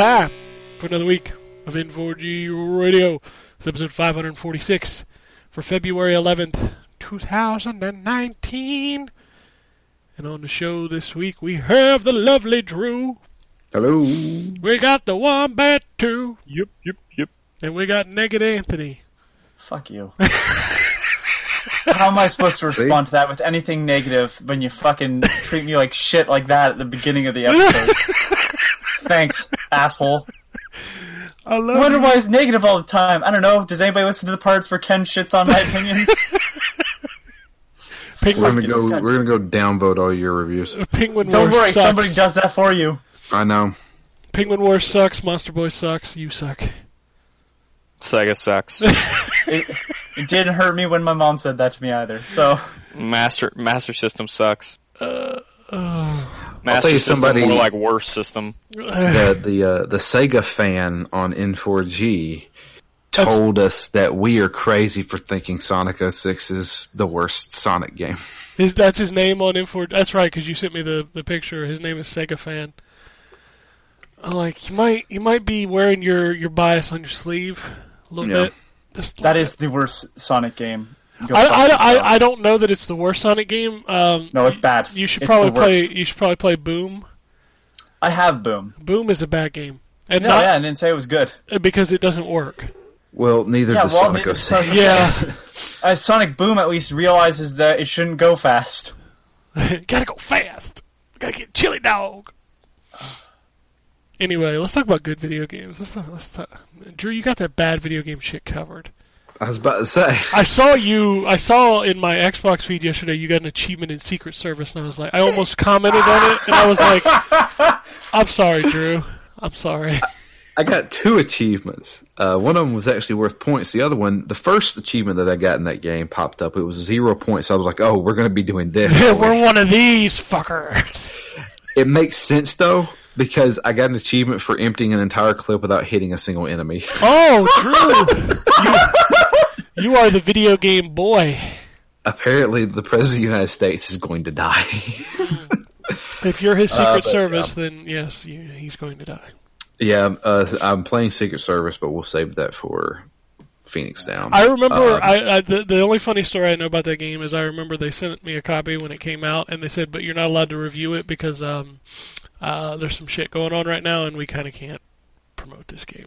time for another week of N4G Radio. It's episode 546 for February 11th, 2019. And on the show this week, we have the lovely Drew. Hello. We got the Wombat too. Yep, yep, yep. And we got Naked Anthony. Fuck you. How am I supposed to respond to that with anything negative when you fucking treat me like shit like that at the beginning of the episode? Thanks, asshole. I I love wonder you. why it's negative all the time. I don't know. Does anybody listen to the parts where Ken shits on my opinions? We're gonna go. We're gonna go downvote all your reviews. Penguin Don't Wars worry, sucks. somebody does that for you. I know. Penguin Wars sucks. Monster Boy sucks. You suck. Sega sucks. It, it didn't hurt me when my mom said that to me either. So Master Master System sucks. Uh, Master tell you System somebody- more like worse system. The the uh, the Sega fan on N4G told us that we are crazy for thinking Sonic 06 is the worst Sonic game. His, that's his name on Info. That's right, because you sent me the, the picture. His name is Sega Fan. I'm like, you might you might be wearing your, your bias on your sleeve a little Yeah. bit. Just a that little is the worst Sonic game. Go bit. I, I, I. I don't know that it's the worst Sonic game. Um, No, it's bad. you should It's probably play. You should probably play Boom. I have Boom. Boom is a bad game, and No, not yeah, I didn't say it was good. because it doesn't work. Well, neither Yeah, does well, Sonic it- 06. Yeah, Uh, Sonic Boom at least realizes that it shouldn't go fast. gotta go fast. Gotta get chili dog. Anyway, let's talk about good video games. Let's talk, let's talk. Drew, you got that bad video game shit covered. I was about to say. I saw you. I saw in my Xbox feed yesterday you got an achievement in Secret Service, and I was like, I almost commented on it, and I was like, I'm sorry, Drew. I'm sorry. I got two achievements. Uh, one of them was actually worth points. The other one, the first achievement that I got in that game popped up. It was zero points. I was like, oh, we're going to be doing this. We're one of these fuckers. It makes sense though because I got an achievement for emptying an entire clip without hitting a single enemy. Oh, Drew, you, you are the video game boy. Apparently, the president of the United States is going to die. If you're his Secret Uh, but, Service, then yes, you, he's going to die. yeah, uh, I'm playing Secret Service, but we'll save that for Phoenix Down. I remember Um, I, I the, the only funny story I know about that game is I remember they sent me a copy when it came out and they said but you're not allowed to review it because um uh there's some shit going on right now and we kind of can't promote this game.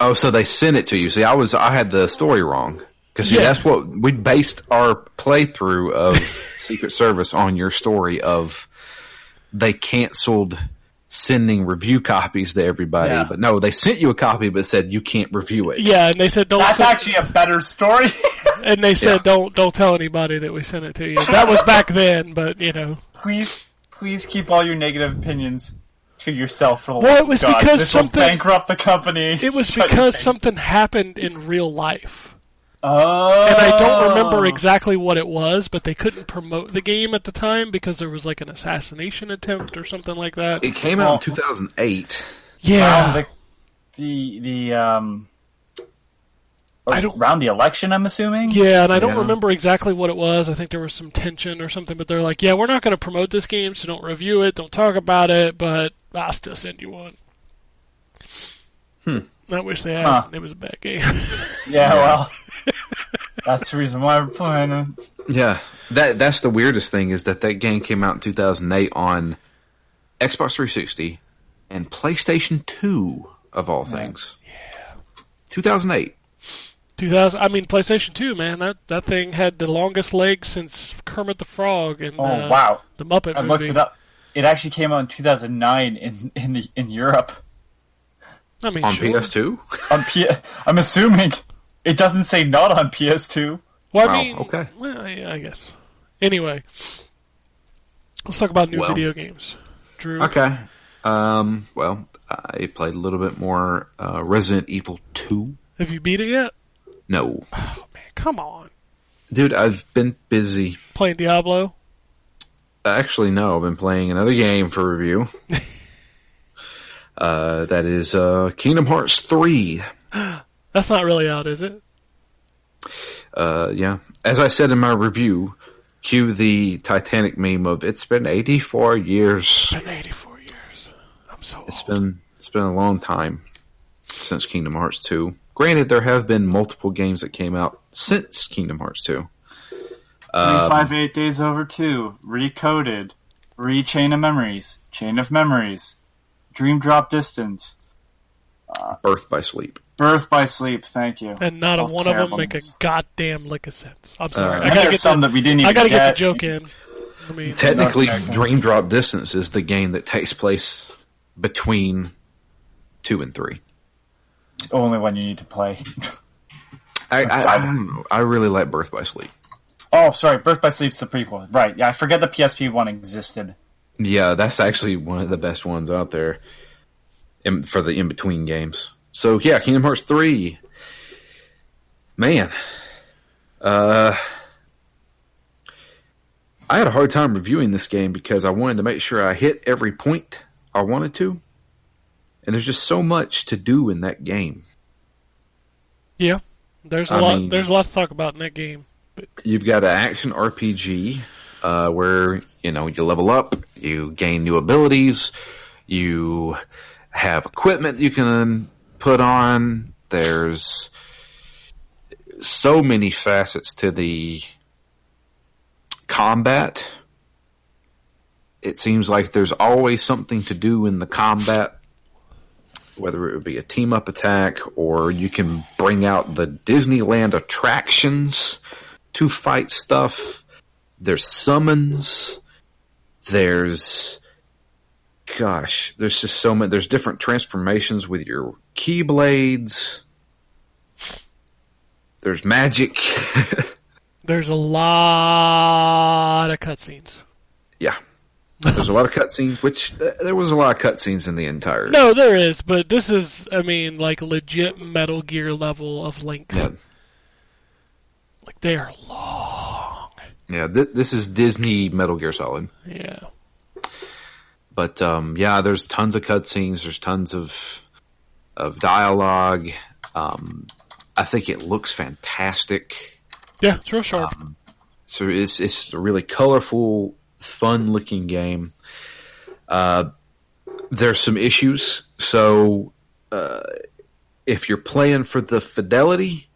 oh, so they sent it to you. See, I was I had the story wrong because Yeah. that's what we based our playthrough of Secret Service on your story of they canceled sending review copies to everybody, Yeah. but no, they sent you a copy but said you can't review it. Yeah, and they said don't That's send- actually a better story. and they said Yeah. don't don't tell anybody that we sent it to you. That was back then, but you know. please, please keep all your negative opinions to yourself. For the Well, love it was God. because this something- will bankrupt the company. It was because something happened in real life. Oh, And I don't remember exactly what it was, but they couldn't promote the game at the time because there was like an assassination attempt or something like that. It came out Well- in 2008. Yeah. Around the the the um. I don't- around the election. I'm assuming. Yeah, and I don't Yeah. remember exactly what it was. I think there was some tension or something, but they're like, "Yeah, we're not going to promote this game, so don't review it, don't talk about it, but I'll still send you one." Hmm. I wish they had. Huh. It was a bad game. Yeah, well, that's the reason why we're playing it. Yeah, that that's the weirdest thing is that that game came out in 2008 on Xbox 360 and PlayStation 2 of all things. Yeah, 2008. 2000. I mean, PlayStation 2, man. That that thing had the longest legs since Kermit the Frog and Oh uh, wow! the Muppet I movie. looked it up. It actually came out in 2009 in in the in Europe. I mean, on sure. PS2. On P- I'm assuming it doesn't say not on PS2. Well, I Wow, mean, okay. Well, yeah, I guess. Anyway, let's talk about new Well. video games. Drew, Okay. Um. Well, I played a little bit more uh, Resident Evil Two. have you beat it yet? No, Oh man, come on. dude, I've been busy. Playing Diablo. Actually, no, I've been playing another game for review. uh, that is uh, Kingdom Hearts Three. That's not really out, is it? Uh, yeah, as I said in my review, cue the Titanic meme of "It's been 84 years." It's Been 84 years. I'm so It's old. been it's been a long time since Kingdom Hearts 2. Granted, there have been multiple games that came out since Kingdom Hearts 2. Um, 358 Days Over 2, Recoded, Re-Chain of Memories, Chain of Memories, Dream Drop Distance, Birth by Sleep. Birth by Sleep, thank you. and not a one of them make a goddamn lick of sense. I'm sorry. Uh, I I gotta get some the, that we didn't even I gotta get get. the joke in. I mean, Technically, Dream Drop Distance is the game that takes place between 2 and 3. It's the only one you need to play. I, I, I. I really like Birth by Sleep. oh, sorry, Birth by Sleep's the prequel. Right, yeah, I forget the PSP one existed. Yeah, that's actually one of the best ones out there in, for the in between games. So yeah, Kingdom Hearts three. Man, uh, I had a hard time reviewing this game because I wanted to make sure I hit every point I wanted to, and there's just so much to do in that game. yeah. There's a I lot. mean- there's a lot to talk about in that game. You've got an action RPG uh, where you know you level up, you gain new abilities, you have equipment you can put on. There's so many facets to the combat. It seems like there's always something to do in the combat, whether it would be a team up attack or you can bring out the Disneyland attractions to fight stuff. There's summons. There's, gosh, there's just so many. There's different transformations with your keyblades. There's magic. There's a lot of cutscenes. yeah. There's a lot of cutscenes, which th- there was a lot of cutscenes in the entire. No, there is, but this is, I mean, like legit Metal Gear level of length. Yeah, Like they are long. yeah th- this is Disney Metal Gear Solid. Yeah. But um, yeah, there's tons of cutscenes. There's tons of of dialogue. Um, I think it looks fantastic. Yeah, it's real sharp. So it's it's a really colorful, fun looking game. Uh, there's some issues. So uh, if you're playing for the fidelity,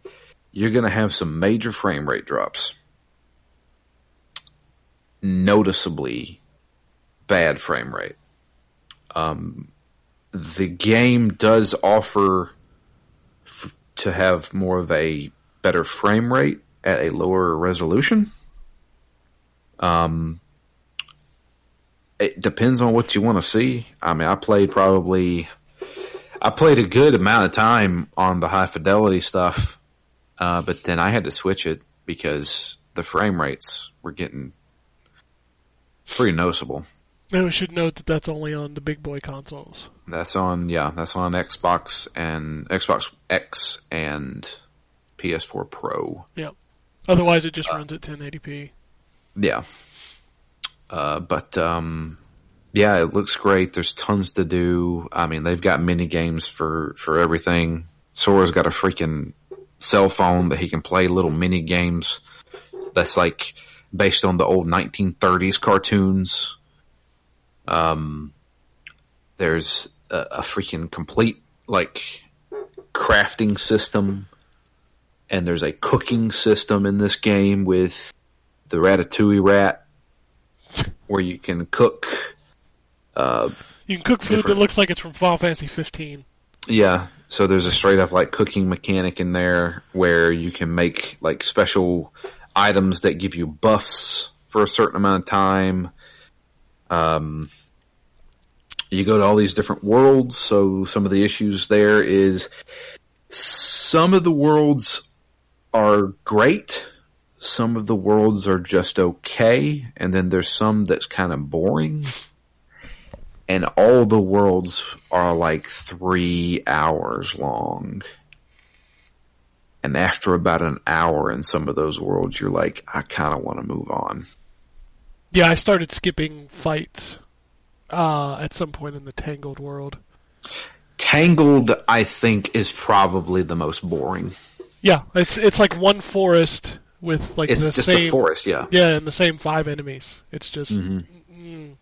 you're going to have some major frame rate drops. Noticeably bad frame rate. Um, the game does offer f- to have more of a better frame rate at a lower resolution. Um, it depends on what you want to see. I mean, I played probably, I played a good amount of time on the high fidelity stuff, uh, but then I had to switch it because the frame rates were getting pretty noticeable. And we should note that that's only on the big boy consoles. That's on, yeah, that's on Xbox and Xbox X and PS4 Pro. Yep. Otherwise, it just runs at 1080p. Yeah. Uh, but um, yeah, it looks great. There's tons to do. I mean, they've got mini games for for everything. Sora's got a freaking cell phone that he can play little mini games. That's like based on the old 1930s cartoons. Um, there's a, a freaking complete like crafting system, and there's a cooking system in this game with the Ratatouille rat, where you can cook. Uh, You can cook food that looks like it's from Final Fantasy 15. Yeah. So there's a straight up like cooking mechanic in there where you can make like special items that give you buffs for a certain amount of time. Um, you go to all these different worlds. So some of the issues there is some of the worlds are great. Some of the worlds are just okay. And then there's some that's kind of boring and all the worlds are like three hours long. And after about an hour in some of those worlds, you're like, I kind of want to move on. Yeah, I started skipping fights uh, at some point in the Tangled world. Tangled, I think, is probably the most boring. Yeah, it's it's like one forest with like It's the just same a forest, yeah. yeah, and the same five enemies. It's just Mhm. mm.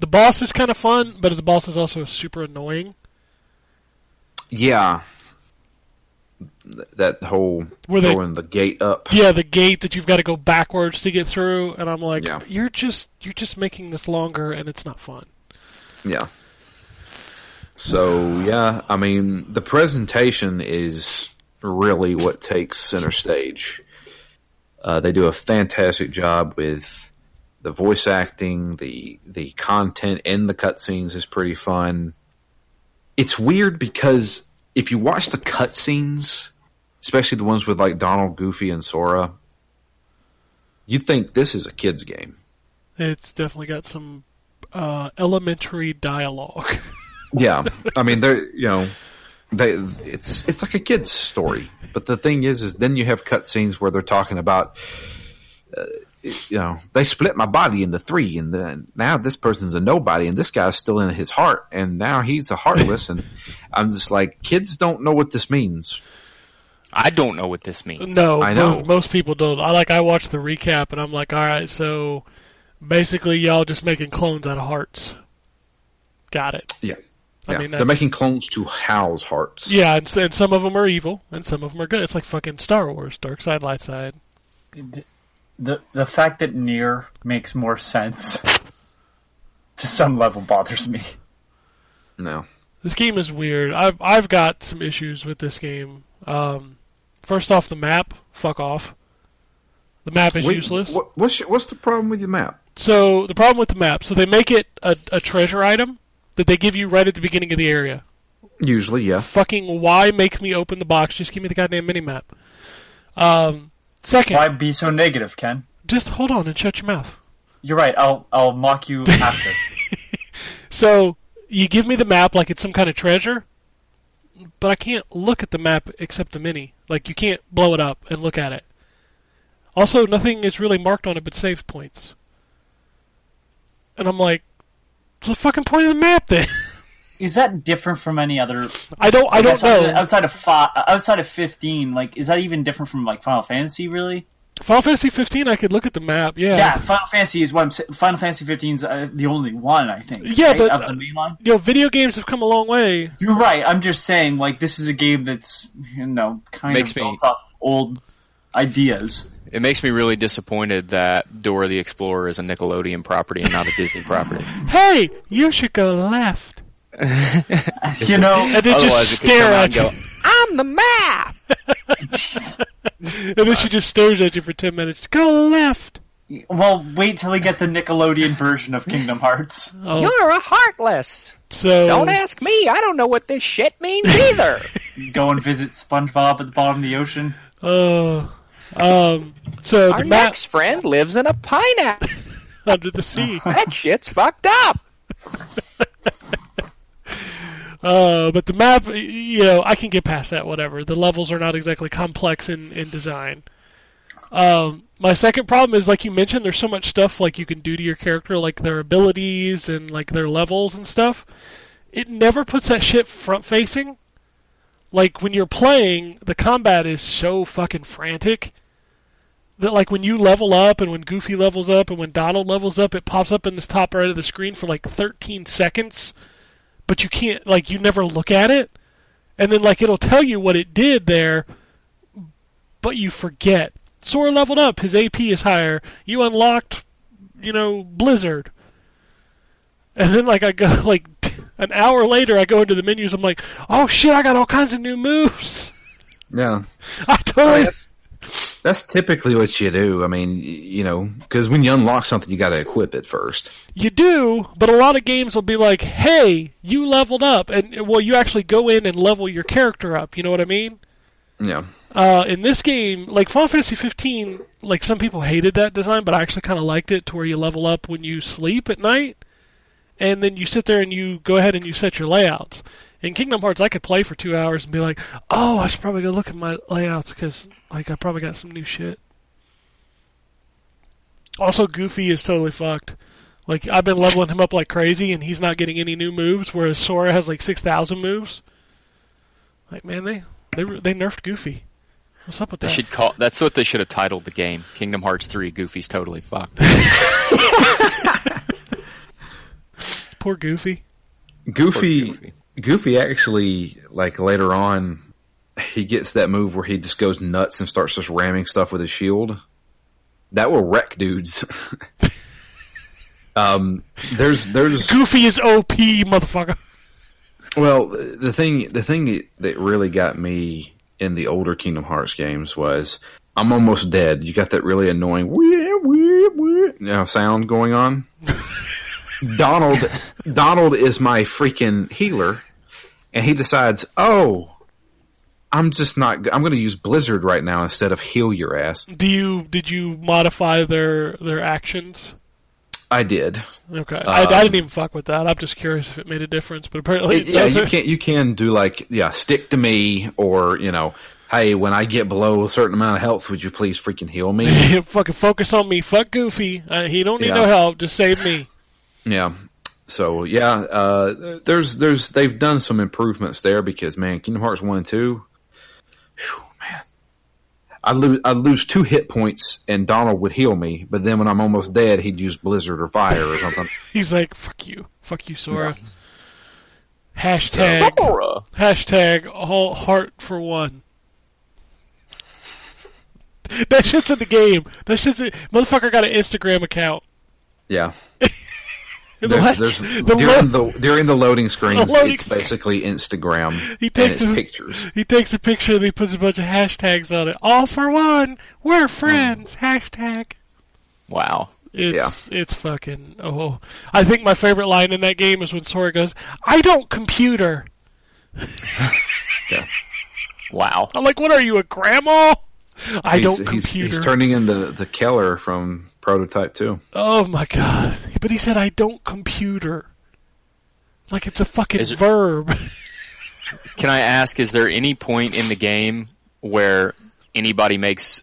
the boss is kind of fun, but the boss is also super annoying. Yeah. Th- That whole Were they- throwing the gate up. Yeah, the gate that you've got to go backwards to get through, and I'm like, Yeah. you're just you're just making this longer, and it's not fun. Yeah. So yeah, I mean, the presentation is really what takes center stage. Uh, they do a fantastic job with the voice acting, the the content in the cutscenes is pretty fun. It's weird because if you watch the cutscenes, especially the ones with like Donald, Goofy, and Sora, you think this is a kids game. It's definitely got some uh, elementary dialogue. Yeah, I mean, they're you know, they it's it's like a kid's story. But the thing is, is then you have cutscenes where they're talking about, uh, you know, they split my body into three, and then now this person's a nobody, and this guy's still in his heart, and now he's a heartless, and I'm just like, kids don't know what this means. I don't know what this means. No, I know. Most, most people don't. I like I watched the recap and I'm like, all right, so basically y'all just making clones out of hearts. Got it. Yeah, I yeah. mean, they're making clones to house hearts. Yeah, and, and some of them are evil and some of them are good. It's like fucking Star Wars, dark side, light side. The the fact that Nier makes more sense to some level bothers me. No, This game is weird. I've I've got some issues with this game. Um, first off, the map. Fuck off. The map is Wait, useless. What, what's your, what's the problem with your map? So the problem with the map, so they make it a, a treasure item that they give you right at the beginning of the area. Usually, yeah. Fucking why make me open the box? Just give me the goddamn mini map. Um, second, Why be so negative, Ken? just hold on and shut your mouth. You're right. I'll I'll mock you after. So you give me the map like it's some kind of treasure, but I can't look at the map except the mini. Like you can't blow it up and look at it. Also, nothing is really marked on it but save points. And I'm like, what's the fucking point of the map then? is that different from any other? I don't. I don't know. outside of five, outside of fifteen, like is that even different from like Final Fantasy? Really? Final Fantasy 15, I could look at the map. Yeah. Yeah, Final Fantasy is what I'm saying. Final Fantasy 15's uh, the only one I think. Yeah, right, but- of the main line. You know, video games have come a long way. You're right. I'm just saying, like this is a game that's you know kind Makes of me- built off old ideas. It makes me really disappointed that Dora the Explorer is a Nickelodeon property and not a Disney property. Hey, you should go left. You know, And then just it could come stare at you. go, "I'm the map." and then she just stares at you for 10 minutes. Go left. well, wait till we get the Nickelodeon version of Kingdom Hearts. Oh, You're a heartless. so Don't ask me. I don't know what this shit means either. Go and visit SpongeBob at the bottom of the ocean. Uh, um, so Our the map next friend lives in a pineapple. under the sea. That shit's fucked up. Uh, but the map, you know, I can get past that. Whatever. The levels are not exactly complex in in design. Um, my second problem is, like you mentioned, there's so much stuff like you can do to your character, like their abilities and like their levels and stuff. It never puts that shit front facing. Like when you're playing, the combat is so fucking frantic that like when you level up and when Goofy levels up and when Donald levels up, it pops up in this top right of the screen for like 13 seconds, but you can't like you never look at it, and then like it'll tell you what it did there, but you forget. Sora leveled up, his AP is higher. You unlocked, you know, Blizzard, and then like I go like An hour later, I go into the menus. I'm like, oh shit, I got all kinds of new moves. Yeah. I totally. that's, that's typically what you do. I mean, you know, because when you unlock something, you got to equip it first. You do, but a lot of games will be like, "Hey, you leveled up," and well, you actually go in and level your character up. You know what I mean? Yeah. Uh, in this game, like Final Fantasy 15, like some people hated that design, but I actually kind of liked it to where you level up when you sleep at night, and then you sit there and you go ahead and you set your layouts. In Kingdom Hearts, I could play for two hours and be like, "Oh, I should probably go look at my layouts because like I probably got some new shit." Also, Goofy is totally fucked. Like I've been leveling him up like crazy, and he's not getting any new moves, whereas Sora has like six thousand moves. Like man, they they they nerfed Goofy. What's up with They that? should call. That's what they should have titled the game. Kingdom Hearts 3. Goofy's totally fucked. Poor Goofy. Goofy, Goofy. Goofy actually, like later on, he gets that move where he just goes nuts and starts just ramming stuff with his shield. That will wreck dudes. um, there's there's Goofy is OP, motherfucker. Well, the thing the thing that really got me in the older Kingdom Hearts games was I'm almost dead. You got that really annoying wee, wee, wee, you know, sound going on. Donald Donald is my freaking healer, and he decides, oh. I'm just not. I'm going to use Blizzard right now instead of heal your ass. Do you did you modify their their actions? I did. Okay, I, I Um, didn't even fuck with that. I'm just curious if it made a difference, but apparently it yeah, you can you can do like yeah, stick to me or you know, hey, when I get below a certain amount of health, would you please freaking heal me? fucking focus on me. Fuck Goofy. Uh, he don't need Yeah. no help. Just save me. Yeah. So yeah, uh, there's there's they've done some improvements there because man, Kingdom Hearts one and two, whew, man, I lose I lose two hit points and Donald would heal me, but then when I'm almost dead, he'd use Blizzard or Fire or something. He's like, fuck you. Fuck you, Sora. Hashtag, Sora. hashtag, all heart for one. That shit's in the game. That shit's in, motherfucker got an Instagram account. Yeah. The There's, the during lo- the during the loading screens, loading it's basically Instagram He takes a- pictures. He takes a picture and he puts a bunch of hashtags on it. All for one. We're friends. Mm. Hashtag. Wow. It's Yeah. it's fucking oh. I think my favorite line in that game is when Sora goes, "I don't computer." Yeah. Wow. I'm like, "What are you, a grandma?" I he's, don't he's, computer. he's turning into the Heller from Prototype 2. oh my god! But he said, "I don't computer." Like it's a fucking Is it- verb. Can I ask, is there any point in the game where anybody makes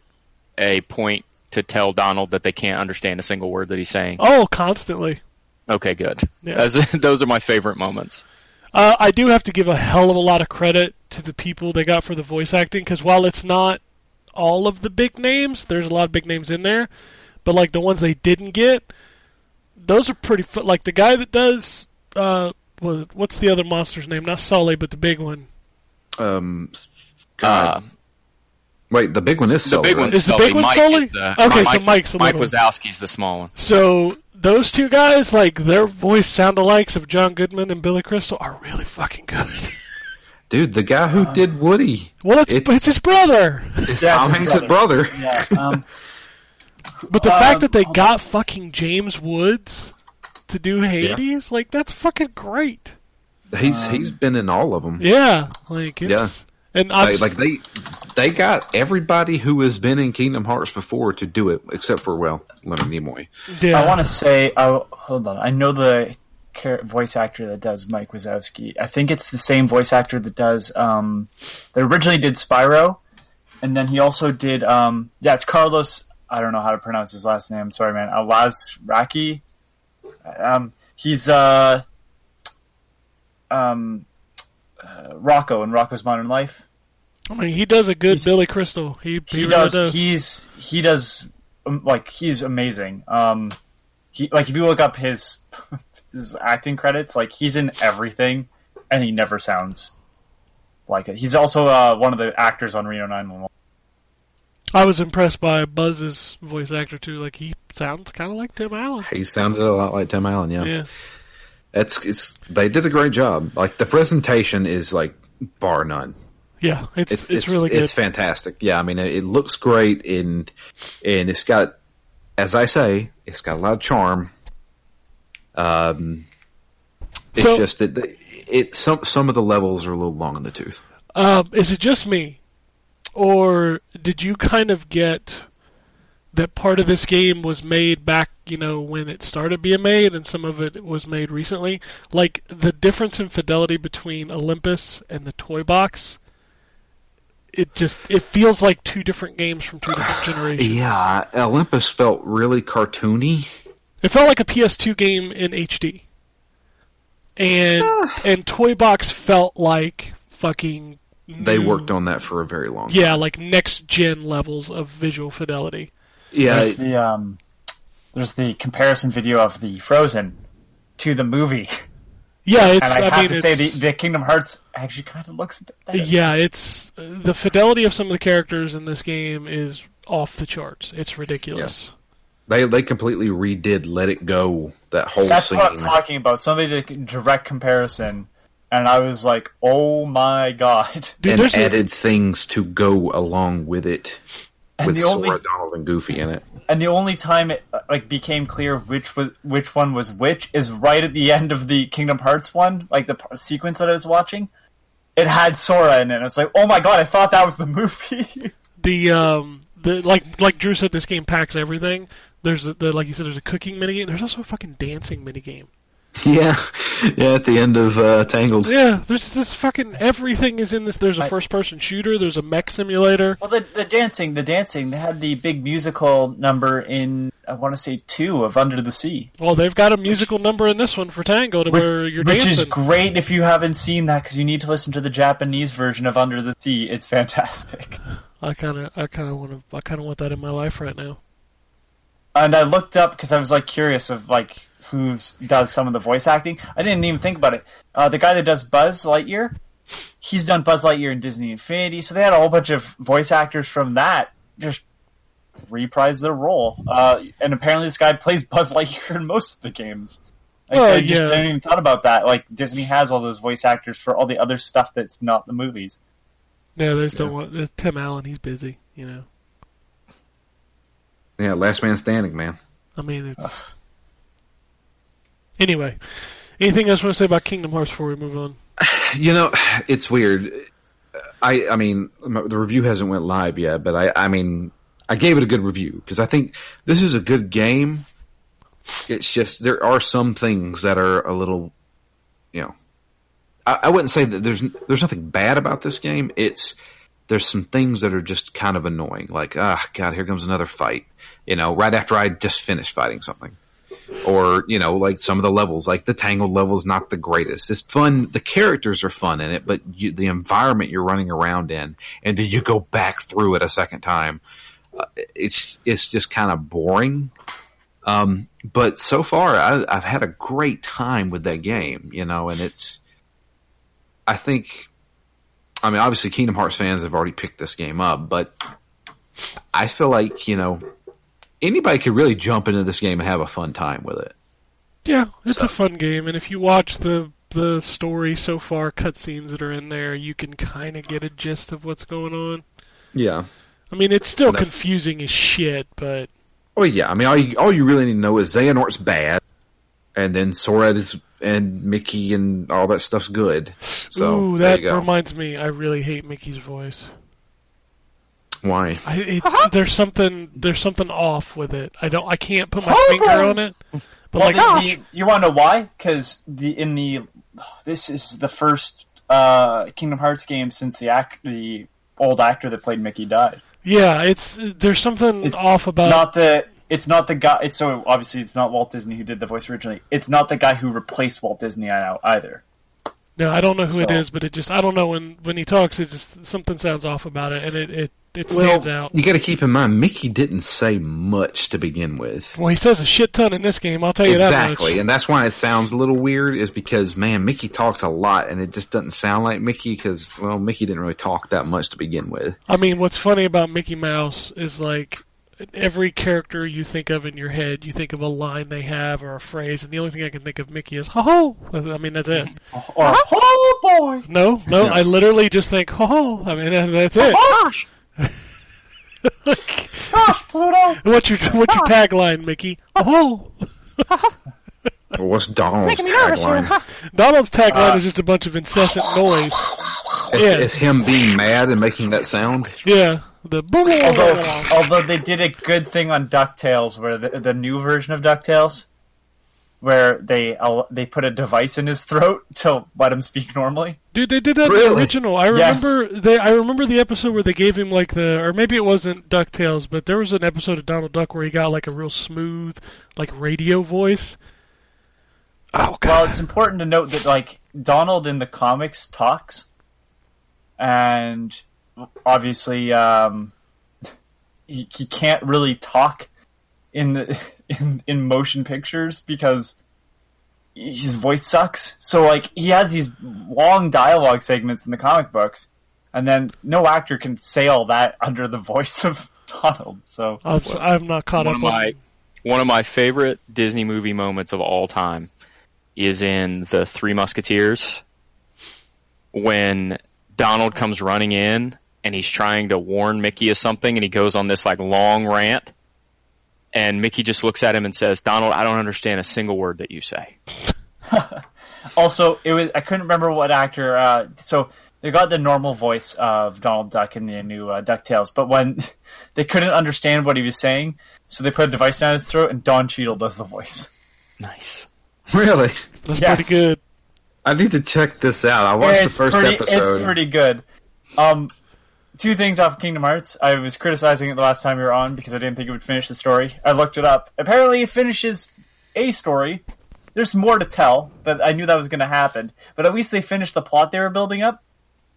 a point to tell Donald that they can't understand a single word that he's saying? oh, constantly. Okay, good. Yeah. Those, those are my favorite moments. Uh, I do have to give a hell of a lot of credit to the people they got for the voice acting because while it's not all of the big names, there's a lot of big names in there. But like the ones they didn't get, those are pretty. Fu- like the guy that does, uh, what, what's the other monster's name? Not Sully, but the big one. Um, God. Uh, Wait, the big one is the Sully, big right? one's Is the Sully. big one Mike Sully? is the, Okay, so Mike, Mike's the Mike little Wazowski's the small one. So those two guys, like their voice sound alikes of John Goodman and Billy Crystal, are really fucking good. Dude, the guy who did Woody. well, it's, It's- it's his brother. It's Yeah, Tom it's his Hanks' brother. Yeah. Um, But the Um, fact that they got fucking James Woods to do Hades, like that's fucking great. He's he's been in all of them. Yeah, like it's, Yeah. and Like, like they they got everybody who has been in Kingdom Hearts before to do it, except for well, Leonard Nimoy. yeah. I want to say, oh, hold on. I know the voice actor that does Mike Wazowski. I think it's the same voice actor that does. Um, that originally did Spyro, and then he also did. Um, yeah, it's Carlos. I don't know how to pronounce his last name. Sorry, man. Alazraki. Um, he's uh, um, uh, Rocko in Rocko's Modern Life. I mean, he does a good He's- Billy Crystal. He, he, he really does, does. he's he does um, like he's amazing um he like if you look up his his acting credits like he's in everything and he never sounds like it he's also uh one of the actors on reno 911 I was impressed by Buzz's voice actor too. Like he sounds kind of like Tim Allen. He sounded a lot like Tim Allen, yeah. Yeah. It's it's they did a great job. Like the presentation is like bar none. Yeah, it's It's it's, really good. It's fantastic. Yeah, I mean it, it looks great and and it's got, as I say, it's got a lot of charm. Um, it's So- just that the, it some some of the levels are a little long in the tooth. Um, is it just me, or did you kind of get that part of this game was made back, you know, when it started being made, and some of it was made recently? Like the difference in fidelity between Olympus and the toy box. It just it feels like two different games from two different generations. Yeah, Olympus felt really cartoony. It felt like a PS2 game in HD. And uh. and Toy Box felt like fucking They new- worked on that for a very long. Time. Yeah, like next gen levels of visual fidelity. yeah. There's the um, there's the comparison video of the Frozen to the movie, Yeah, it's and I, I, have mean to say the, the Kingdom Hearts actually kind of looks a better. yeah, it's the fidelity of some of the characters in this game is off the charts. It's ridiculous. They they completely redid Let It Go that whole That's scene. what I'm talking about. Somebody did a direct comparison, and I was like, "Oh my god!" Dude, and there's a- added things to go along with it. And with the Sora, only Donald, and Goofy in it. and the only time it uh, like became clear which was which one was which is right at the end of the Kingdom Hearts one, like the p- sequence that I was watching. It had Sora in it. I was like, oh my god, I thought that was the movie. the um the like like Drew said, this game packs everything. There's a, the like you said, there's a cooking minigame. There's also a fucking dancing minigame. Yeah, yeah. At the end of uh, Tangled. Yeah, there's this fucking everything is in this. There's a first person shooter. There's a mech simulator. well, the the dancing, the dancing, they had the big musical number in I want to say two of Under the Sea. Well, they've got a musical number in this one for Tango to where you're Which dancing. is great if you haven't seen that because you need to listen to the Japanese version of Under the Sea. It's fantastic. I kind of, I kind of want to, I kind of want that in my life right now. And I looked up because I was like curious of like who does some of the voice acting. I didn't even think about it. Uh, the guy that does Buzz Lightyear, he's done Buzz Lightyear in Disney Infinity, so they had a whole bunch of voice actors from that just reprise their role. Uh, and apparently, this guy plays Buzz Lightyear in most of the games. Like, Oh, I just yeah. didn't even thought about that. Like Disney has all those voice actors for all the other stuff that's not the movies. Yeah, they just don't want uh, Tim Allen. He's busy, you know. Yeah, Last Man Standing, man. I mean, it's anyway. Anything else you want to say about Kingdom Hearts before we move on? You know, it's weird. I I mean, the review hasn't went live yet, but I I mean, I gave it a good review because I think this is a good game. It's just there are some things that are a little, you know, I, I wouldn't say that there's there's nothing bad about this game. It's there's some things that are just kind of annoying. Like, ah, God, here comes another fight. You know, right after I just finished fighting something or you know like some of the levels like the tangled level is not the greatest. It's fun. The characters are fun in it but you, the environment you're running around in and then you go back through it a second time uh, it's it's just kind of boring. Um, but so far I, I've had a great time with that game you know and it's I think I mean obviously Kingdom Hearts fans have already picked this game up but I feel like you know anybody could really jump into this game and have a fun time with it. Yeah, it's So- a fun game, and if you watch the the story so far, cutscenes that are in there, you can kind of get a gist of what's going on. Yeah. I mean, it's still that's- confusing as shit, but Oh yeah. I mean, all you, all you really need to know is Xehanort's bad, and then Sora is and Mickey and all that stuff's good. So ooh, that reminds me, I really hate Mickey's voice. Why? I, it, there's something there's something off with it. I don't I can't put my finger on it. But Well, like, the, the, you want to know why? Because the in the this is the first uh, Kingdom Hearts game since the act the old actor that played Mickey died. yeah, it's there's something It's off about not the it's not the guy. It's so obviously it's not Walt Disney who did the voice originally. It's not the guy who replaced Walt Disney now either. No, I don't know who it So- is, but it just I don't know when when he talks, it just something sounds off about it, and it it, it Well, stands out. you got to keep in mind Mickey didn't say much to begin with. Well, he says a shit ton in this game. I'll tell you Exactly, that much. and that's why it sounds a little weird. Is because man, Mickey talks a lot, and it just doesn't sound like Mickey because well, Mickey didn't really talk that much to begin with. I mean, what's funny about Mickey Mouse is like every character you think of in your head, you think of a line they have or a phrase, and the only thing I can think of Mickey is "ho ho." I mean, that's it. Or oh boy. No, no, I literally just think "ho ho." I mean, that- that's it. Oh, gosh. Gosh, Pluto. What's your what's your tagline, Mickey? Ho ho. What's Donald's tagline? Donald's tagline uh, is just a bunch of incessant noise. It's, Yeah. it's him being mad and making that sound. Yeah, the Although, although they did a good thing on Ducktales, where the, the new version of Ducktales, where they they put a device in his throat to let him speak normally. Dude, they did that in the original. I Yes. remember they. I remember the episode where they gave him like the, or maybe it wasn't Ducktales, but there was an episode of Donald Duck where he got like a real smooth, like radio voice. Oh god! Well, it's important to note that like Donald in the comics talks, and obviously um, he, he can't really talk in the in, in motion pictures because his voice sucks. So like he has these long dialogue segments in the comic books, and then no actor can say all that under the voice of Donald. So I'm, s- I'm not caught one up of on. my one of my favorite Disney movie moments of all time is in the Three Musketeers when Donald comes running in and he's trying to warn Mickey of something and he goes on this like long rant and Mickey just looks at him and says, "Donald, I don't understand a single word that you say." Also, it was I couldn't remember what actor. Uh, so they got the normal voice of Donald Duck in the new uh, Ducktales, but when they couldn't understand what he was saying, so they put a device down his throat, and Don Cheadle does the voice. Nice. Really? That's Yes. pretty good. I need to check this out. I watched the first pretty, episode. It's pretty good. Um, two things off of Kingdom Hearts. I was criticizing it the last time you were on because I didn't think it would finish the story. I looked it up. Apparently, it finishes a story. There's more to tell, but I knew that was going to happen. But at least they finished the plot they were building up.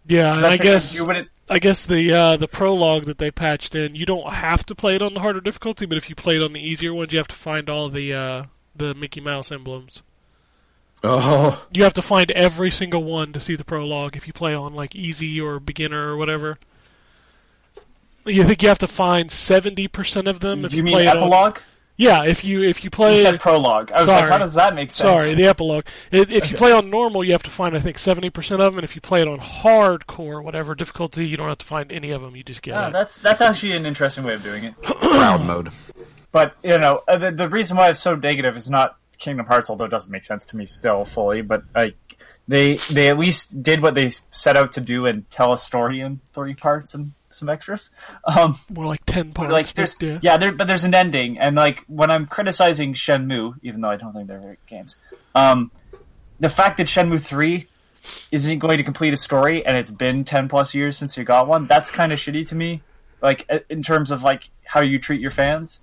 Yeah, and So I guess you wouldn't I guess the uh, the prologue that they patched in, you don't have to play it on the harder difficulty, but if you play it on the easier ones, you have to find all the uh, the Mickey Mouse emblems. oh, You have to find every single one to see the prologue if you play on like easy or beginner or whatever. You think you have to find seventy percent of them if you you, mean play it on- epilogue? Yeah, if you if you play You said prologue. I was Sorry. like, how does that make sense? Sorry, the epilogue. If, if you play on normal, you have to find I think seventy percent of them, and if you play it on hardcore, whatever difficulty, you don't have to find any of them. You just get Ah, it. that's that's actually an interesting way of doing it. Proud mode. But you know, uh, the, the reason why it's so negative is not Kingdom Hearts, although it doesn't make sense to me still fully. But like, they they at least did what they set out to do and tell a story in three parts and some extras. Um, More like ten parts. like there's yeah. yeah, there, but there's an ending, and like when I'm criticizing Shenmue, even though I don't think they're great games, um, the fact that Shenmue three isn't going to complete a story, and it's been ten plus years since you got one, that's kind of shitty to me. Like in terms of like how you treat your fans,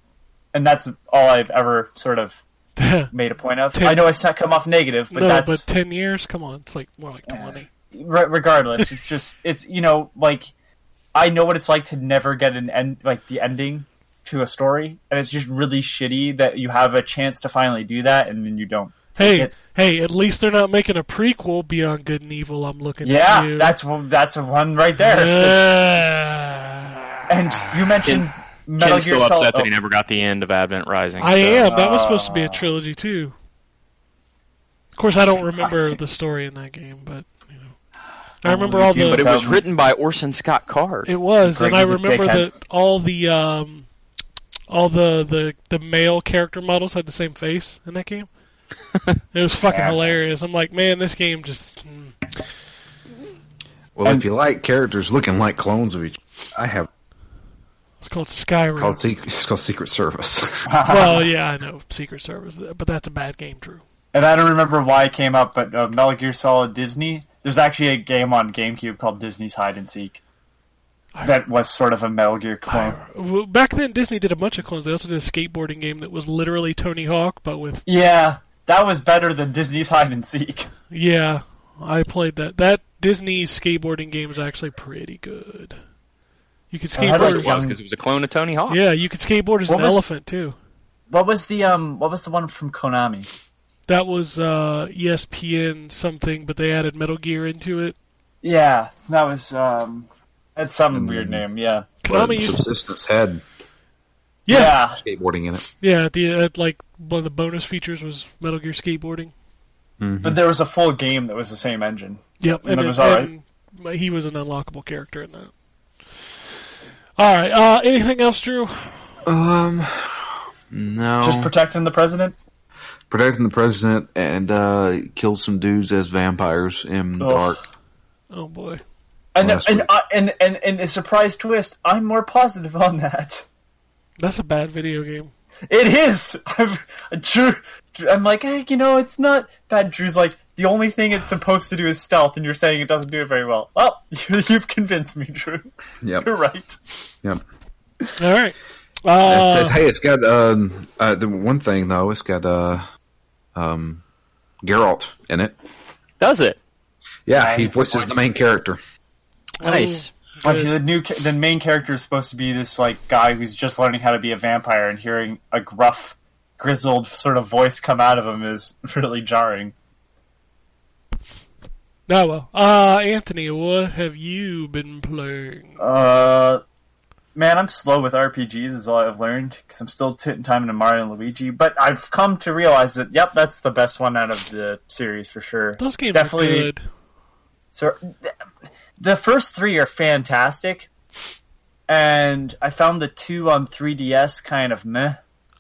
and that's all I've ever sort of made a point of. Ten- I know I come off negative, but no, that's but ten years. Come on, it's like more like twenty. re- regardless, it's just it's you know like I know what it's like to never get an end like the ending to a story, and it's just really shitty that you have a chance to finally do that and then you don't. Hey, it- hey, at least they're not making a prequel Beyond Good and Evil. I'm looking at Yeah, you. that's that's one right there. Yeah. and you mentioned Metal Ken's Gear still Solid. upset that he never got the end of Advent Rising. I so- am. That was supposed to be a Uh, trilogy too. Of course, I don't remember the story in that game, but you know, I remember all the. But it was Um, written by Orson Scott Card. It was, and I remember that all the um, all the, the the male character models had the same face in that game. it was fucking Fantastic. hilarious. I'm like, man, this game just. mm. Well, And- if you like characters looking like clones of each, I have It's called Skyrim. called Secret. It's called Secret Service. well, yeah, I know Secret Service, but that's a bad game, Drew. And I don't remember why it came up, but uh, Metal Gear Solid Disney. There's actually a game on GameCube called Disney's Hide and Seek. That was sort of a Metal Gear clone. Well, back then, Disney did a bunch of clones. They also did a skateboarding game that was literally Tony Hawk, but with Yeah, that was better than Disney's Hide and Seek. yeah, I played that. That Disney skateboarding game is actually pretty good. You could I had Of skateboard. it was because it was a clone of Tony Hawk. Yeah, you could skateboard as What an was- elephant too. What was the um? What was the one from Konami? That was uh, ESPN something, but they added Metal Gear into it. Yeah, that was um. That's some weird name. Yeah. Konami But used Subsistence had Yeah, skateboarding in it. yeah. The uh, like one of the bonus features was Metal Gear skateboarding. But there was a full game that was the same engine. Yep, That and, it was it- all right. and he was an unlockable character in that. All right. Uh, anything else, Drew? Um, no. Just protecting the president. Protecting the president and uh, killed some dudes as vampires in Ugh. Dark. Oh boy. And Last and, week. uh, and and and a surprise twist. I'm more positive on that. That's a bad video game. It is. I'm, Drew, Drew- I'm like, hey, you know, it's not bad. Drew's like, the only thing it's supposed to do is stealth, and you're saying it doesn't do it very well. Well, you've convinced me, Drew. Yep. You're right. Yep. All right. it Uh, says, hey, it's got um, uh, the one thing though. It's got uh, um, Geralt in it. Does it? Yeah, he voices the main character. Nice. Like, the new, the main character is supposed to be this like guy who's just learning how to be a vampire, and hearing a gruff, grizzled sort of voice come out of him is really jarring. no, well. Uh, Anthony, what have you been playing? Uh, man, I'm slow with RPGs, is all I've learned because I'm still putting time into Mario and Luigi. But I've come to realize that, yep, that's the best one out of the series for sure. Those games definitely- are good. So the first three are fantastic, and I found the two on 3DS kind of meh.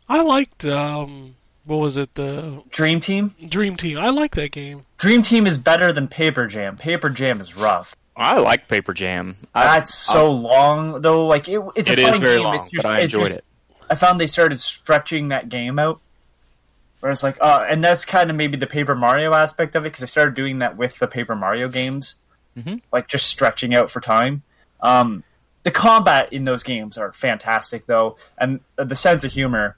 I liked um, what was it? The Dream Team. Dream Team. I like that game. Dream Team is better than Paper Jam. Paper Jam is rough. I like Paper Jam. I, That's so long though. Like it, it's a it is fun very game. long, just- but I it's enjoyed just- it. I found they started stretching that game out. Where it's like, uh, and that's kind of maybe the Paper Mario aspect of it because I started doing that with the Paper Mario games, Mhm. like just stretching out for time. Um, the combat in those games are fantastic though, and the sense of humor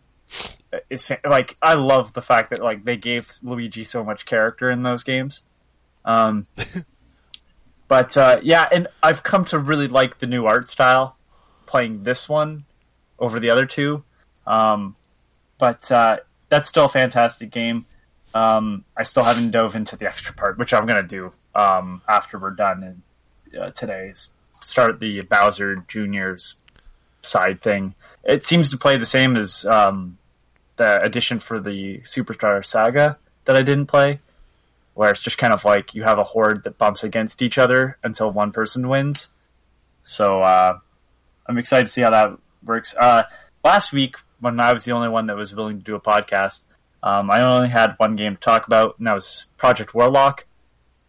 is fa- like I love the fact that like they gave Luigi so much character in those games. Um, but uh, yeah, and I've come to really like the new art style playing this one over the other two. Um, but uh, that's still a fantastic game. Um, I still haven't dove into the extra part, which I'm to do um, after we're done and uh, today. is Start the Bowser Junior's side thing. It seems to play the same as um, the edition for the Superstar Saga that I didn't play, where it's just kind of like you have a horde that bumps against each other until one person wins. So uh, I'm excited to see how that works. Uh, last week, when I was the only one that was willing to do a podcast, um, I only had one game to talk about, and that was Project Warlock.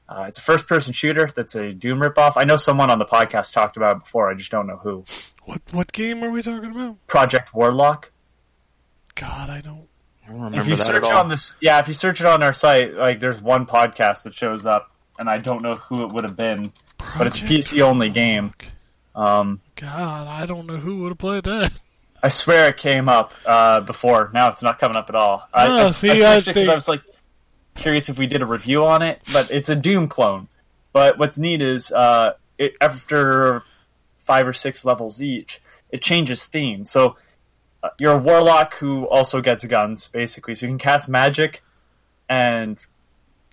Uh, it's a first-person shooter that's a Doom ripoff. I know someone on the podcast talked about it before. I just don't know who. What what game are we talking about? Project Warlock. God, I don't. I don't If you that search at all. on this, yeah, if you search it on our site, like there's one podcast that shows up, and I don't know who it would have been, but it's a PC only game. Um, God, I don't know who would have played that. I swear it came up uh, before. Now it's not coming up at all. I, Oh, I, see, I I searched it 'cause think- I was like curious if we did a review on it, but it's a Doom clone. But what's neat is uh, it, after five or six levels each, it changes theme. So you're a warlock who also gets guns, basically. So you can cast magic and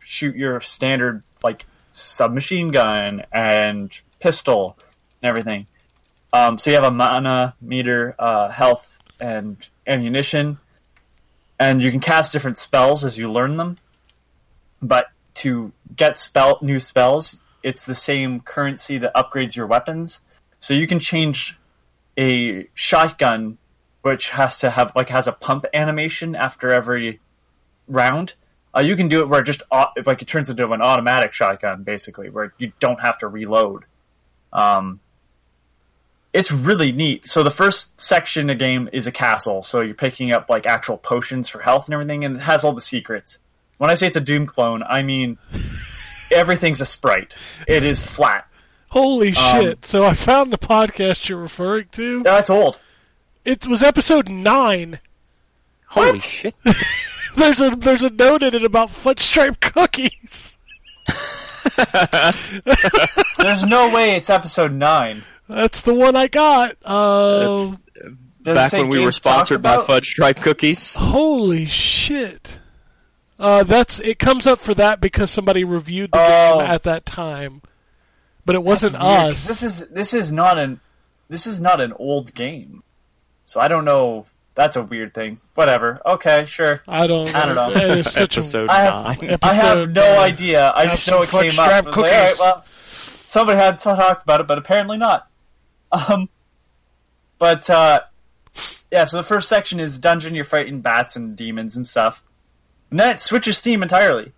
shoot your standard like submachine gun and pistol and everything. Um, so you have a mana meter, uh, health, and ammunition, and you can cast different spells as you learn them. But to get spell new spells, it's the same currency that upgrades your weapons. So you can change a shotgun, which has to have like has a pump animation after every round. Uh, you can do it where it just au- like it turns into an automatic shotgun, basically, where you don't have to reload. Um, it's really neat. So the first section of the game is a castle, so you're picking up like actual potions for health and everything, and it has all the secrets. When I say it's a Doom clone, I mean everything's a sprite. It is flat. Holy Um, shit! So I found the podcast you're referring to. That's old. It was episode nine. Holy shit! There's a there's a note in it about fudge stripe cookies. There's no way it's episode nine. That's the one I got. Uh, That's- Back when we were games to talk sponsored by? Fudge Stripe Cookies. holy shit! Uh, that's it comes up for that because somebody reviewed the Oh. game at that time, but it wasn't That's us. This is this is not an this is not an old game, so I don't know That's a weird thing. Whatever. Okay, sure. I don't. I don't know. It is such Episode I have, nine. I have Episode no nine. idea. I just know it came up. strap I was like, all right, well, somebody had to talk about it, but apparently not. Um, but uh, yeah. So the first section is dungeon. You're fighting bats and demons and stuff, and then it switches theme entirely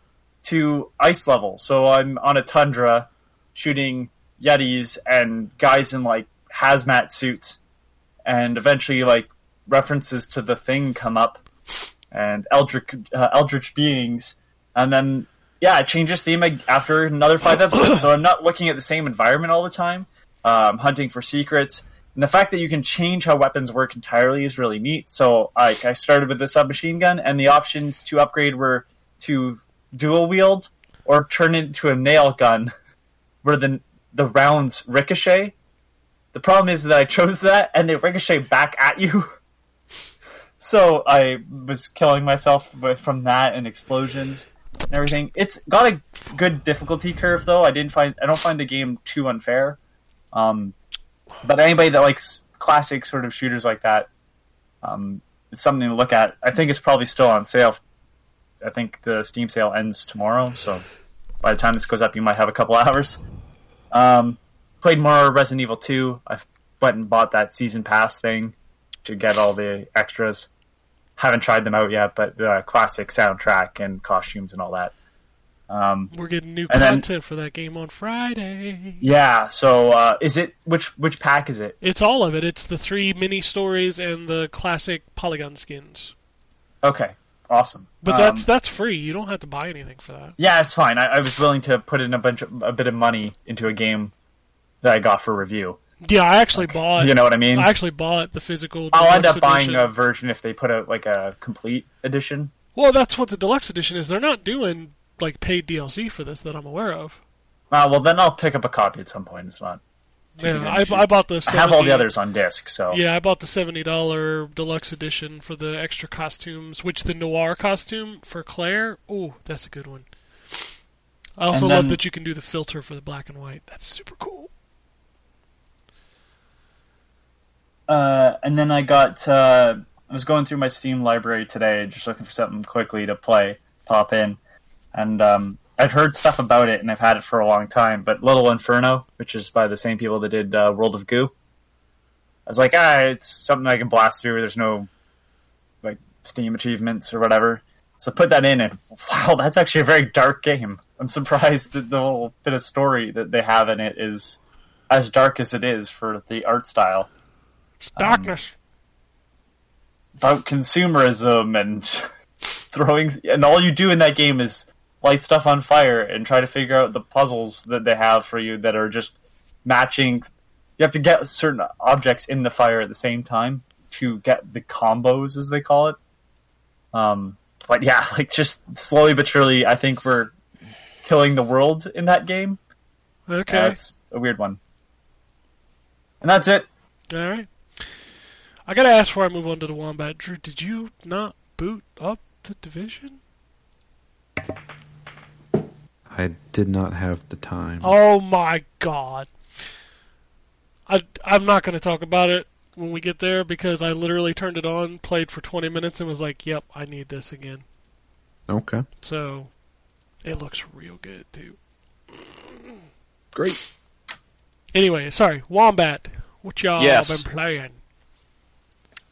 to ice level. So I'm on a tundra, shooting yetis and guys in like hazmat suits, and eventually like references to the thing come up and eldritch uh, eldritch beings, and then yeah, it changes theme after another five episodes. so I'm not looking at the same environment all the time. I'm hunting for secrets, and the fact that you can change how weapons work entirely is really neat. So like I started with the submachine gun, and the options to upgrade were to dual wield or turn it into a nail gun, where the the rounds ricochet. The problem is that I chose that, and they ricochet back at you. So I was killing myself with from that and explosions and everything. It's got a good difficulty curve though. I didn't find I don't find the game too unfair. Um, but anybody that likes classic sort of shooters like that, um, it's something to look at. I think it's probably still on sale. I think the Steam sale ends tomorrow, so by the time this goes up, you might have a couple hours. Um, played more Resident Evil 2. I went and bought that season pass thing to get all the extras. Haven't tried them out yet, but the classic soundtrack and costumes and all that. Um, We're getting new And then- content for that game on Friday. yeah. So uh, is it which which pack is it? It's all of it. It's the three mini stories and the classic polygon skins. Okay, awesome. But Um, that's that's free. You don't have to buy anything for that. yeah, it's fine. I, I was willing to put in a bunch of, a bit of money into a game that I got for review. Yeah, I actually bought. You know what I mean? I actually bought the physical. I'll end up buying edition. a version if they put out like a complete edition. Well, that's what the deluxe edition is. They're not doing like paid DLC for this that I'm aware of. Uh, well, then I'll pick up a copy at some point. It's not. Yeah, I. I bought the. I have all the others on disc, so Yeah, I bought the seventy dollar deluxe edition for the extra costumes, which the noir costume for Claire. Oh, that's a good one. I also And love that you can do the filter for the black and white. That's super cool. Uh, and then I got. Uh, I was going through my Steam library today, just looking for something quickly to play, pop in, and um, I'd heard stuff about it, and I've had it for a long time. But Little Inferno, which is by the same people that did uh, World of Goo, I was like, ah, it's something I can blast through. There's no like Steam achievements or whatever. So put that in, and wow, that's actually a very dark game. I'm surprised that the little bit of story that they have in it is as dark as it is for the art style It's darkness. about consumerism and throwing and all you do in that game is light stuff on fire and try to figure out the puzzles that they have for you that are just matching. You have to get certain objects in the fire at the same time to get the combos as they call it. Um but yeah like just slowly but surely i think we're killing the world in that game. Okay, Uh, it's a weird one. And that's it. All right. I gotta ask before I move on to the wombat. Drew, did you not boot up the division? I did not have the time. Oh my god. I, I'm not going to talk about it when we get there because I literally turned it on, played for 20 minutes, and was like, yep, I need this again. Okay. So, it looks real good, too. Great. Anyway, sorry, Wombat. What y'all Yes. been playing?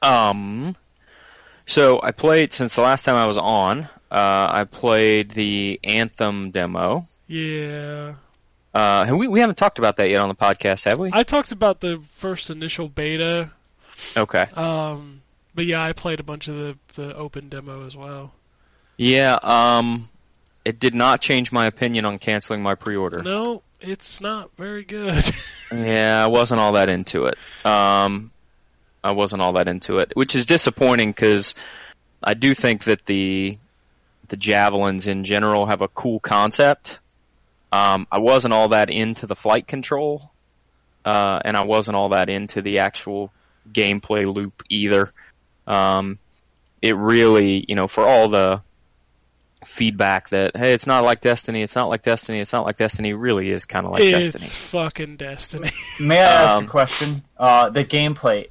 Um, so I played since the last time I was on. Uh, I played the Anthem demo. Yeah. Uh, and we we haven't talked about that yet on the podcast, have we? I talked about the first initial beta, Okay. um, but yeah, I played a bunch of the, the open demo as well. Yeah. Um, it did not change my opinion on canceling my pre-order. No, it's not very good. Yeah, I wasn't all that into it. Um, I wasn't all that into it, which is disappointing because I do think that the the javelins in general have a cool concept. Um, I wasn't all that into the flight control, uh, and I wasn't all that into the actual gameplay loop either. Um, it really, you know, for all the feedback that hey, it's not like Destiny, it's not like Destiny, it's not like Destiny, really is kind of like it's Destiny. It's fucking Destiny. May I ask Um, a question? Uh, the gameplay,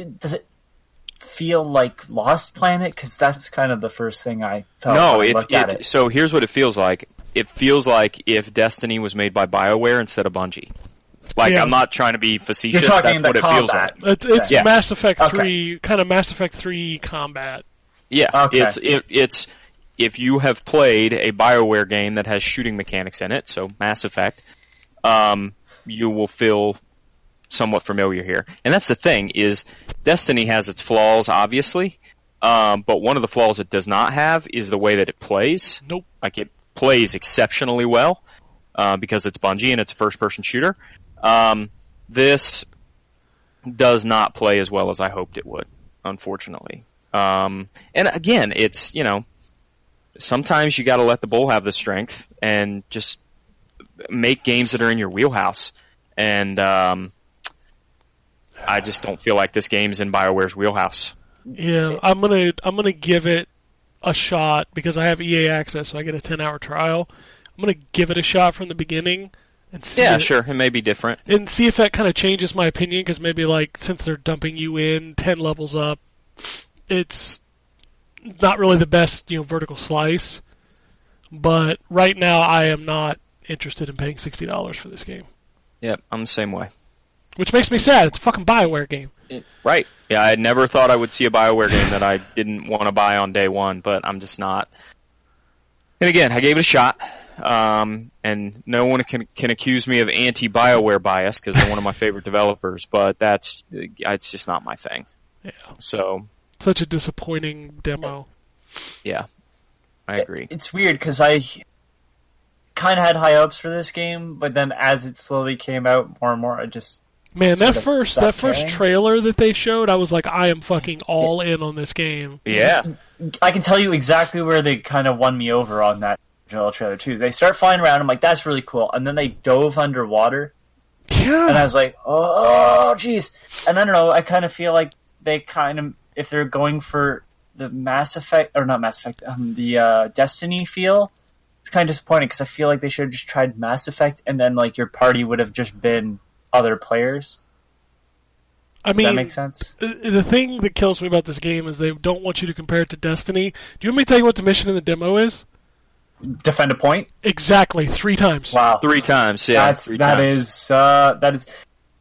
it, does it feel like Lost Planet? Because that's kind of the first thing I felt no, when I it, at it, it. so here's what it feels like. It feels like if Destiny was made by BioWare instead of Bungie. Like Yeah. I'm not trying to be facetious. You're talking that's the what it feels combat. like. It's, it's Yes. Mass Effect Okay. three, kind of Mass Effect three combat. Yeah, Okay. it's it, it's if you have played a BioWare game that has shooting mechanics in it, so Mass Effect, um, you will feel somewhat familiar here. And that's the thing is Destiny has its flaws, obviously, um, but one of the flaws it does not have is the way that it plays. Nope. Like it plays exceptionally well uh, because it's Bungie and it's a first-person shooter. Um, this does not play as well as I hoped it would, unfortunately. Um, and again, it's you know, sometimes you got to let the bull have the strength and just make games that are in your wheelhouse. And um, I just don't feel like this game's in Bioware's wheelhouse. Yeah, I'm gonna I'm gonna give it a shot because I have EA access, so I get a 10 hour trial. I'm gonna give it a shot from the beginning and see Yeah, it- sure, it may be different. and see if that kind of changes my opinion because maybe like since they're dumping you in 10 levels up, it's not really the best you know vertical slice. But right now, I am not interested in paying sixty dollars for this game, Yep, I'm the same way. Which makes me sad. It's a fucking Bioware game. Right. Yeah, I never thought I would see a BioWare game that I didn't want to buy on day one, but I'm just not. And again, I gave it a shot. Um, and no one can can accuse me of anti-BioWare bias because they're one of my favorite developers, but that's it's just not my thing. Yeah. So, Such a disappointing demo. yeah. I agree. It's weird because I kind of had high hopes for this game, but then as it slowly came out more and more, I just Man, Sort that of first stopped that first trailer that they showed, I was like, I am fucking all in on this game. Yeah. I can tell you exactly where they kind of won me over on that original trailer too. They start flying around. I'm like, that's really cool, and then they dove underwater, and I was like, oh, jeez. And I don't know. I kind of feel like they kind of, if they're going for the Mass Effect or not Mass Effect, um, the uh, Destiny feel, it's kind of disappointing because I feel like they should have just tried Mass Effect, and then like your party would have just been other players. I Does mean, that make sense? Uh, the thing that kills me about this game is they don't want you to compare it to Destiny. Do you want me to tell you what the mission in the demo is? Defend a point. Exactly, three times. Wow, Three times, yeah. that's three that times. is uh, that is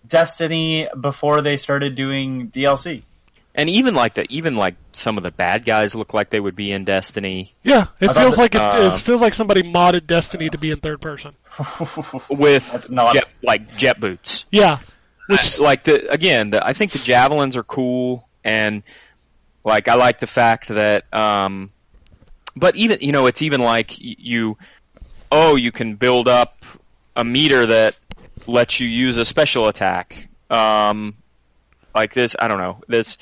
Destiny before they started doing DLC. And even like the even like some of the bad guys look like they would be in Destiny Yeah, it I thought feels that- like it, uh, it feels like somebody modded Destiny to be in third person. with That's not- jet, like jet boots. Yeah, which Which like the again, the, I think the javelins are cool, and like I like the fact that, um, but even you know, it's even like you, oh, you can build up a meter that lets you use a special attack, um, like this. I don't know. This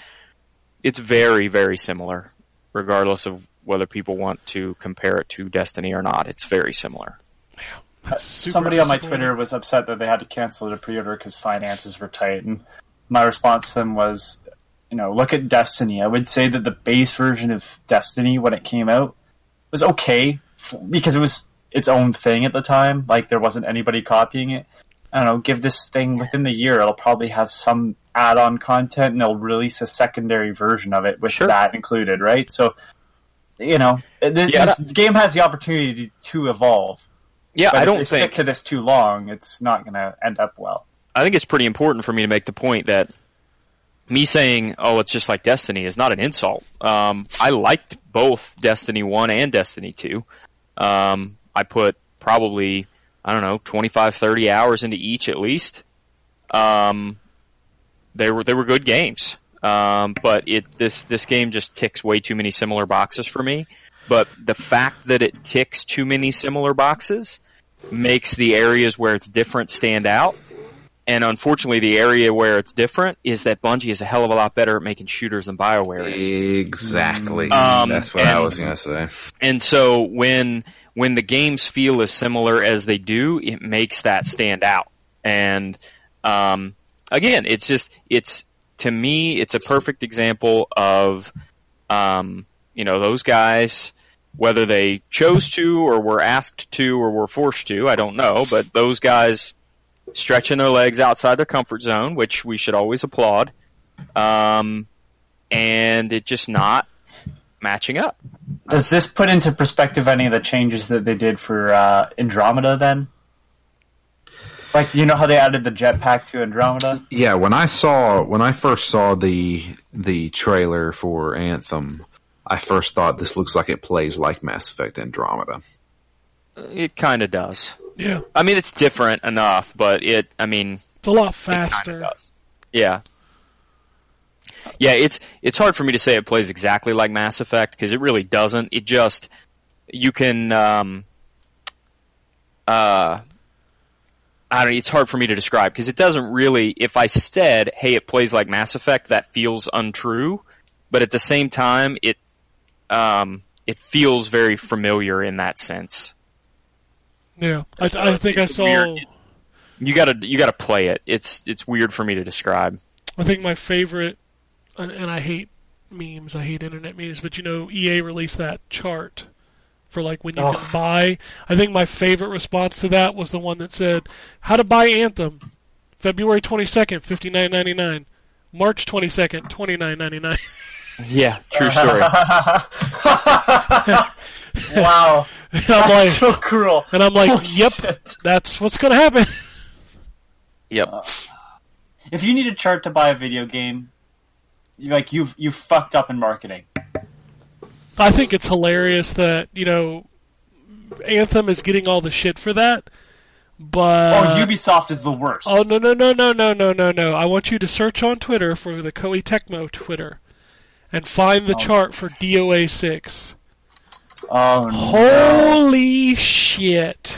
it's very very similar, regardless of whether people want to compare it to Destiny or not. It's very similar. it's super Somebody on my. Twitter was upset that they had to cancel their pre-order because finances were tight, and my response to them was, you know, look at Destiny. I would say that the base version of Destiny when it came out was okay f- because it was its own thing at the time. Like there wasn't anybody copying it. I don't know. Give this thing within the year, it'll probably have some add-on content, and they'll release a secondary version of it with Sure. that included, right? So, you know, th- Yeah, this game has the opportunity to evolve. Yeah, I if don't they think stick to this too long, it's not going to end up well. I think it's pretty important for me to make the point that me saying, "Oh, it's just like Destiny," is not an insult. Um, I liked both Destiny One and Destiny Two. Um, I put probably I don't know 25, 30 hours into each at least. Um, they were they were good games, um, but it this this game just ticks way too many similar boxes for me. But the fact that it ticks too many similar boxes makes the areas where it's different stand out. And unfortunately, the area where it's different is that Bungie is a hell of a lot better at making shooters than BioWare is. Exactly. Um, That's what I was gonna say. And so when when the games feel as similar as they do, it makes that stand out. And um, again, it's just it's to me, it's a perfect example of um, you know those guys. Whether they chose to or were asked to or were forced to, I don't know. But those guys stretching their legs outside their comfort zone, which we should always applaud. Um, and it just not matching up. Does this put into perspective any of the changes that they did for uh, Andromeda then? Like, do you know how they added the jetpack to Andromeda? Yeah, when I saw when I first saw the the trailer for Anthem, I first thought this looks like it plays like Mass Effect Andromeda. It kind of does. Yeah, I mean, it's different enough, but it. I mean, it's a lot faster. of does. Yeah. Yeah, it's it's hard for me to say it plays exactly like Mass Effect because it really doesn't. It just you can um uh I don't know, it's hard for me to describe because it doesn't really if I said, "Hey, it plays like Mass Effect," that feels untrue, but at the same time it um it feels very familiar in that sense. Yeah, I, So I think I saw. weird. You got to you got to play it. It's it's weird for me to describe. I think my favorite, and, and I hate memes. I hate internet memes, but you know, EA released that chart for like when you Oh. can buy. I think my favorite response to that was the one that said, "How to buy Anthem, February twenty second, fifty nine ninety nine, March twenty second, twenty nine ninety nine. Yeah, true story. wow. And I'm That's like, so cruel. and I'm like, Holy yep, shit. that's what's gonna happen. yep. Uh, if you need a chart to buy a video game, you- like you've you've fucked up in marketing. I think it's hilarious that you know Anthem is getting all the shit for that, but oh, Ubisoft is the worst. Oh no no no no no no no no! I want you to search on Twitter for the Koei Tecmo Twitter, and find the Oh. chart for DOA six. Oh, no. Holy shit!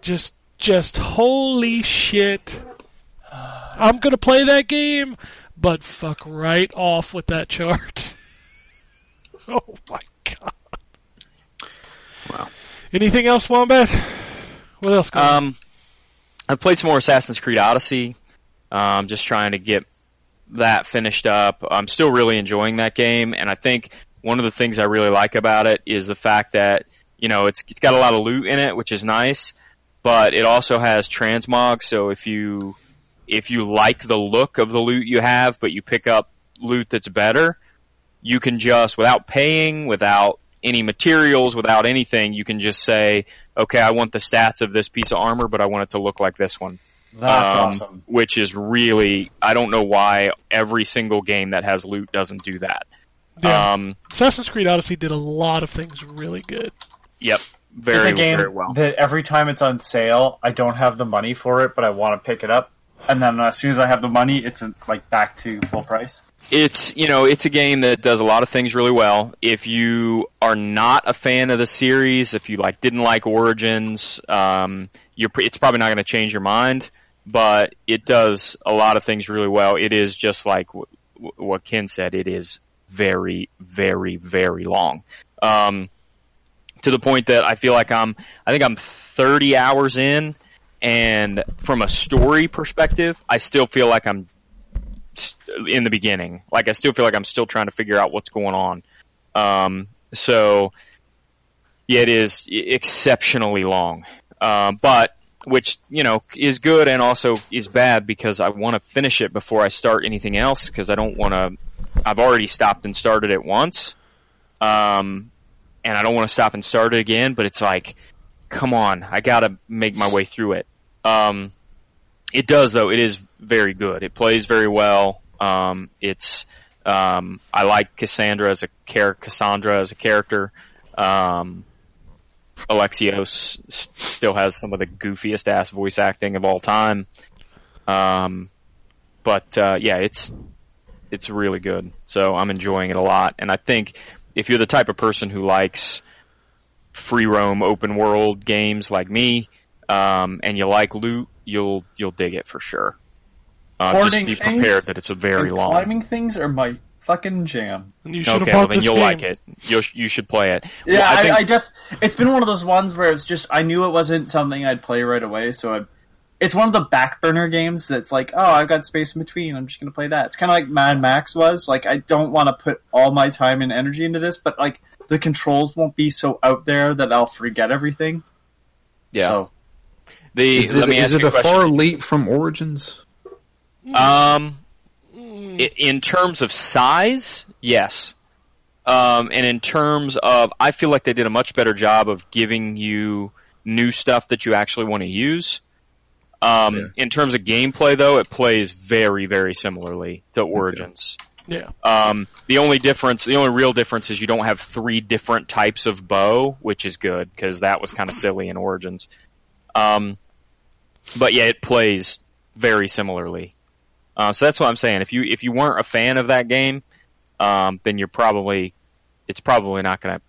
Just just holy shit! I'm gonna play that game, but fuck right off with that chart. oh my god! Wow. Anything else, Wombat? What else? Going on? Um, I've played some more Assassin's Creed Odyssey. Um, just trying to get that finished up. I'm still really enjoying that game, and I think one of the things I really like about it is the fact that you know it's it's got a lot of loot in it, which is nice, but it also has transmog. So if you if you like the look of the loot you have, but you pick up loot that's better, you can just without paying, without any materials, without anything, you can just say, okay, I want the stats of this piece of armor, but I want it to look like this one. That's Um, awesome. Which is really, I don't know why every single game that has loot doesn't do that. yeah. Um, Assassin's Creed Odyssey did a lot of things really good. yep, very, it's a game very well. that every time it's on sale, I don't have the money for it, but I want to pick it up. And then as soon as I have the money, it's uh, like back to full price. It's you know it's a game that does a lot of things really well. If you are not a fan of the series, if you like didn't like Origins, um, you're it's probably not going to change your mind. But it does a lot of things really well. It is just like w- w- what Ken said. It is very, very, very long. Um, to the point that I feel like I'm. I think I'm 30 hours in, and from a story perspective, I still feel like I'm st- in the beginning. Like I still feel like I'm still trying to figure out what's going on. Um, so yeah, it is exceptionally long, um, but which you know is good and also is bad because I want to finish it before I start anything else because I don't want to. I've already stopped and started it once, um, and I don't want to stop and start it again. But it's like, come on, I gotta make my way through it. Um, it does though. It is very good. It plays very well. Um, it's um, I like Cassandra as a char- Cassandra as a character. Um, Alexios s- still has some of the goofiest ass voice acting of all time. Um, but uh, yeah, it's it's really good. So I'm enjoying it a lot, and I think if you're the type of person who likes free roam open world games like me, um, and you like loot, you'll you'll dig it for sure. Uh, just be prepared that it's a very And long. climbing things are my fucking jam. You should Okay, well then you'll game. like it. You you should play it. Yeah, Well, I, think- I, def. It's been one of those ones where it's just I knew it wasn't something I'd play right away, so I. It's one of the back burner games that's like, oh, I've got space in between. I'm just gonna play that. It's kind of like Mad Max was. Like, I don't want to put all my time and energy into this, but like the controls won't be so out there that I'll forget everything. yeah. So, the Is let it, me is ask it a a far leap from Origins? Um, in terms of size, yes. Um, and in terms of, I feel like they did a much better job of giving you new stuff that you actually want to use. Um, Yeah. In terms of gameplay, though, it plays very, very similarly to Origins. Yeah. Um, the only difference, the only real difference is you don't have three different types of bow, which is good because that was kind of silly in Origins. Um, but yeah, it plays very similarly. Uh, so that's what I'm saying. If you if you weren't a fan of that game, um, then you're probably it's probably not going to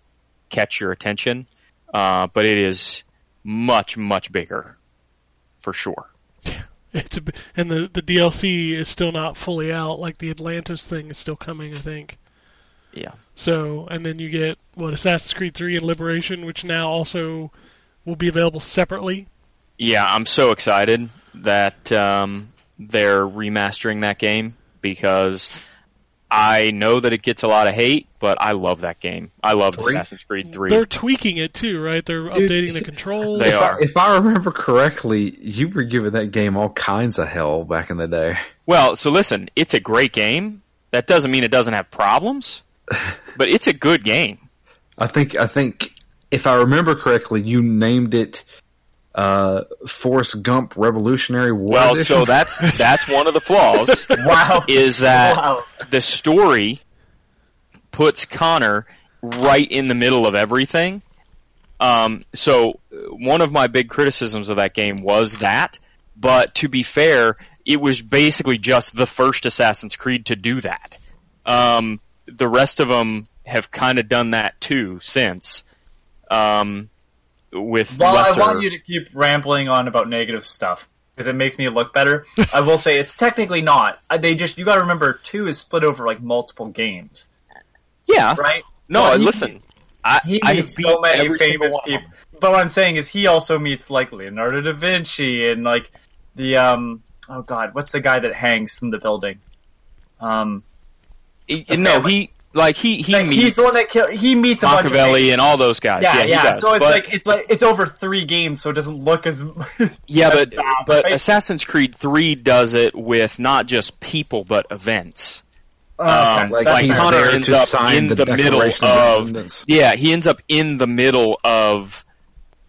catch your attention. Uh, but it is much much bigger, for sure. It's a, b- and the the DLC is still not fully out. Like the Atlantis thing is still coming, I think. Yeah. So, and then you get what Assassin's Creed 3 and Liberation, which now also will be available separately. Yeah, I'm so excited that um, they're remastering that game because I know that it gets a lot of hate, but I love that game. I love Three? Assassin's Creed 3. They're tweaking it too, right? They're Dude, updating the controls. They if, are. I, if I remember correctly, you were giving that game all kinds of hell back in the day. Well, so listen, it's a great game. That doesn't mean it doesn't have problems, but it's a good game. I think I think if I remember correctly, you named it uh, Forrest Gump Revolutionary War Well, Edition. so that's that's one of the flaws Wow. is that Wow. the story puts Connor right in the middle of everything. Um, so uh, one of my big criticisms of that game was that, but to be fair, it was basically just the first Assassin's Creed to do that. Um, the rest of them have kind of done that too since. Um, with Well, lesser, I want you to keep rambling on about negative stuff because it makes me look better. I will say it's technically not. Uh, They just you got to remember two is split over like multiple games, yeah, right? no, Well, he- listen, I, He I meets so many famous one of them. people. But what I'm saying is he also meets like Leonardo da Vinci and like the um oh god, what's the guy that hangs from the building? Um, The no, he like he he like, meets he's the one that kill, he meets a bunch of Machiavelli and all those guys. Yeah, Yeah, yeah. he does. So it's but, like it's like it's over three games, so it doesn't look as yeah, as but bad, but right? Assassin's Creed Three does it with not just people but events. Oh, okay. Um, like, like Connor ends up in the, the middle Declaration of yeah, he ends up in the middle of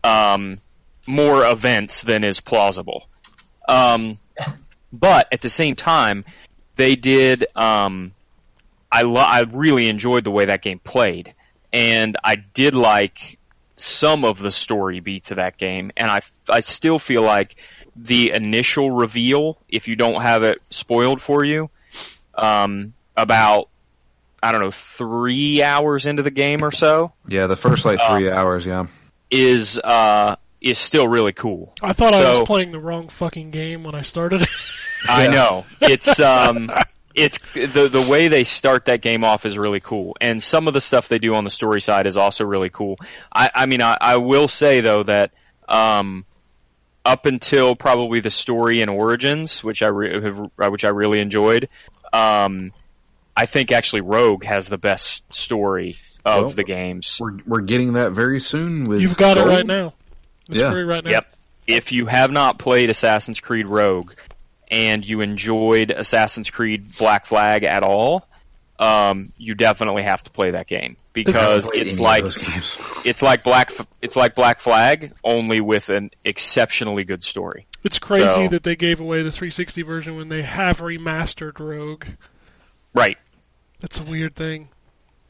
um, more events than is plausible. Um, but at the same time, they did. Um, I lo- I really enjoyed the way that game played, and I did like some of the story beats of that game, and I I still feel like the initial reveal, if you don't have it spoiled for you, um, about I don't know three hours into the game or so, Yeah, the first like three hours. Yeah, is uh is still really cool. I thought I was playing the wrong fucking game when I started. I know it's um it's the the way they start that game off is really cool, and some of the stuff they do on the story side is also really cool. I I mean I, I will say though that um up until probably the story and origins, which I re- have, uh, which I really enjoyed, um I think actually Rogue has the best story of Well, the games. we're we're getting that very soon. With You've got it right now. It's Yeah. free right now. Yep. If you have not played Assassin's Creed Rogue and you enjoyed Assassin's Creed Black Flag at all, um, you definitely have to play that game because it's like games. it's like Black it's like Black Flag only with an exceptionally good story. It's crazy So- that they gave away the 360 version when they have remastered Rogue. Right. That's a weird thing.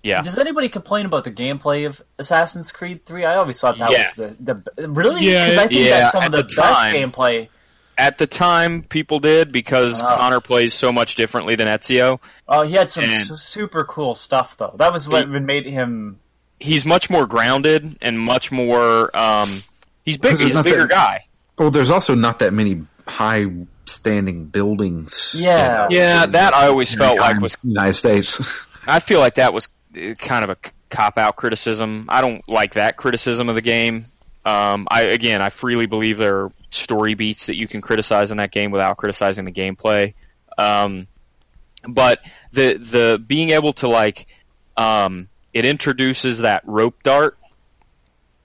Yeah. Does anybody complain about the gameplay of Assassin's Creed 3? I always thought that Yeah. was the, the really Yeah, because I think yeah, that's some of the, the best time- gameplay. At the time, people did because Oh. Connor plays so much differently than Ezio. Oh, he had some su- super cool stuff though. That was what He- made him. He's much more grounded and much more. Um, he's big. He's a nothing- bigger guy. Well, there's also not that many high standing buildings. Yeah. Yeah, that I always felt like was in the United States. I feel like that was uh, kind of a cop out criticism. I don't like that criticism of the game. Um, I again, I freely believe there are story beats that you can criticize in that game without criticizing the gameplay. Um, but the the being able to like, um, it introduces that rope dart,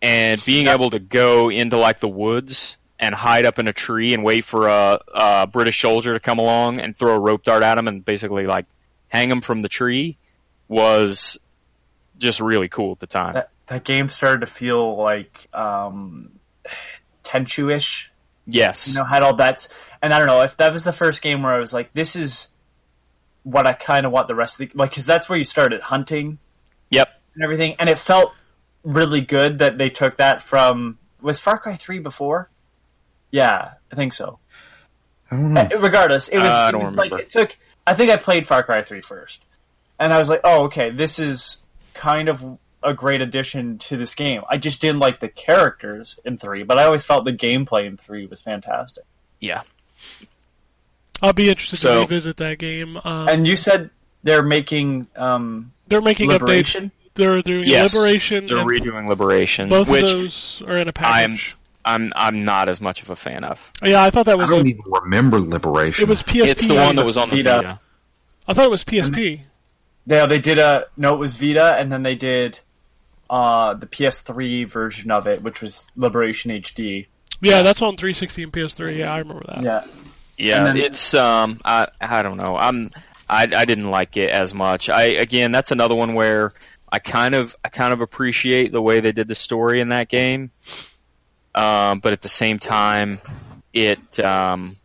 and being able to go into like the woods and hide up in a tree and wait for a, a British soldier to come along and throw a rope dart at him and basically like hang him from the tree was just really cool at the time. That, that game started to feel like um, Tenchu-ish. yes. You know, had all bets, and I don't know if that was the first game where I was like, "This is what I kind of want the rest of the like," because that's where you started hunting Yep. and everything, and it felt really good that they took that from was Far Cry Three before. Yeah, I think so. I don't know. Uh, Regardless, it was, Uh, it was like it took. I think I played Far Cry 3 first, and I was like, "Oh, okay, this is kind of a great addition to this game." I just didn't like the characters in three, but I always felt the gameplay in three was fantastic. Yeah. I'll be interested So- to revisit that game. Um, And you said they're making um, they're making Liberation. updates. They're doing Yes. Liberation. They're and redoing Liberation, both which of those are in a I'm package. I'm I'm not as much of a fan of. yeah, I thought that was. I don't A, even remember Liberation. it was PSP. It's the one that was on the Vita. Vita. I thought it was PSP. Yeah, they did a no. It was Vita, and then they did uh, the PS3 version of it, which was Liberation HD. Yeah, that's on 360 and PS3. Yeah, I remember that. Yeah, Yeah, then- it's um I I don't know. I'm I I didn't like it as much. I again that's another one where I kind of I kind of appreciate the way they did the story in that game. Um but at the same time it um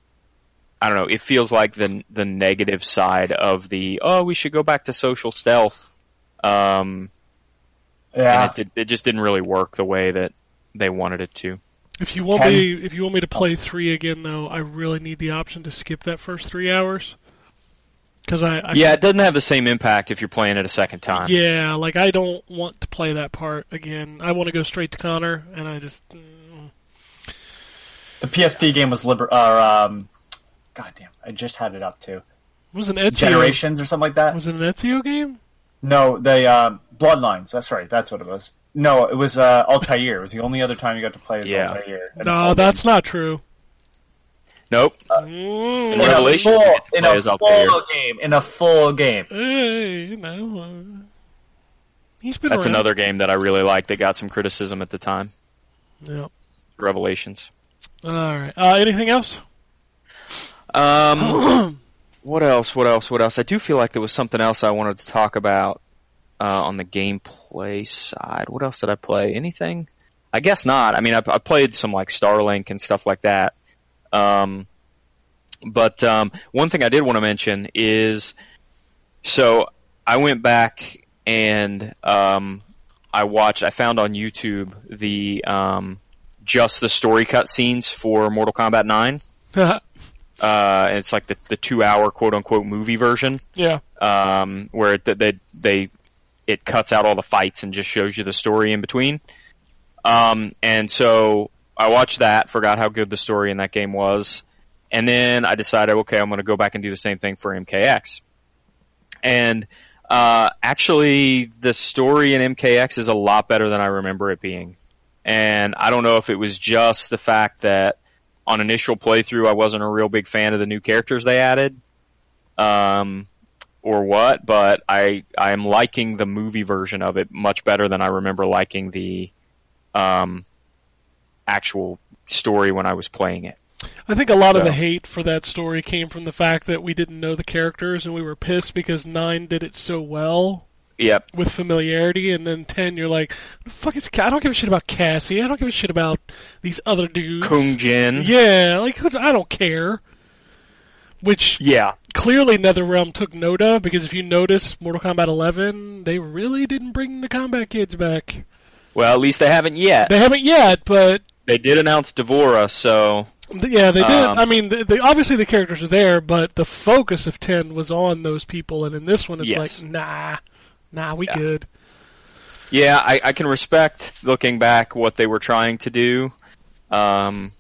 I don't know, it feels like the the negative side of the oh we should go back to social stealth. Um yeah. and it, did, it just didn't really work the way that they wanted it to. If you want Can- me, if you want me to play three again, though, I really need the option to skip that first three hours. Because I, I Yeah, it doesn't have the same impact if you're playing it a second time. yeah, like I don't want to play that part again. I want to go straight to Connor, and I just mm, the PSP game was Liber. Or, um, God damn, I just had it up too. it was an Ezio. Generations or something like that. Was it an Ezio game? No, the um, Bloodlines. That's right. That's what it was. No, it was uh, Altair. It was the only other time you got to play as Yeah. Altair. No, full that's not true. Nope. Mm, In. Revelation, in you a full, get to in play a as full Altair. game. In a full game. hey, you uh, he's been That's around. another game that I really liked that got some criticism at the time. Yeah. Revelations. All right. Uh, anything else? Um, what else? What else? What else? I do feel like there was something else I wanted to talk about uh, on the gameplay side. What else did I play? Anything? I guess not. I mean, I, I played some like Starlink and stuff like that. Um, but um, one thing I did want to mention is, so I went back and um, I watched. I found on YouTube the um, just the story cutscenes for Mortal Kombat Nine. Uh, it's like the, the two hour quote unquote movie version, yeah. um, where it, they, they, it cuts out all the fights and just shows you the story in between. Um, and so I watched that, forgot how good the story in that game was, and then I decided, okay, I'm going to go back and do the same thing for MKX. And uh, actually, the story in MKX is a lot better than I remember it being. And I don't know if it was just the fact that on initial playthrough I wasn't a real big fan of the new characters they added, um, or what. But I I am liking the movie version of it much better than I remember liking the um, actual story when I was playing it. I think a lot of the hate for that story came from the fact that we didn't know the characters and we were pissed because nine did it so well Yep. with familiarity, and then ten you're like, "Fuck is I don't give a shit about Cassie. I don't give a shit about these other dudes." Kung Jin. Yeah, like who- I don't care. Which Yeah. clearly NetherRealm took note of because if you notice Mortal Kombat 11, they really didn't bring the combat kids back. Well, at least they haven't yet. They haven't yet, but They did announce D'Vorah, so yeah, they did. Um, I mean, they, they, obviously the characters are there, but the focus of 10 was on those people, and in this one it's Yes. like, nah, nah, we Yeah. good. Yeah, I, I can respect looking back what they were trying to do, um,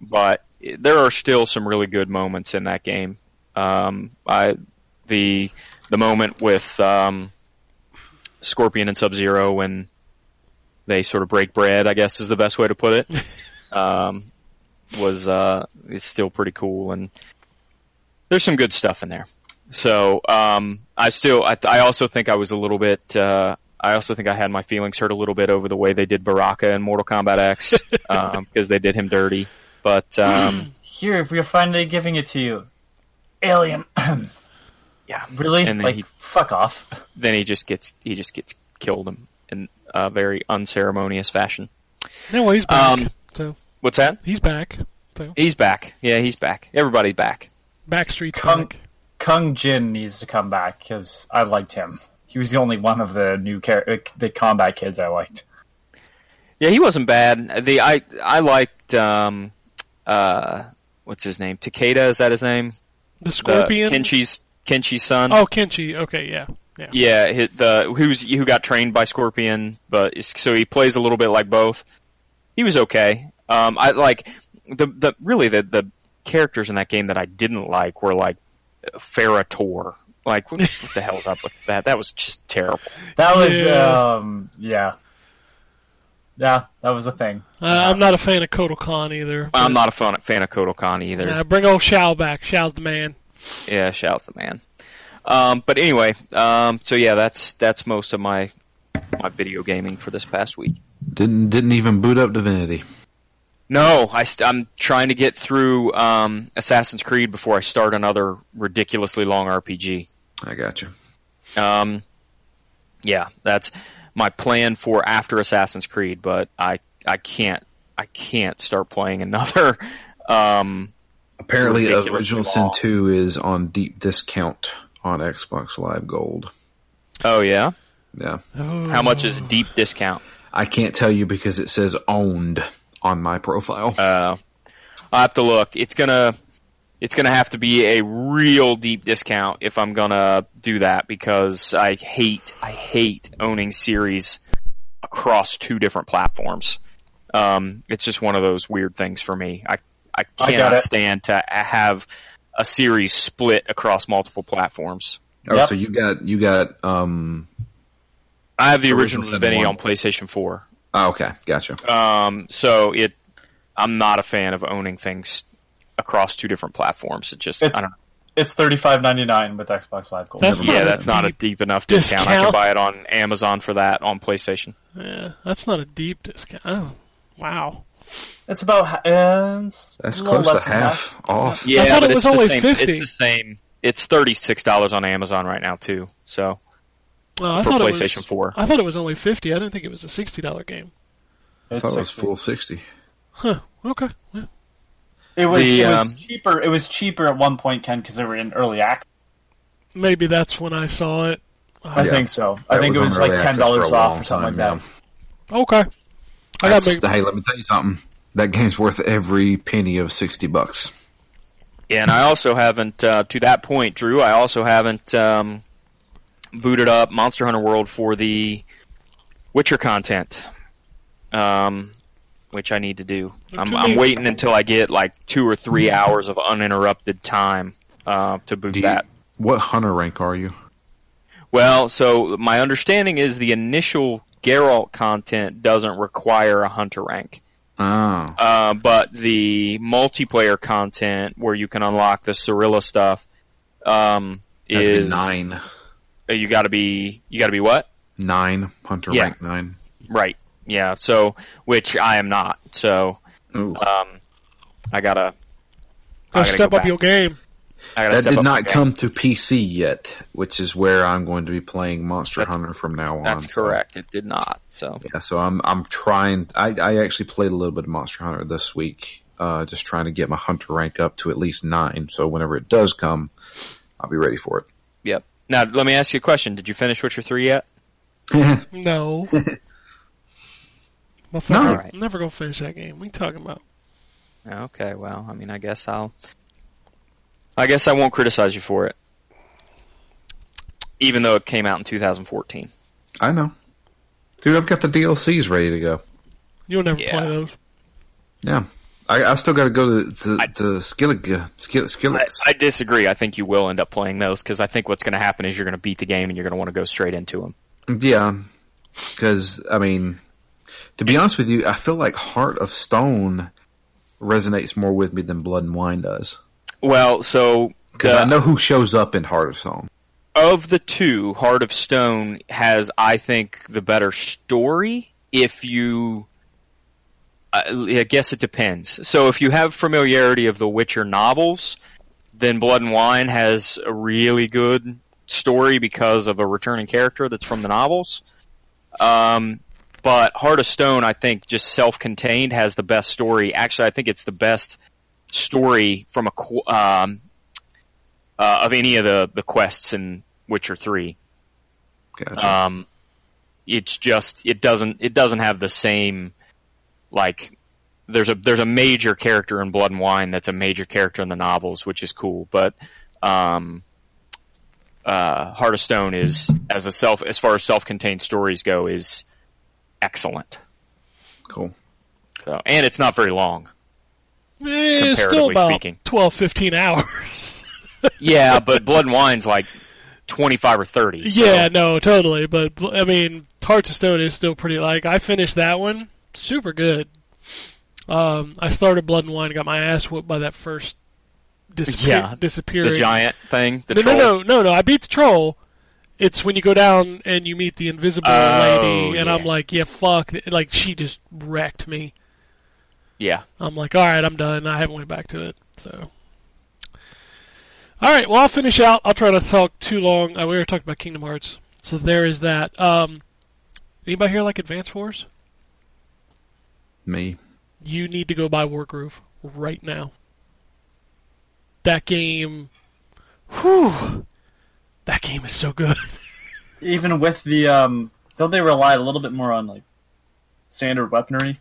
but there are still some really good moments in that game. Um, I the the moment with um, Scorpion and Sub Zero when they sort of break bread, I guess is the best way to put it. um, was uh, it's still pretty cool, and there's some good stuff in there. So um, I still, I, I also think I was a little bit. Uh, I also think I had my feelings hurt a little bit over the way they did Baraka in Mortal Kombat X because they did him dirty. But um, Here, we're finally giving it to you. Alien. yeah, really? And then like, he- fuck off. then he just gets he just gets killed in, in a very unceremonious fashion. No, he's back. Um, so What's that? he's back. So He's back. Yeah, he's back. Everybody's back. Backstreet's Kung, back. Kung Jin needs to come back because I liked him. He was the only one of the new char- uh, the combat kids I liked. Yeah, he wasn't bad. The I I liked um uh what's his name? Takeda is that his name? The The Scorpion. Kenshi's Kenshi's son. Oh, Kenshi. Okay, yeah, yeah. Yeah, hi- the who's who got trained by Scorpion, but so he plays a little bit like both. He was okay. Um, I like the the really the the characters in that game that I didn't like were like Ferrator. Like what, what the hell's up with that? That was just terrible. That was Yeah. um yeah. Yeah, that was a thing. Uh, I'm not a fan of Kotal Khan either. I'm not a fan, fan of Kotal Khan either. Uh, bring old Shao back. Shao's the man. Yeah, Shao's the man. Um, but anyway, um, so yeah, that's that's most of my my video gaming for this past week. Didn't didn't even boot up Divinity. No, I st- I'm trying to get through um, Assassin's Creed before I start another ridiculously long RPG. I got you. Um, yeah, that's my plan for after Assassin's Creed, but I I can't I can't start playing another. Um, Apparently, Original Sin. Two is on deep discount on Xbox Live Gold. oh yeah, Yeah, Oh. how much is deep discount? I can't tell you because it says owned on my profile. Uh, I'll have to look. It's gonna it's gonna have to be a real deep discount if I'm gonna do that because I hate I hate owning series across two different platforms. Um, it's just one of those weird things for me. I I I got cannot it. stand to have a series split across multiple platforms. oh, yep. so you got you got um. I have the Original original Sin Divinity on PlayStation 4. Oh, okay, gotcha. Um, so it, I'm not a fan of owning things across two different platforms. It just, It's I don't know. it's thirty five ninety nine with Xbox Live Gold. That's Yeah, mind. that's not a deep deep enough discount. I can buy it on Amazon for that on PlayStation. Yeah, that's not a deep discount. Oh, wow. It's about uh, it's That's a close less to than half off. Yeah, thought but it it's was the only same. 50. It's the same. It's thirty six dollars on Amazon right now too. So Oh, I for thought it PlayStation was, Four. I thought it was only fifty. I didn't think it was a sixty dollar game. I thought it was full sixty. Huh. Okay. Yeah. It was The, it was um, cheaper. It was cheaper at one point, Ken, because they were in early access. Maybe that's when I saw it. I Yeah. think so. I That think it was like ten dollars off or something time, like that. Okay. I got That's- big. hey, let me tell you something. That game's worth every penny of sixty bucks. Yeah, and I also haven't, uh, to that point, Drew. I also haven't um, booted up Monster Hunter World for the Witcher content, um, which I need to do. I'm, I'm waiting until I get like two or three hours of uninterrupted time uh, to boot Do you- that. What hunter rank are you? Well, so my understanding is the initial Geralt content doesn't require a hunter rank. Oh, Uh, but the multiplayer content where you can unlock the Cirilla stuff um, that'd be is nine. uh, you got to be you got to be what Nine hunter Yeah. rank nine. right yeah so which I am not so Ooh. um, I gotta I Gotta gotta step go up back. your game. I gotta That did not come to PC yet, which is where I'm going to be playing Monster That's- Hunter from now on. That's so- correct. It did not. So Yeah, so I'm I'm trying. I I actually played a little bit of Monster Hunter this week, uh, just trying to get my hunter rank up to at least nine. So whenever it does come, I'll be ready for it. yep. Now let me ask you a question. Did you finish Witcher three yet? it. No. Motherfucker, No. I'm never gonna finish that game. What are you talking about? Okay. Well, I mean, I guess I'll. I guess I won't criticize you for it, even though it came out in 2014. I know, dude. I've got the DLCs ready to go. You'll never Yeah. play those. Yeah, I, I still got to go to to, I- to Skellige, uh, Skill, I, I disagree. I think you will end up playing those because I think what's going to happen is you're going to beat the game and you're going to want to go straight into them. Yeah, because I mean, to be honest with you, I feel like Heart of Stone resonates more with me than Blood and Wine does. Well, so Because I know who shows up in Heart of Stone. of the two, Heart of Stone has, I think, the better story. If you I I guess it depends. So if you have familiarity of the Witcher novels, then Blood and Wine has a really good story because of a returning character that's from the novels. Um, but Heart of Stone, I think, just self-contained, has the best story. Actually, I think it's the best story from a um, uh, of any of the the quests in Witcher Three. Gotcha. Um, it's just it doesn't it doesn't have the same like there's a there's a major character in Blood and Wine that's a major character in the novels, which is cool. But um, uh, Heart of Stone is as a self as far as self-contained stories go is excellent. cool. So, and it's not very long. Eh, still about speaking. 12, 15 hours. Yeah, but Blood and Wine's like twenty five or thirty. so- Yeah, no, totally. But I mean, Hearts of Stone is still pretty. Like I finished that one, super good. Um, I started Blood and Wine, got my ass whooped by that first disappear, Yeah, disappearing. the giant thing. The no, troll. no, no, no, no. I beat the troll. It's when you go down and you meet the invisible Oh, lady, and yeah. I'm like, yeah, fuck. Like she just wrecked me. Yeah, I'm like, all right, I'm done. I haven't went back to it. So, all right. Well, I'll finish out. I'll try not to talk too long. Uh, we were talking about Kingdom Hearts, so there is that. Um, anybody here like Advance Wars? Me. You need to go buy Wargroove right now. That game, whew, that game is so good. Even with the um, don't they rely a little bit more on like standard weaponry,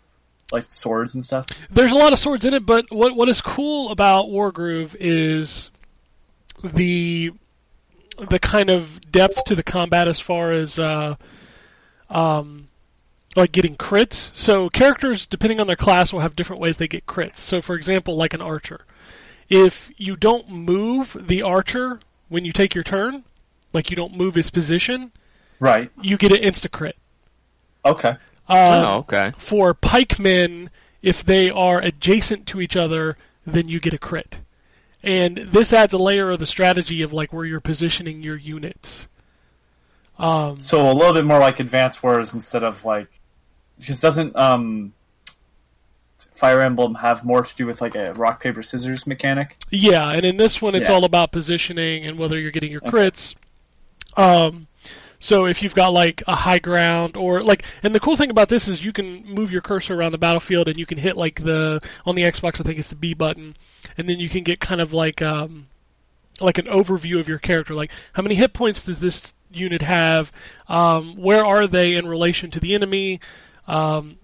like swords and stuff? There's a lot of swords in it, but what what is cool about Wargroove is the the kind of depth to the combat as far as uh, um, like getting crits. So characters, depending on their class, will have different ways they get crits. So, for example, like an archer, if you don't move the archer when you take your turn, like you don't move his position, Right. you get an insta crit. Okay. Uh, oh, okay. for pikemen, if they are adjacent to each other, then you get a crit. And this adds a layer of the strategy of like where you're positioning your units. Um, So a little bit more like Advance Wars instead of like because doesn't um Fire Emblem have more to do with like a rock paper scissors mechanic? yeah, and in this one, it's Yeah. all about positioning and whether you're getting your crits. Um, so if you've got like a high ground or like, and the cool thing about this is you can move your cursor around the battlefield and you can hit like the on the Xbox, I think it's the B button, and then you can get kind of like um, like an overview of your character, like how many hit points does this unit have, um, where are they in relation to the enemy, um,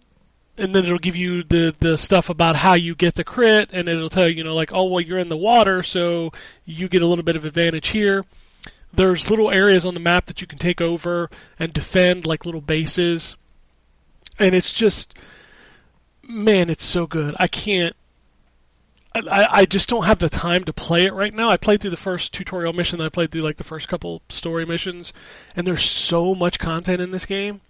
and then it'll give you the the stuff about how you get the crit, and it'll tell you, you know, like oh well you're in the water, so you get a little bit of advantage here. There's little areas on the map that you can take over and defend, like little bases, and it's just, man, it's so good. I can't. I, I just don't have the time to play it right now. I played through the first tutorial mission, I played through like the first couple story missions, and there's so much content in this game.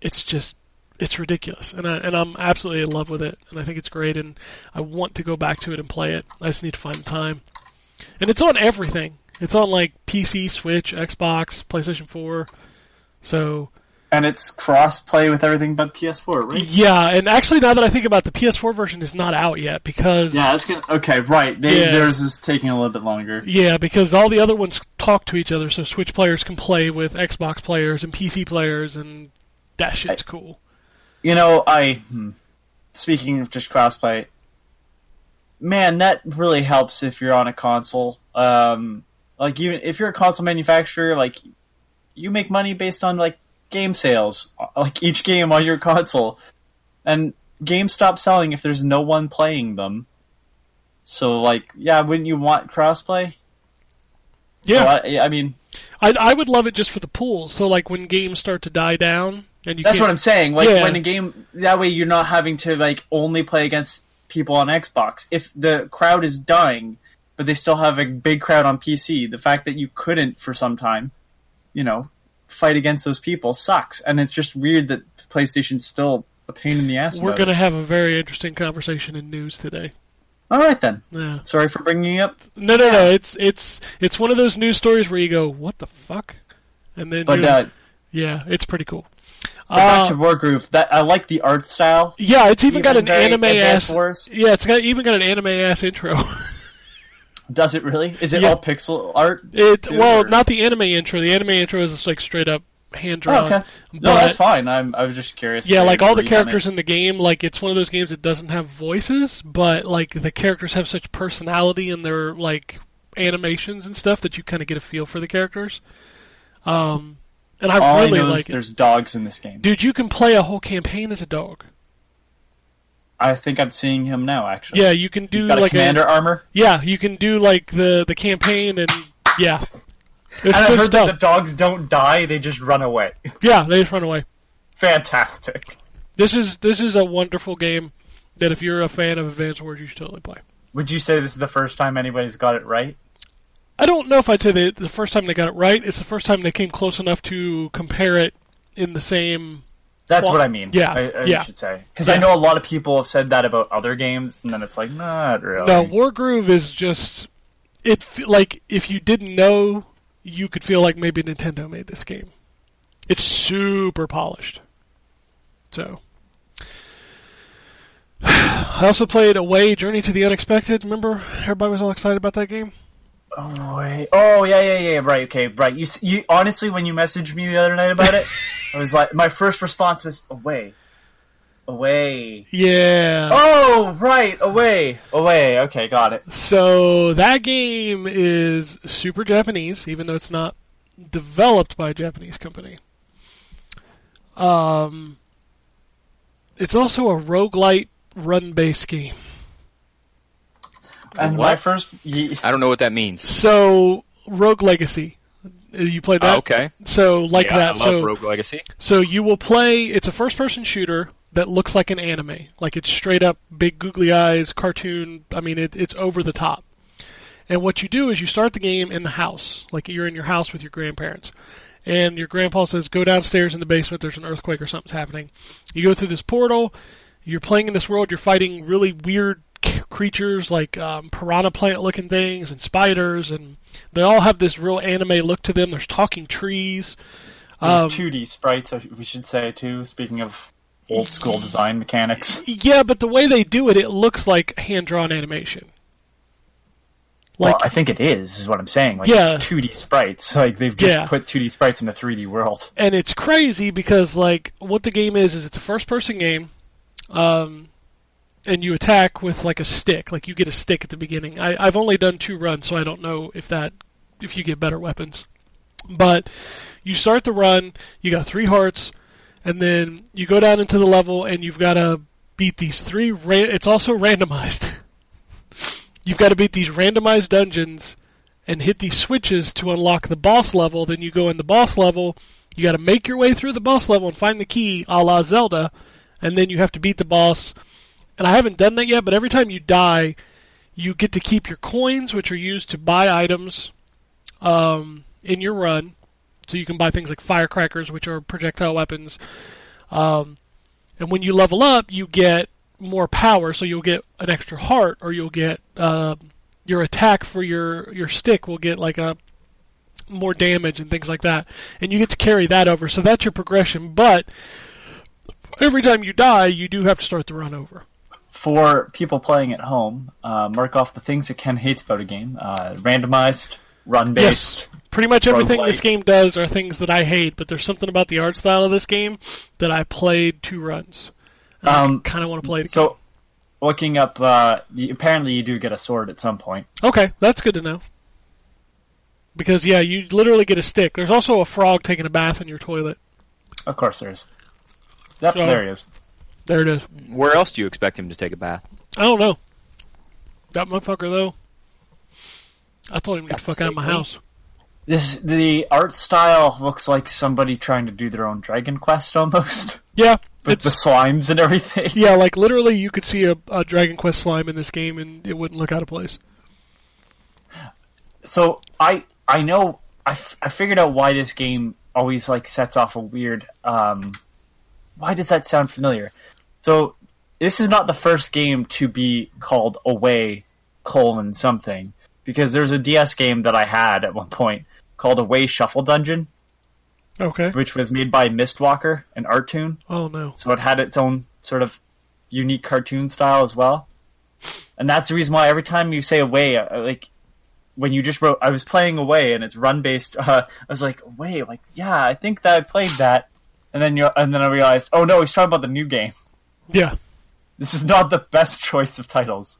It's just it's ridiculous, and I and I'm absolutely in love with it, and I think it's great, and I want to go back to it and play it. I just need to find the time, and it's on everything. It's on like PC, Switch, Xbox, PlayStation 4. So And it's cross play with everything but PS4, right? yeah, and actually now that I think about it, the PS4 version is not out yet because Yeah, that's good. Okay, right. They, Yeah. Theirs is taking a little bit longer. Yeah, because all the other ones talk to each other, so Switch players can play with Xbox players and PC players, and that shit's cool. You know, I hmm, speaking of just crossplay, man, that really helps if you're on a console. Um, like even if you're a console manufacturer, like you make money based on like game sales, uh, like each game on your console, and games stop selling if there's no one playing them. So, like, yeah, wouldn't you want crossplay? Yeah, So I, I mean, I, I would love it just for the pools. So like when games start to die down, and you That's what I'm saying. Like Yeah. when a game that way you're not having to like only play against people on Xbox. If the crowd is dying, but they still have a big crowd on PC, the fact that you couldn't for some time, you know, fight against those people sucks. And it's just weird that PlayStation's still a pain in the ass. We're gonna have a very interesting conversation in news today. All right then. Yeah. Sorry for bringing it up, No, no, no. It's it's it's one of those news stories where you go, "What the fuck," and then but uh, Yeah, it's pretty cool. Back Uh, to Wargroove, that I like the art style. yeah, it's even, got an anime ass. Wars. Yeah, it's got even got an anime ass intro. Does it really? Is it Yeah. all pixel art? It well, or- not the anime intro. The anime intro is just like straight up hand Oh, drawn. okay. No, But- that's fine. I'm, I was just curious. Yeah, like all the characters in the game, like it's one of those games that doesn't have voices, but like the characters have such personality in their like animations and stuff that you kind of get a feel for the characters. Um, and I All really I know like is it. there's dogs in this game. Dude, you can play a whole campaign as a dog. I think I'm seeing him now. Actually, Yeah, you can do like a commander armor. yeah, you can do like the the campaign and yeah. It's And I heard that the dogs don't die; they just run away. Yeah, they just run away. Fantastic. This is this is a wonderful game that if you're a fan of Advance Wars, you should totally play. Would you say this is the first time anybody's got it right? I don't know if I'd say the first time they got it right. It's the first time they came close enough to compare it in the same. That's Well, what I mean. yeah, I, I yeah. should say because Yeah. I know a lot of people have said that about other games, and then it's like not really. No, Wargroove is just it. Like if you didn't know, you could feel like maybe Nintendo made this game. It's super polished. So. I also played Away Journey to the Unexpected. Remember, everybody was all excited about that game. Oh wait. Oh yeah, yeah, yeah. Right. Okay. Right. You. You honestly, when you messaged me the other night about it, I was like, my first response was away, away. Yeah. Oh right, away, away. Okay, got it. So that game is super Japanese, even though it's not developed by a Japanese company. Um, it's also a roguelite run-based game. And What? my first. Ye- I don't know what that means. So Rogue Legacy, Uh, you played that? Oh, okay. So like yeah, that. I love so Rogue Legacy. So you will play. It's a first-person shooter that looks like an anime. Like it's straight up big googly eyes, cartoon. I mean, it, it's over the top. And what you do is you start the game in the house, like you're in your house with your grandparents. And your grandpa says, "Go downstairs in the basement. There's an earthquake or something's happening." You go through this portal. You're playing in this world. You're fighting really weird creatures like um, piranha plant-looking things and spiders, and they all have this real anime look to them. There's talking trees. Um, 2D sprites, we should say too. Speaking of old school design mechanics. Yeah, but the way they do it, it looks like hand drawn animation. Like, well, I think it is. Is what I'm saying. Like Yeah. it's 2D sprites. Like they've just Yeah. put 2D sprites in a 3D world. and it's crazy because like what the game is is it's a first person game, um, and you attack with like a stick. Like you get a stick at the beginning. I, I've only done two runs, so I don't know if that if you get better weapons. But you start the run, you got three hearts, and then you go down into the level, and you've got to beat these three. Ra- it's also randomized. you've got to beat these randomized dungeons and hit these switches to unlock the boss level. Then you go in the boss level. You got to make your way through the boss level and find the key, a la Zelda, and then you have to beat the boss. And I haven't done that yet, but every time you die, you get to keep your coins, which are used to buy items um, in your run. So you can buy things like firecrackers, which are projectile weapons. Um, and when you level up, you get more power. So you'll get an extra heart, or you'll get uh, your attack for your your stick will get like a more damage and things like that. And you get to carry that over. So that's your progression. But every time you die, you do have to start the run over. For people playing at home, uh, mark off the things that Ken hates about a game: uh, randomized, run based. Yes. Pretty much everything this game does are things that I hate, but there's something about the art style of this game that I played two runs. Um, I kind of want to play it. So, looking up, uh, apparently you do get a sword at some point. Okay, that's good to know. Because yeah, you literally get a stick. There's also a frog taking a bath in your toilet. Of course, there is. Yep, So- there he is. There it is. Where else do you expect him to take a bath? I don't know. That motherfucker though. I told him to get the fuck out of my stick, house. This the art style looks like somebody trying to do their own Dragon Quest almost, Yeah, with the slimes and everything. yeah, like literally, you could see a, a Dragon Quest slime in this game, and it wouldn't look out of place. So I I know I, f- I figured out why this game always like sets off a weird. Um, why does that sound familiar? So this is not the first game to be called Away colon something because there's a DS game that I had at one point called Away Shuffle Dungeon. Okay. which was made by Mistwalker, an Artoon. Oh no. So it had its own sort of unique cartoon style as well. And that's the reason why every time you say away, uh, like when you just wrote, I was playing away and it's run based. Uh, I was like, away, like yeah, I think that I played that. And then you, and then I realized, oh no, he's talking about the new game. Yeah. This is not the best choice of titles.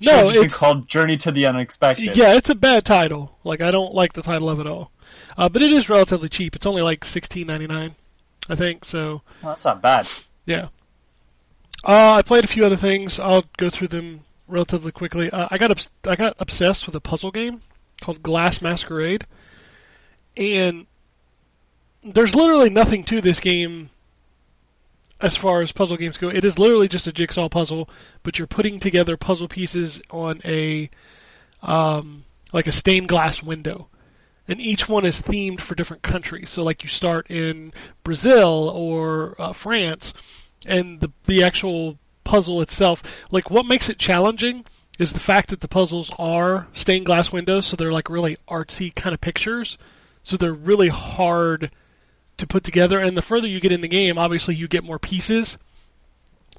No, Should it's called Journey to the Unexpected. yeah, it's a bad title. Like I don't like the title of it all. Uh, but it is relatively cheap. It's only like sixteen ninety nine, I think. So Well, that's not bad. yeah. Uh, I played a few other things. I'll go through them relatively quickly. Uh, I got obs- I got obsessed with a puzzle game called Glass Masquerade, and there's literally nothing to this game as far as puzzle games go. It is literally just a jigsaw puzzle, but you're putting together puzzle pieces on a um, like a stained glass window. And each one is themed for different countries. So, like, you start in Brazil or uh, France, and the the actual puzzle itself, like, what makes it challenging is the fact that the puzzles are stained glass windows, so they're like really artsy kind of pictures. So they're really hard to put together. And the further you get in the game, obviously you get more pieces.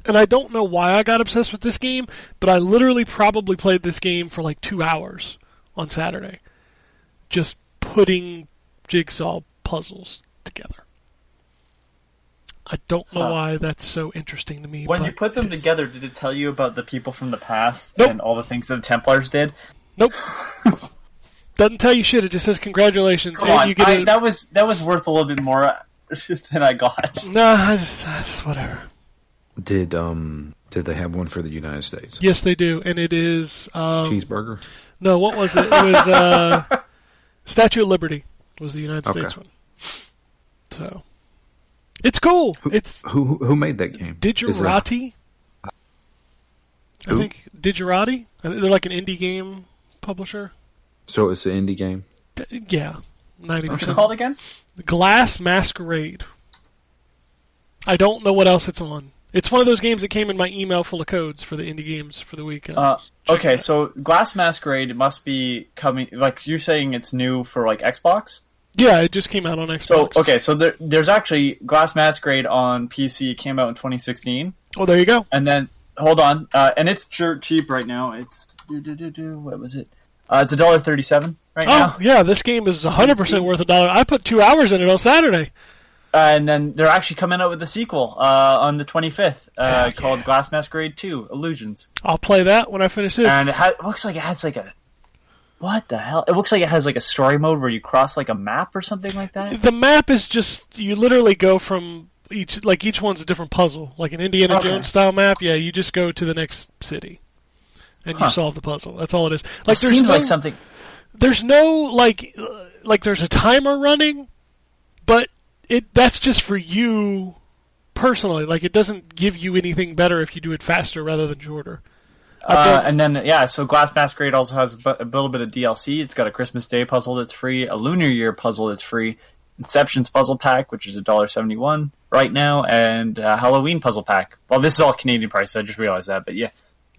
And I don't know why I got obsessed with this game, but I literally probably played this game for like two hours on Saturday. Just putting jigsaw puzzles together. I don't know Huh. why that's so interesting to me. When you put them together, did it tell you about the people from the past Nope. and all the things that the Templars did? Nope. Doesn't tell you shit. It just says congratulations, Come and on, you get I, a, that was that was worth a little bit more than I got. Nah, it's, it's whatever. Did um did they have one for the United States? Yes, they do, and it is. Um, Cheeseburger. No, what was it? It was uh, Statue of Liberty was the United Okay. States one. So it's cool. It's Who who- who made that game? Is it a- I think Digerati. I think They're like an indie game publisher. So it's an indie game. D- yeah, ninety What's it called again? Glass Masquerade. I don't know what else it's on. It's one of those games that came in my email full of codes for the indie games for the weekend. Uh, okay, so Glass Masquerade must be coming. Like you're saying, it's new for like Xbox. yeah, it just came out on Xbox. So okay, so there, there's actually Glass Masquerade on PC. It came out in 2016, Oh, there you go. and then hold on, uh, and it's dirt cheap right now. It's do, do, do, do, what was it? Uh, it's a dollar thirty-seven right Oh, now. yeah, this game is 100% worth a dollar. I put two hours in it on Saturday. Uh, and then they're actually coming out with a sequel uh, on the 25th uh, Heck called yeah. Glass Masquerade 2: Illusions. I'll play that when I finish this. and it, ha- it looks like it has like a what the hell? It looks like it has like a story mode where you cross like a map or something like that. the map is just, you literally go from each, like each one's a different puzzle. Like an Indiana Okay. Jones style map, yeah, you just go to the next city. And you solve the puzzle. That's all it is. Like it there's seems no, like something. there's no like like there's a timer running, but it that's just for you personally. Like it doesn't give you anything better if you do it faster rather than shorter. Uh, and then yeah, so Glass Masquerade also has a, little bit of DLC. It's got a Christmas Day puzzle that's free, a Lunar Year puzzle that's free, Inception's puzzle pack, which is a dollar seventy one right now, and uh, Halloween puzzle pack. Well, this is all Canadian price. I just realized that, but yeah,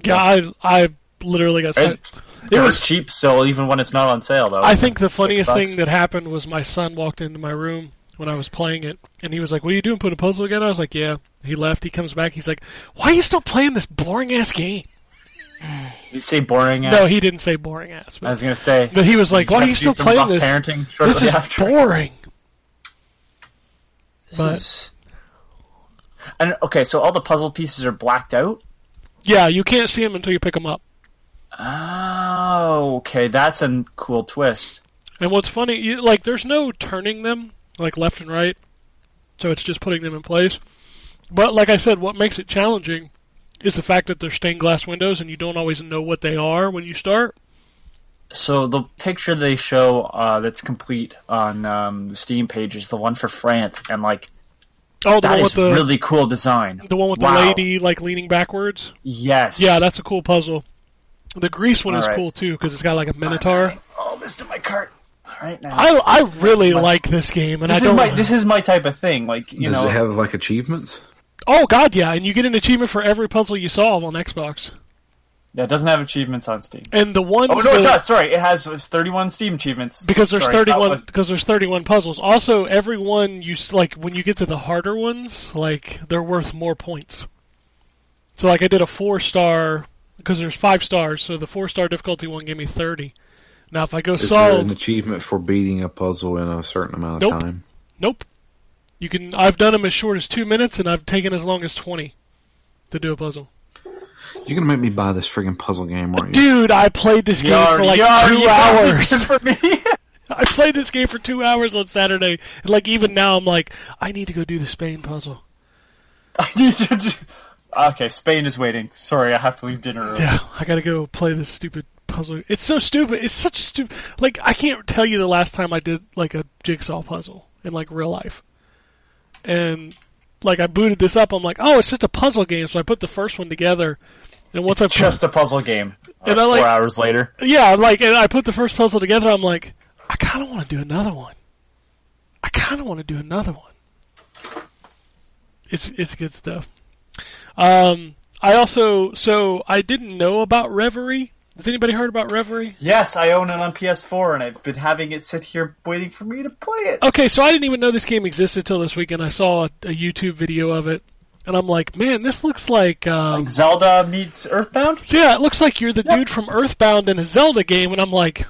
yeah, I I literally got Right. sent. It was cheap still, even when it's not on sale though. I think the funniest thing that happened was my son walked into my room when I was playing it, and he was like, "What are you doing? Putting a puzzle together?" I was like, "Yeah." He left. He comes back. He's like, "Why are you still playing this boring ass game?" You'd say boring. Ass. No, he didn't say boring ass, But, I was gonna say. but he was like, "Why are you still playing this? Parenting This is after. boring." This But- is- And okay, so all the puzzle pieces are blacked out. Yeah, you can't see them until you pick them up. Oh, okay, that's a cool twist. And what's funny, you, like, there's no turning them like left and right, so it's just putting them in place. But like I said, what makes it challenging is the fact that they're stained glass windows, and you don't always know what they are when you start. So the picture they show uh, that's complete on um, the Steam page is the one for France, and like Oh, the that one is with the really cool design. the one with Wow. the lady like leaning backwards. Yes. Yeah, that's a cool puzzle. The Grease one is All right. cool too because it's got like a minotaur. Oh, this to my cart. All right now. I I really my- like this game, and this I is don't. my this is my type of thing. Like you Does know, it have like achievements? oh God, yeah, and you get an achievement for every puzzle you solve on Xbox. Yeah, it doesn't have achievements on Steam. And the ones Oh no, that, it does. Sorry, it has 31 Steam achievements. because there's Sorry, 31 was- because there's 31 puzzles. Also, every one you like when you get to the harder ones, like they're worth more points. So like I did a 4 star because there's 5 stars, so the 4 star difficulty one gave me 30. Now if I go Is there an achievement for beating a puzzle in a certain amount of Nope. time? nope. You can I've done them as short as 2 minutes and I've taken as long as 20 to do a puzzle. You're gonna make me buy this friggin' puzzle game, aren't you? Dude, I played this game Yar, for like yar, 2 yar, hours. for me. I played this game for two hours on Saturday, and like even now, I'm like, I need to go do the Spain puzzle. I need to do... Okay, Spain is waiting. Sorry, I have to leave dinner early. Yeah, I gotta go play this stupid puzzle. It's so stupid. It's such a stupid. Like I can't tell you the last time I did like a jigsaw puzzle in like real life. And like I booted this up, I'm like, oh, it's just a puzzle game. So I put the first one together, and once It's I just a puzzle game. And Uh, I like- four hours later. yeah, like and I put the first puzzle together, I'm like, I kind of want to do another one. I kind of want to do another one. It's it's good stuff. Um, I also so I didn't know about Reverie. Has anybody heard about Reverie? Yes, I own it on PS4, and I've been having it sit here waiting for me to play it. Okay, so I didn't even know this game existed until this weekend. I saw a, a YouTube video of it, and I'm like, man, this looks like um, Like Zelda meets Earthbound. yeah, it looks like you're the dude from Earthbound in a Zelda game, and I'm like,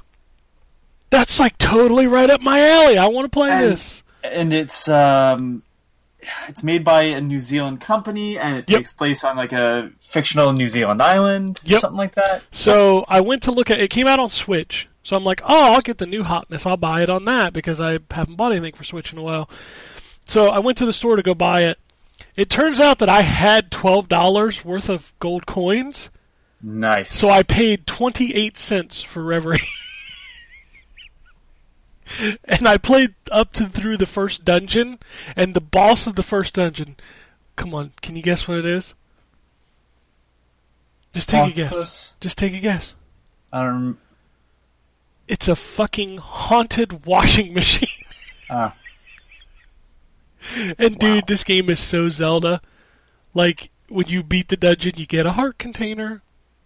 that's like totally right up my alley. I want to play And- this. and it's um it's made by a New Zealand company and it Yep. takes place on like a fictional New Zealand island Yep. something like that. So I went to look at it. Came out on Switch. So I'm like, oh, I'll get the new hotness. I'll buy it on that because I haven't bought anything for Switch in a while. So I went to the store to go buy it. It turns out that I had twelve dollars worth of gold coins, Nice. so I paid twenty eight cents for Reverie. and I played up to through the first dungeon, and the boss of the first dungeon. Come on, can you guess what it is? Just take a guess. Just take a guess. Um It's a fucking haunted washing machine. ah. And dude, this game is so Zelda. Like when you beat the dungeon, you get a heart container.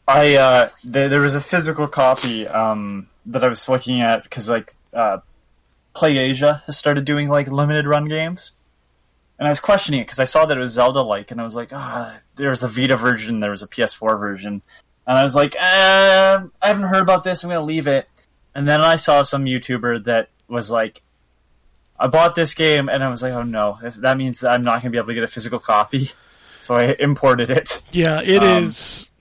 I uh there, there was a physical copy um that I was looking at because like uh Play Asia has started doing like limited run games. And I was questioning it because I saw that it was Zelda like, and I was like, ah, there was a Vita version, there was a PS4 version, and I was like, uh, I haven't heard about this. I'm gonna leave it. And then I saw some YouTuber that was like, I bought this game, and I was like, oh no, if that means that I'm not gonna be able to get a physical copy. So I imported it Yeah, it is. Um,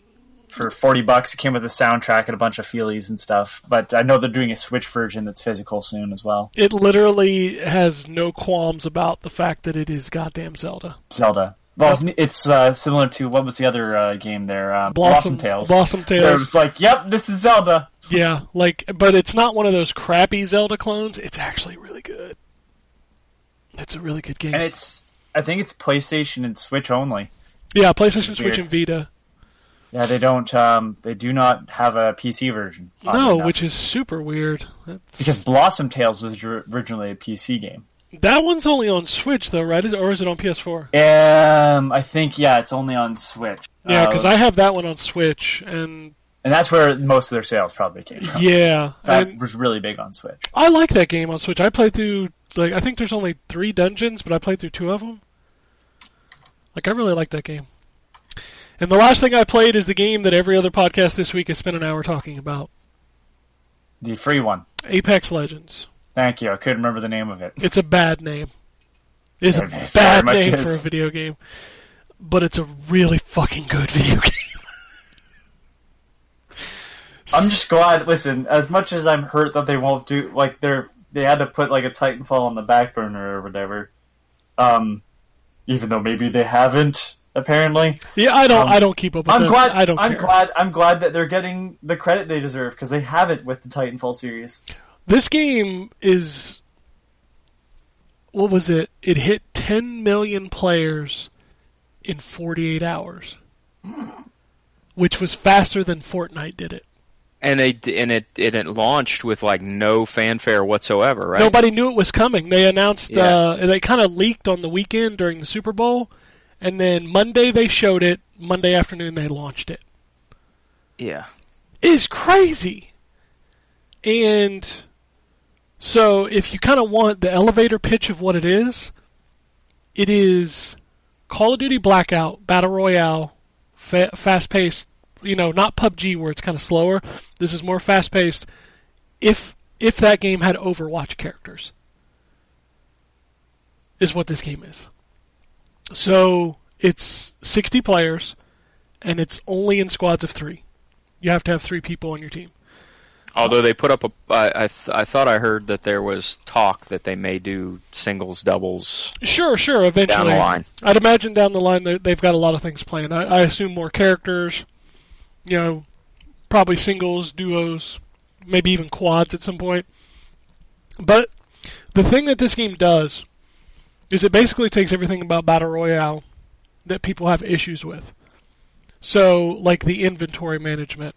for 40 bucks. It came with a soundtrack and a bunch of feelies and stuff. But I know they're doing a Switch version that's physical soon as well. It literally has no qualms about the fact that it is goddamn Zelda. Zelda. Well, it's, it's uh, similar to what was the other uh, game there? Uh, Blossom, Tales. Blossom Where It Tales. was like, yep, this is Zelda. Yeah, like, but it's not one of those crappy Zelda clones. It's actually really good. It's a really good game. And it's, I think it's PlayStation and Switch only. yeah, PlayStation, Switch, and Vita. Yeah, they don't. Um, they do not have a PC version. No, enough. which is super weird. That's, because Blossom Tales was originally a PC game. that one's only on Switch though, right? Is- Or is it on PS4? Um, I think yeah, it's only on Switch. Yeah, because Uh, I have that one on Switch, and and that's where most of their sales probably came from. yeah, That and was really big on Switch. I like that game on Switch. I played through like I think there's only three dungeons, but I played through two of them. Like I really like that game. And the last thing I played is the game that every other podcast this week has spent an hour talking about: The free one. Apex Legends. Thank you. I couldn't remember the name of it. It's a bad name. It's a It very bad name is. for a video game, but it's a really fucking good video game. I'm just glad. Listen, as much as I'm hurt that they won't do like they're they had to put like a Titanfall on the back burner or whatever. Um, even though maybe they haven't apparently. Yeah, I don't. Um, I don't keep up with I'm glad. I don't I'm care. glad. I'm glad that they're getting the credit they deserve because they have it with the Titanfall series. This game is what was it? It hit 10 million players in 48 hours, which was faster than Fortnite did it. And they and it and it launched with like no fanfare whatsoever, right? Nobody knew it was coming. They announced Yeah. uh, they kind of leaked on the weekend during the Super Bowl, and then Monday they showed it. Monday afternoon they launched it. Yeah. is crazy. And so if you kind of want the elevator pitch of what it is, it is Call of Duty Blackout, Battle Royale, fa- fast paced, you know, not PUBG where it's kind of slower. This is more fast paced if if that game had Overwatch characters. Is what this game is. So it's 60 players and it's only in squads of 3. You have to have 3 people on your team. Although they put up a, I, I, th- I thought I heard that there was talk that they may do singles, doubles Sure, sure. Eventually, down the line. I'd imagine down the line they- they've got a lot of things planned. I, I assume more characters, you know, probably singles, duos, maybe even quads at some point. But the thing that this game does is it basically takes everything about battle royale that people have issues with. So, like the inventory management,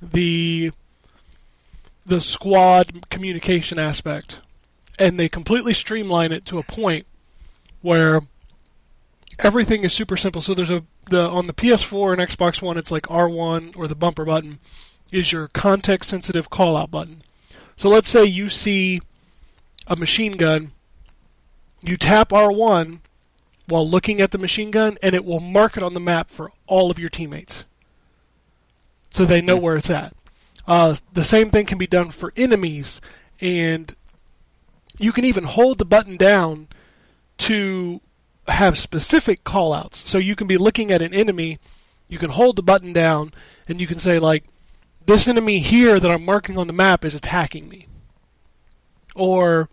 the the squad communication aspect, and they completely streamline it to a point where everything is super simple. So there's a the on the PS4 and Xbox One, it's like R1 or the bumper button is your context sensitive call out button. So let's say you see a machine gun, you tap R1 while looking at the machine gun, and it will mark it on the map for all of your teammates, so they know where it's at. Uh, the same thing can be done for enemies, and you can even hold the button down to have specific callouts. So you can be looking at an enemy, you can hold the button down, and you can say like, "This enemy here that I'm marking on the map is attacking me," or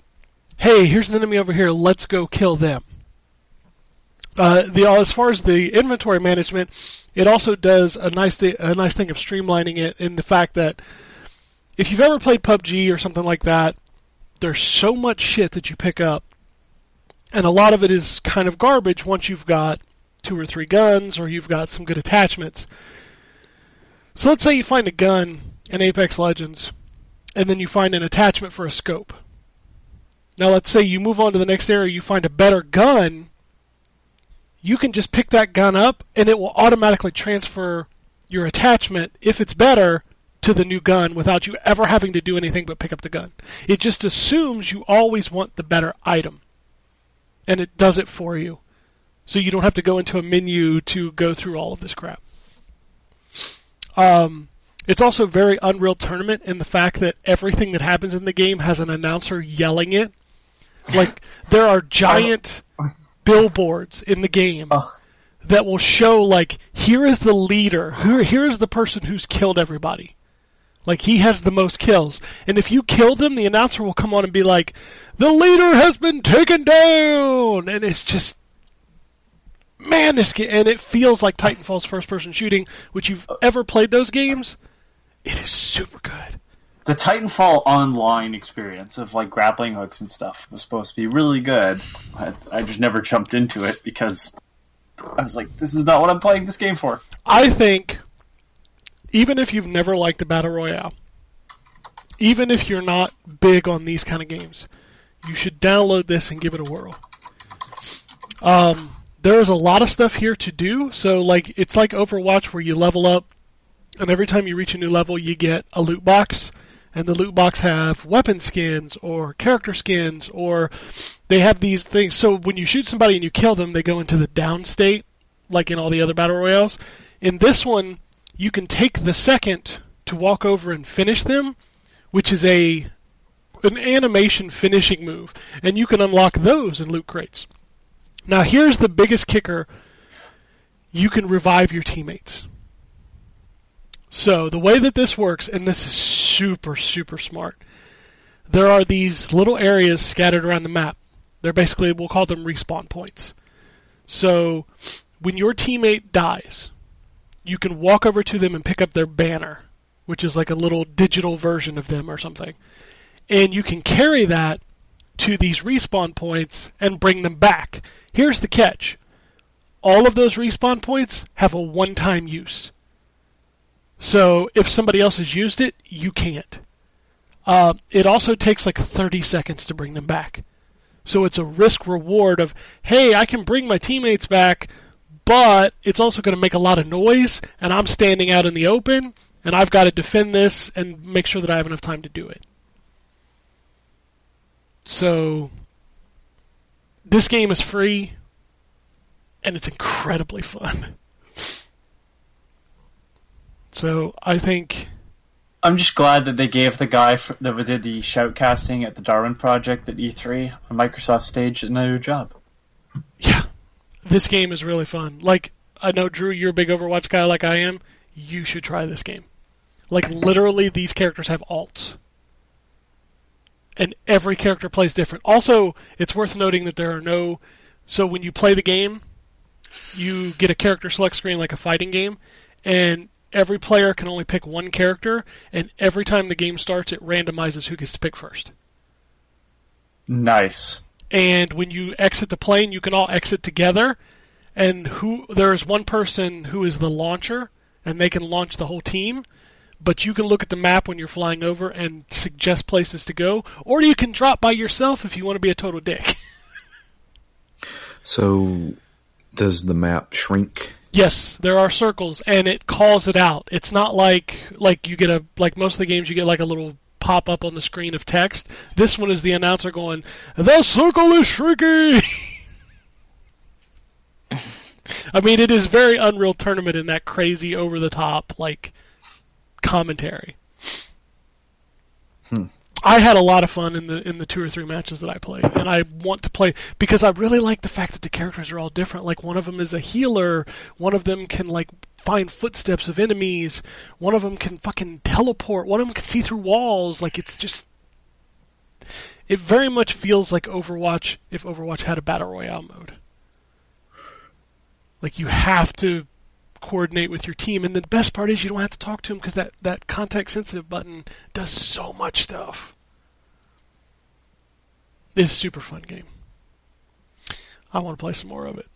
"Hey, here's an enemy over here. Let's go kill them." Uh, the as far as the inventory management, it also does a nice thi- a nice thing of streamlining it in the fact that if you've ever played PUBG or something like that, there's so much shit that you pick up, and a lot of it is kind of garbage once you've got two or three guns or you've got some good attachments. So let's say you find a gun in Apex Legends, and then you find an attachment for a scope. Now let's say you move on to the next area, you find a better gun you can just pick that gun up and it will automatically transfer your attachment, if it's better, to the new gun without you ever having to do anything but pick up the gun. It just assumes you always want the better item. And it does it for you. So you don't have to go into a menu to go through all of this crap. Um, it's also very Unreal Tournament in the fact that everything that happens in the game has an announcer yelling it. Like, there are giant billboards in the game that will show like here is the leader here here is the person who's killed everybody like he has the most kills and if you kill them the announcer will come on and be like the leader has been taken down and it's just man this game and it feels like titanfall's first person shooting which you've ever played those games it is super good The Titanfall online experience of like grappling hooks and stuff was supposed to be really good. I, I just never jumped into it because I was like, this is not what I'm playing this game for. I think even if you've never liked a battle royale, even if you're not big on these kind of games, you should download this and give it a whirl. Um, there's a lot of stuff here to do. So like it's like Overwatch where you level up, and every time you reach a new level, you get a loot box. And the loot box have weapon skins or character skins or they have these things. So when you shoot somebody and you kill them, they go into the down state, like in all the other battle royales. In this one, you can take the second to walk over and finish them, which is a an animation finishing move, and you can unlock those in loot crates. Now here's the biggest kicker. You can revive your teammates. So the way that this works, and this is super, super smart, there are these little areas scattered around the map. They're basically, we'll call them respawn points. So when your teammate dies, you can walk over to them and pick up their banner, which is like a little digital version of them or something. And you can carry that to these respawn points and bring them back. Here's the catch. All of those respawn points have a one-time use. So if somebody else has used it, you can't. Uh, it also takes like 30 seconds to bring them back. So it's a risk reward of, hey, I can bring my teammates back, but it's also going to make a lot of noise, and I'm standing out in the open, and I've got to defend this and make sure that I have enough time to do it. So this game is free and it's incredibly fun. So I think I'm just glad that they gave the guy that did the shoutcasting at the Darwin Project at E3 on Microsoft stage another job. Yeah, this game is really fun. Like, I know Drew, you're a big Overwatch guy, like I am. You should try this game. Like, literally, these characters have alts, and every character plays different. Also, it's worth noting that there are no. So when you play the game, you get a character select screen like a fighting game, and every player can only pick one character, and every time the game starts, it randomizes who gets to pick first. Nice. And when you exit the plane, you can all exit together. And who there is one person who is the launcher, and they can launch the whole team. But you can look at the map when you're flying over and suggest places to go, or you can drop by yourself if you want to be a total dick. So, does the map shrink? yes, there are circles, and it calls it out. It's not like like you get a like most of the games you get like a little pop up on the screen of text. This one is the announcer going, "The circle is shrinking." I mean, it is very Unreal Tournament in that crazy, over the top like commentary. Hmm. I had a lot of fun in the in the two or three matches that I played, and I want to play because I really like the fact that the characters are all different. Like one of them is a healer, one of them can like find footsteps of enemies, one of them can fucking teleport, one of them can see through walls. Like it's just, it very much feels like Overwatch if Overwatch had a battle royale mode. Like you have to coordinate with your team, and the best part is you don't have to talk to them because that that context sensitive button does so much stuff. It's a super fun game. I want to play some more of it.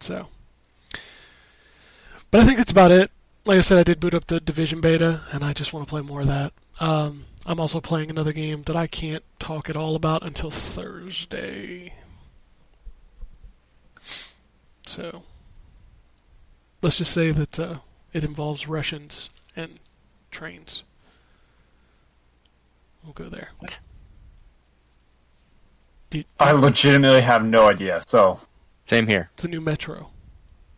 So, but I think that's about it. Like I said, I did boot up the Division beta, and I just want to play more of that. Um, I'm also playing another game that I can't talk at all about until Thursday. So, let's just say that uh, it involves Russians and trains. We'll go there. Do- I legitimately have no idea. So, Same here. It's a new Metro.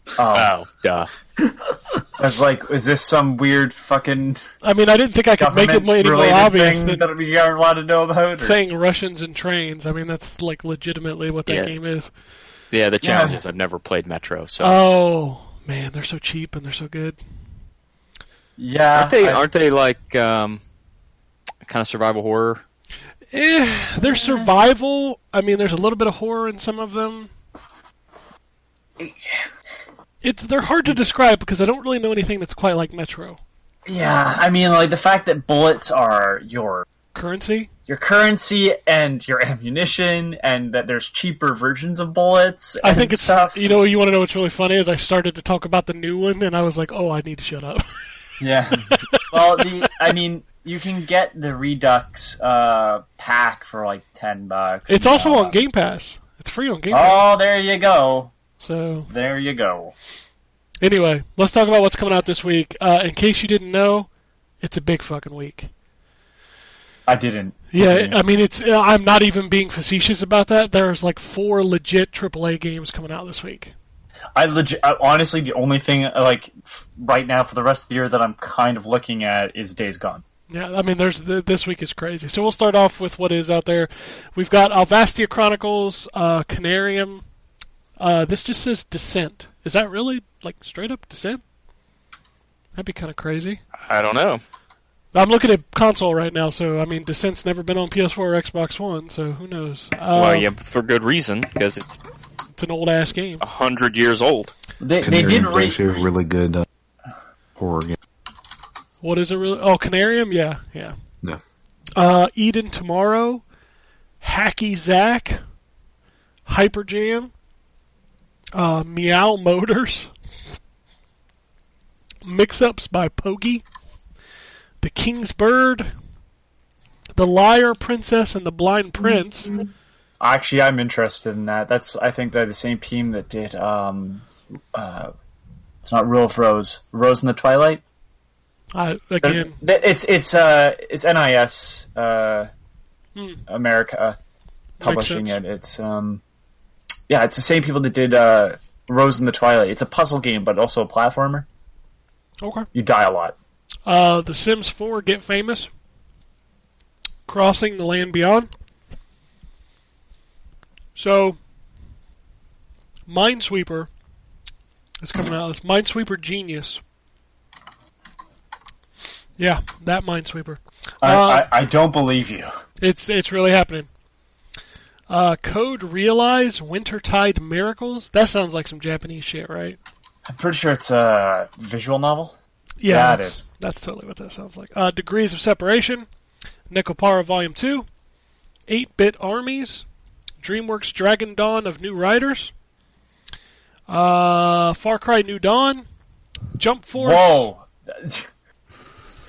Um, Oh, duh. I was like, is this some weird fucking I mean, I didn't think I could make it any more related obvious thing than that we aren't allowed to know about? or- saying Russians and trains. I mean, that's like legitimately what that Yeah. game is. Yeah, the Yeah. challenge is I've never played Metro, so Oh man, they're so cheap and they're so good. yeah, aren't they? I- Aren't they like um, kind of survival horror? Eh, they're survival. I mean, there's a little bit of horror in some of them. It's they're hard to describe because I don't really know anything that's quite like Metro. yeah. I mean, like the fact that bullets are your Currency. your currency and your ammunition, and that there's cheaper versions of bullets. I think it's stuff. you know you want to know what's really funny is I started to talk about the new one and I was like, oh, I need to shut up. Yeah. well, the I mean, you can get the Redux uh, pack for like ten bucks. it's also know. on Game Pass. It's free on Game Oh, Pass. Oh, there you go. So There you go. anyway, let's talk about what's coming out this week. Uh, in case you didn't know, it's a big fucking week. I didn't. Yeah. I mean, it's. uh, I'm not even being facetious about that. There's like four legit AAA games coming out this week. I legit. Honestly, the only thing like right now for the rest of the year that I'm kind of looking at is Days Gone. Yeah, I mean, there's the, this week is crazy. So we'll start off with what is out there. We've got Alvastia Chronicles, uh, Canarium. Uh, this just says Descent. Is that really like straight up Descent? That'd be kind of crazy. I don't know. I'm looking at console right now, so I mean, Descent's never been on PS4 or Xbox One, so who knows? Uh, well, yeah, for good reason because it's It's an old ass game. a hundred years old. They, they did Canarium's re- actually a really good uh, horror game. What is it really? Oh, Canarium? Yeah, yeah. No. Uh, Eden Tomorrow, Hacky Zack, Hyper Jam, uh, Meow Motors, Mix Ups by POWGI, The King's Bird, The Liar Princess and the Blind Prince. Actually, I'm interested in that. That's I think they're the same team that did um, uh, It's not Rule of Rose. Rose in the Twilight. I, again, It's it's uh it's NIS uh Hmm. America publishing it. It's um yeah, it's the same people that did uh Rose in the Twilight. It's a puzzle game, but also a platformer. okay. You die a lot. Uh, the Sims 4 Get Famous. Crossing the Land Beyond. So, Minesweeper is coming out. It's Minesweeper Genius. Yeah, that Minesweeper. I, Uh, I, I don't believe you. It's it's really happening. Uh, Code Realize Wintertide Miracles. That sounds like some Japanese shit, right? I'm pretty sure it's a visual novel. Yeah, Yeah, it that's, totally what that sounds like. Uh, Degrees of Separation, Nekopara Volume 2, 8 Bit Armies, DreamWorks Dragon Dawn of New Riders, uh, Far Cry New Dawn, Jump Force. Whoa.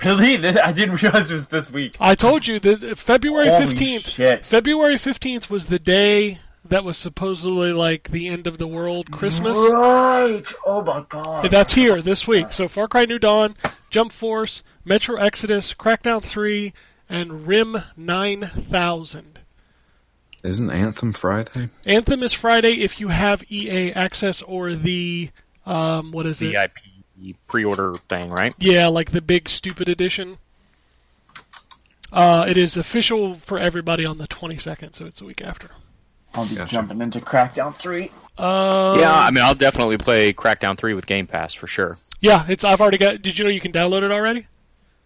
Really? I didn't realize it was this week. I told you that February 15th. February 15th was the day that was supposedly like the end of the world Christmas. Right. Oh my god. That's here this week. So Far Cry New Dawn, Jump Force, Metro Exodus, Crackdown 3, and RYM 9000. Isn't Anthem Friday? Anthem is Friday if you have EA access or the um, what is it? VIP pre-order thing, right? Yeah, like the big stupid edition. Uh, it is official for everybody on the 22nd, so it's a week after. I'll be Gotcha. jumping into Crackdown 3. Uh, yeah, I mean, I'll definitely play Crackdown 3 with Game Pass for sure. yeah. It's I've already got. Did you know you can download it already?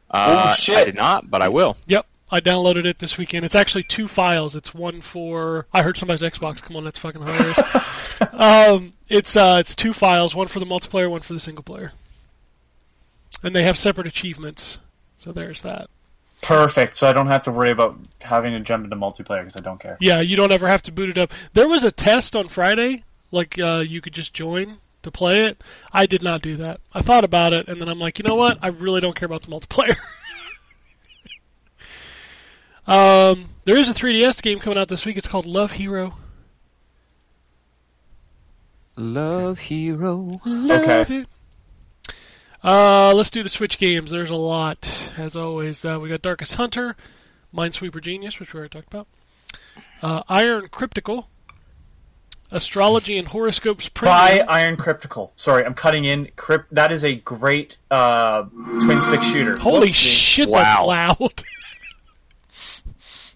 Uh, Oh, shit. I did not, but I will. Yep, I downloaded it this weekend. It's actually two files. It's one for I heard somebody's Xbox. Come on, that's fucking hilarious. um, it's uh, it's two files. One for the multiplayer, one for the single player, and they have separate achievements. So there's that. Perfect. So I don't have to worry about having to jump into multiplayer because I don't care. Yeah, you don't ever have to boot it up. There was a test on Friday, like uh, you could just join to play it. I did not do that. I thought about it, and then I'm like, you know what? I really don't care about the multiplayer. um, there is a 3DS game coming out this week. It's called Love Hero. Love Hero. Love Okay. it. Uh, let's do the Switch games. There's a lot, as always. Uh, we got Darkest Hunter, Minesweeper Genius, which we already talked about. Uh, Iron Crypticle, Astrology and Horoscopes Buy Premium. Iron Crypticle. Sorry, I'm cutting in. Crypt. That is a great uh, twin stick shooter. Holy Whoopsie. shit, Wow. that's loud.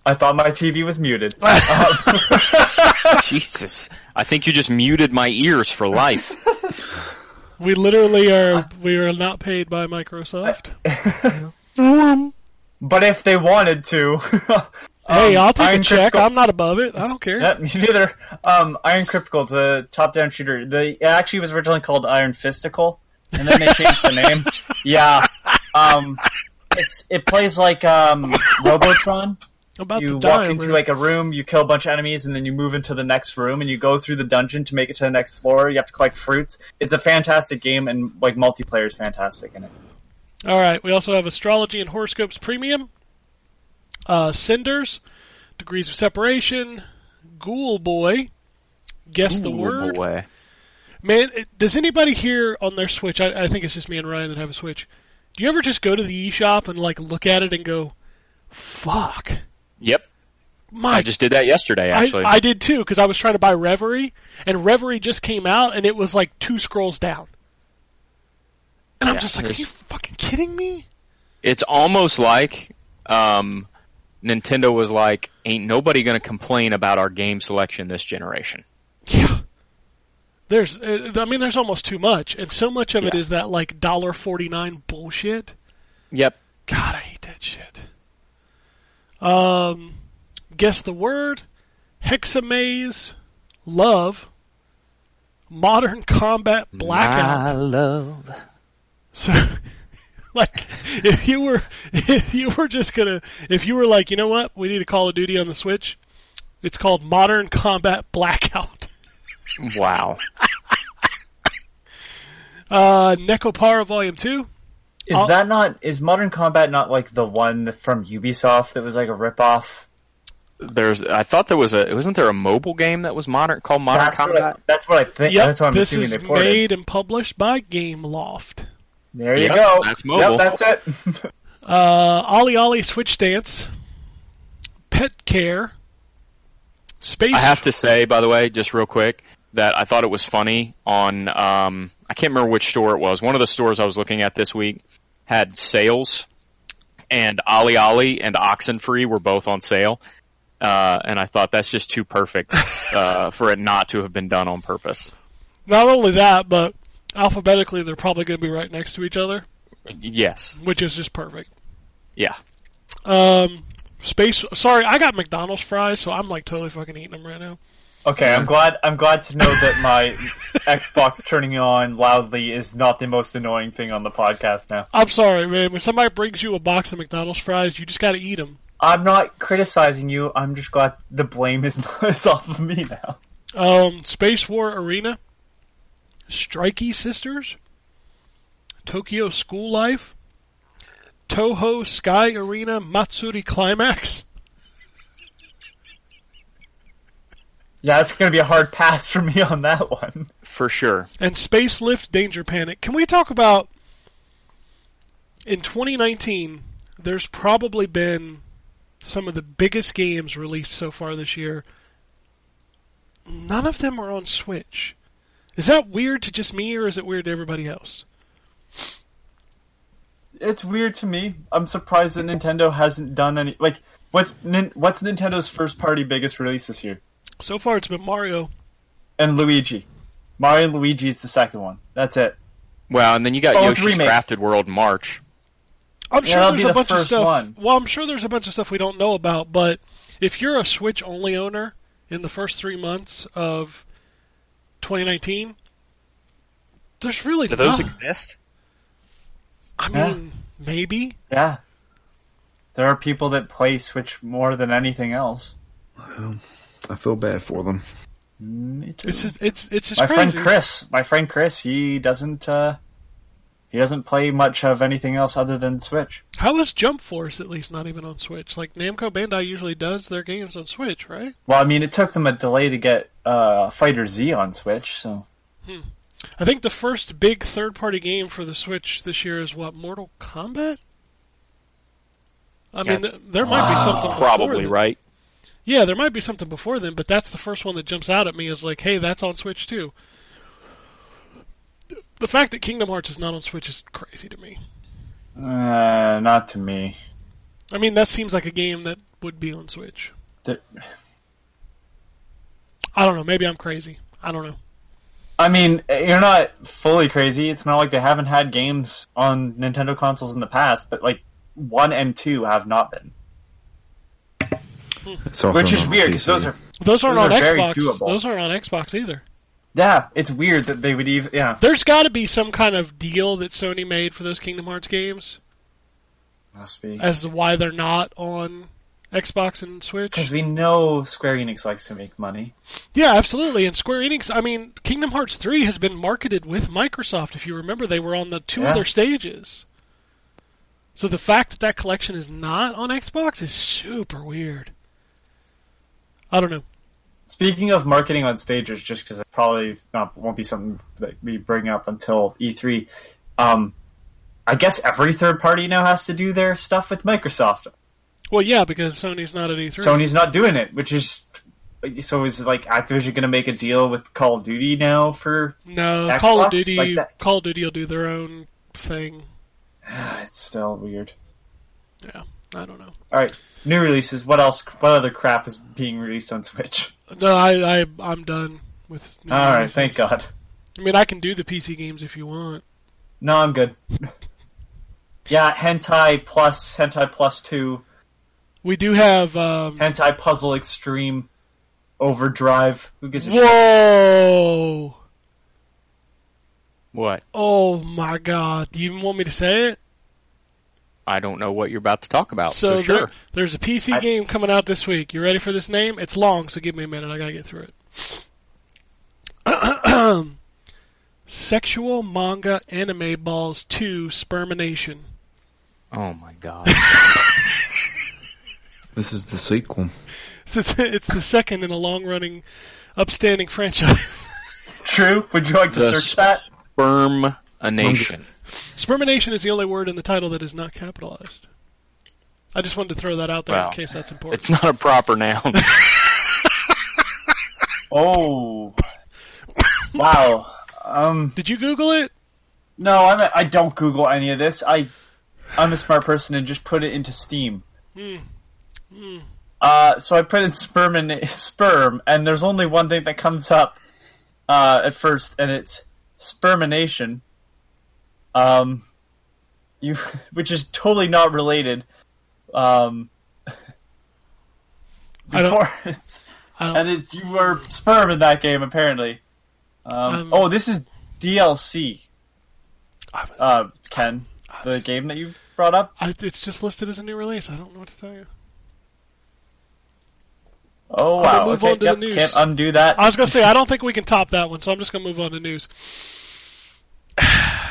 I thought my TV was muted. Jesus. I think you just muted my ears for life. we literally are we are not paid by Microsoft. but if they wanted to, hey, um, I'll take Iron a check. Crypticle- I'm not above it. I don't care. Yeah, me neither. Um, Iron Crypticle, it's a top-down shooter. The, it actually was originally called Iron Fisticle, and then they changed the name. Yeah. Um, it's it plays like um, Robotron. I'm about you to walk die. into over like a room, you kill a bunch of enemies, and then you move into the next room, and you go through the dungeon to make it to the next floor. You have to collect fruits. It's a fantastic game, and like multiplayer is fantastic in it. All right. We also have Astrology and Horoscopes Premium, uh, Cinders, Degrees of Separation, Ghoul Boy, Guess the Word. boy. Man, does anybody here on their Switch? I, I think it's just me and Ryan that have a Switch. Do you ever just go to the eShop and like look at it and go, "Fuck"? Yep. My I just did that yesterday, actually. I, I did too because I was trying to buy Reverie, and Reverie just came out, and it was like two scrolls down. And I'm just like, are you fucking kidding me? it's almost like um, Nintendo was like, "Ain't nobody gonna complain about our game selection this generation." Yeah. There's, uh, I mean, there's almost too much, and so much of it Yeah. is that like dollar forty nine bullshit. Yep. God, I hate that shit. Um, guess the word, Hexamaze, love, modern combat blackout. love. So, like, if you were, if you were just gonna, if you were like, you know what, we need a Call of Duty on the Switch, it's called Modern Combat Blackout. Wow. Uh, Nekopara Volume Two. Is I'll- that not is Modern Combat not like the one from Ubisoft that was like a ripoff? there's I thought there was a wasn't there a mobile game that was modern called Modern That's what, Combat? I, that's what I think. Yep, that's what I'm this assuming is they ported. made and published by Gameloft. There you Yep, go. that's mobile. Yep, that's it. Uh, OlliOlli Switch Stance, Pet Care, Space. I have to say, by the way, just real quick, that I thought it was funny on um, I can't remember which store it was. One of the stores I was looking at this week had sales, and OlliOlli and Oxenfree were both on sale. Uh, and I thought that's just too perfect uh, for it not to have been done on purpose. Not only that, but alphabetically they're probably going to be right next to each other, Yes, which is just perfect. yeah. Um, Space. Sorry, I got McDonald's fries, so I'm like totally fucking eating them right now. Okay, I'm glad. I'm glad to know that my Xbox turning on loudly is not the most annoying thing on the podcast now. I'm sorry, man. When somebody brings you a box of McDonald's fries, you just got to eat them. I'm not criticizing you. I'm just glad the blame is is off of me now. Um, Space War Arena, Strikey Sisters, Tokyo School Life, Touhou Sky Arena Matsuri Climax, Yeah, it's going to be a hard pass for me on that one. For sure. and Space Lift Danger Panic. Can we talk about in 2019? There's probably been some of the biggest games released so far this year. None of them are on Switch. Is that weird to just me, or is it weird to everybody else? It's weird to me. I'm surprised that Nintendo hasn't done any. Like, what's what's Nintendo's first party biggest release this year? So far, it's been Mario. And Luigi. Mario and Luigi is the second one. That's it. Well, and then you got Oh, Yoshi's remakes. Crafted World March. I'm sure that'll there's be a the bunch of stuff. one. Well, I'm sure there's a bunch of stuff we don't know about. But if you're a Switch only owner in the first three months of 2019, there's really Do those not- exist? I Yeah. mean, maybe. Yeah. There are people that play Switch more than anything else. I feel bad for them. Me too. It's just it's it's just my crazy. friend Chris, my friend Chris, he doesn't uh he doesn't play much of anything else other than Switch. How is Jump Force at least not even on Switch? Like Namco Bandai usually does their games on Switch, right? Well, I mean, it took them a delay to get uh Fighter Z on Switch, so I think the first big third-party game for the Switch this year is what Mortal Kombat. I mean, Yeah. th- there might be something Probably then. right. Yeah, there might be something before then, but that's the first one that jumps out at me is like, hey, that's on Switch too. The fact that Kingdom Hearts is not on Switch is crazy to me. uh not to me. I mean, that seems like a game that would be on Switch. I don't know. Maybe I'm crazy. I don't know. I mean, you're not fully crazy. It's not like they haven't had games on Nintendo consoles in the past, but like 1 and 2 have not been. It's also Which is weird because those are Those aren't Those on are Xbox. doable. Those aren't on Xbox either. yeah, it's weird that they would even yeah. There's got to be some kind of deal that Sony made for those Kingdom Hearts games Must be. as to why they're not on Xbox and Switch. Because we know Square Enix likes to make money. Yeah, absolutely. And Square Enix, I mean, Kingdom Hearts 3 has been marketed with Microsoft. If you remember, they were on the two Yeah. of their stages. So the fact that that collection is not on Xbox is super weird. I don't know. Speaking of marketing on stages, just because it probably not won't be something that we bring up until E3, um, I guess every third party now has to do their stuff with Microsoft. Well, yeah, because Sony's not at E E3. Sony's not doing it, which is so is like Activision going to make a deal with Call of Duty now for? no, Xbox? Call of Duty. Like Call of Duty will do their own thing. it's still weird. Yeah, I don't know. All right, new releases. What else? What other crap is being released on Switch? No, I, I I'm done with. new All right, releases. thank God. I mean, I can do the PC games if you want. No, I'm good. yeah, Hentai Plus, Hentai Plus Two, We do have. Um, Hentai Puzzle Extreme, Overdrive. Who gives a shit? whoa! What? Oh my God! Do you even want me to say it? I don't know what you're about to talk about. So, So, sure. there- there's a PC I- game coming out this week. You ready for this name? It's long, so give me a minute. I gotta get through it. Sexual manga anime balls 2 spermination. Oh my god. This is the sequel. It's, it's the second in a long-running, upstanding franchise. True. Would you like to The search that? Sperm a nation. Spermination is the only word in the title that is not capitalized. I just wanted to throw that out there Wow. in case that's important. It's not a proper noun. Oh. wow. Um. Did you Google it? No, I'm a, I don't Google any of this. I I'm a smart person and just put it into Steam. Uh, so I put in sperm and sperm, and there's only one thing that comes up uh, at first, and it's spermination. Um, you, which is totally not related. Um, I don't- before it's, I don't, and it's, you were sperm in that game apparently. Um, oh, this is DLC. I was- Uh, Ken, the game that you brought up. I, it's just listed as a new release. I don't know what to tell you. Oh wow! move okay, on to yep, the news. can't undo that. I was gonna say I don't think we can top that one, so I'm just gonna move on to news.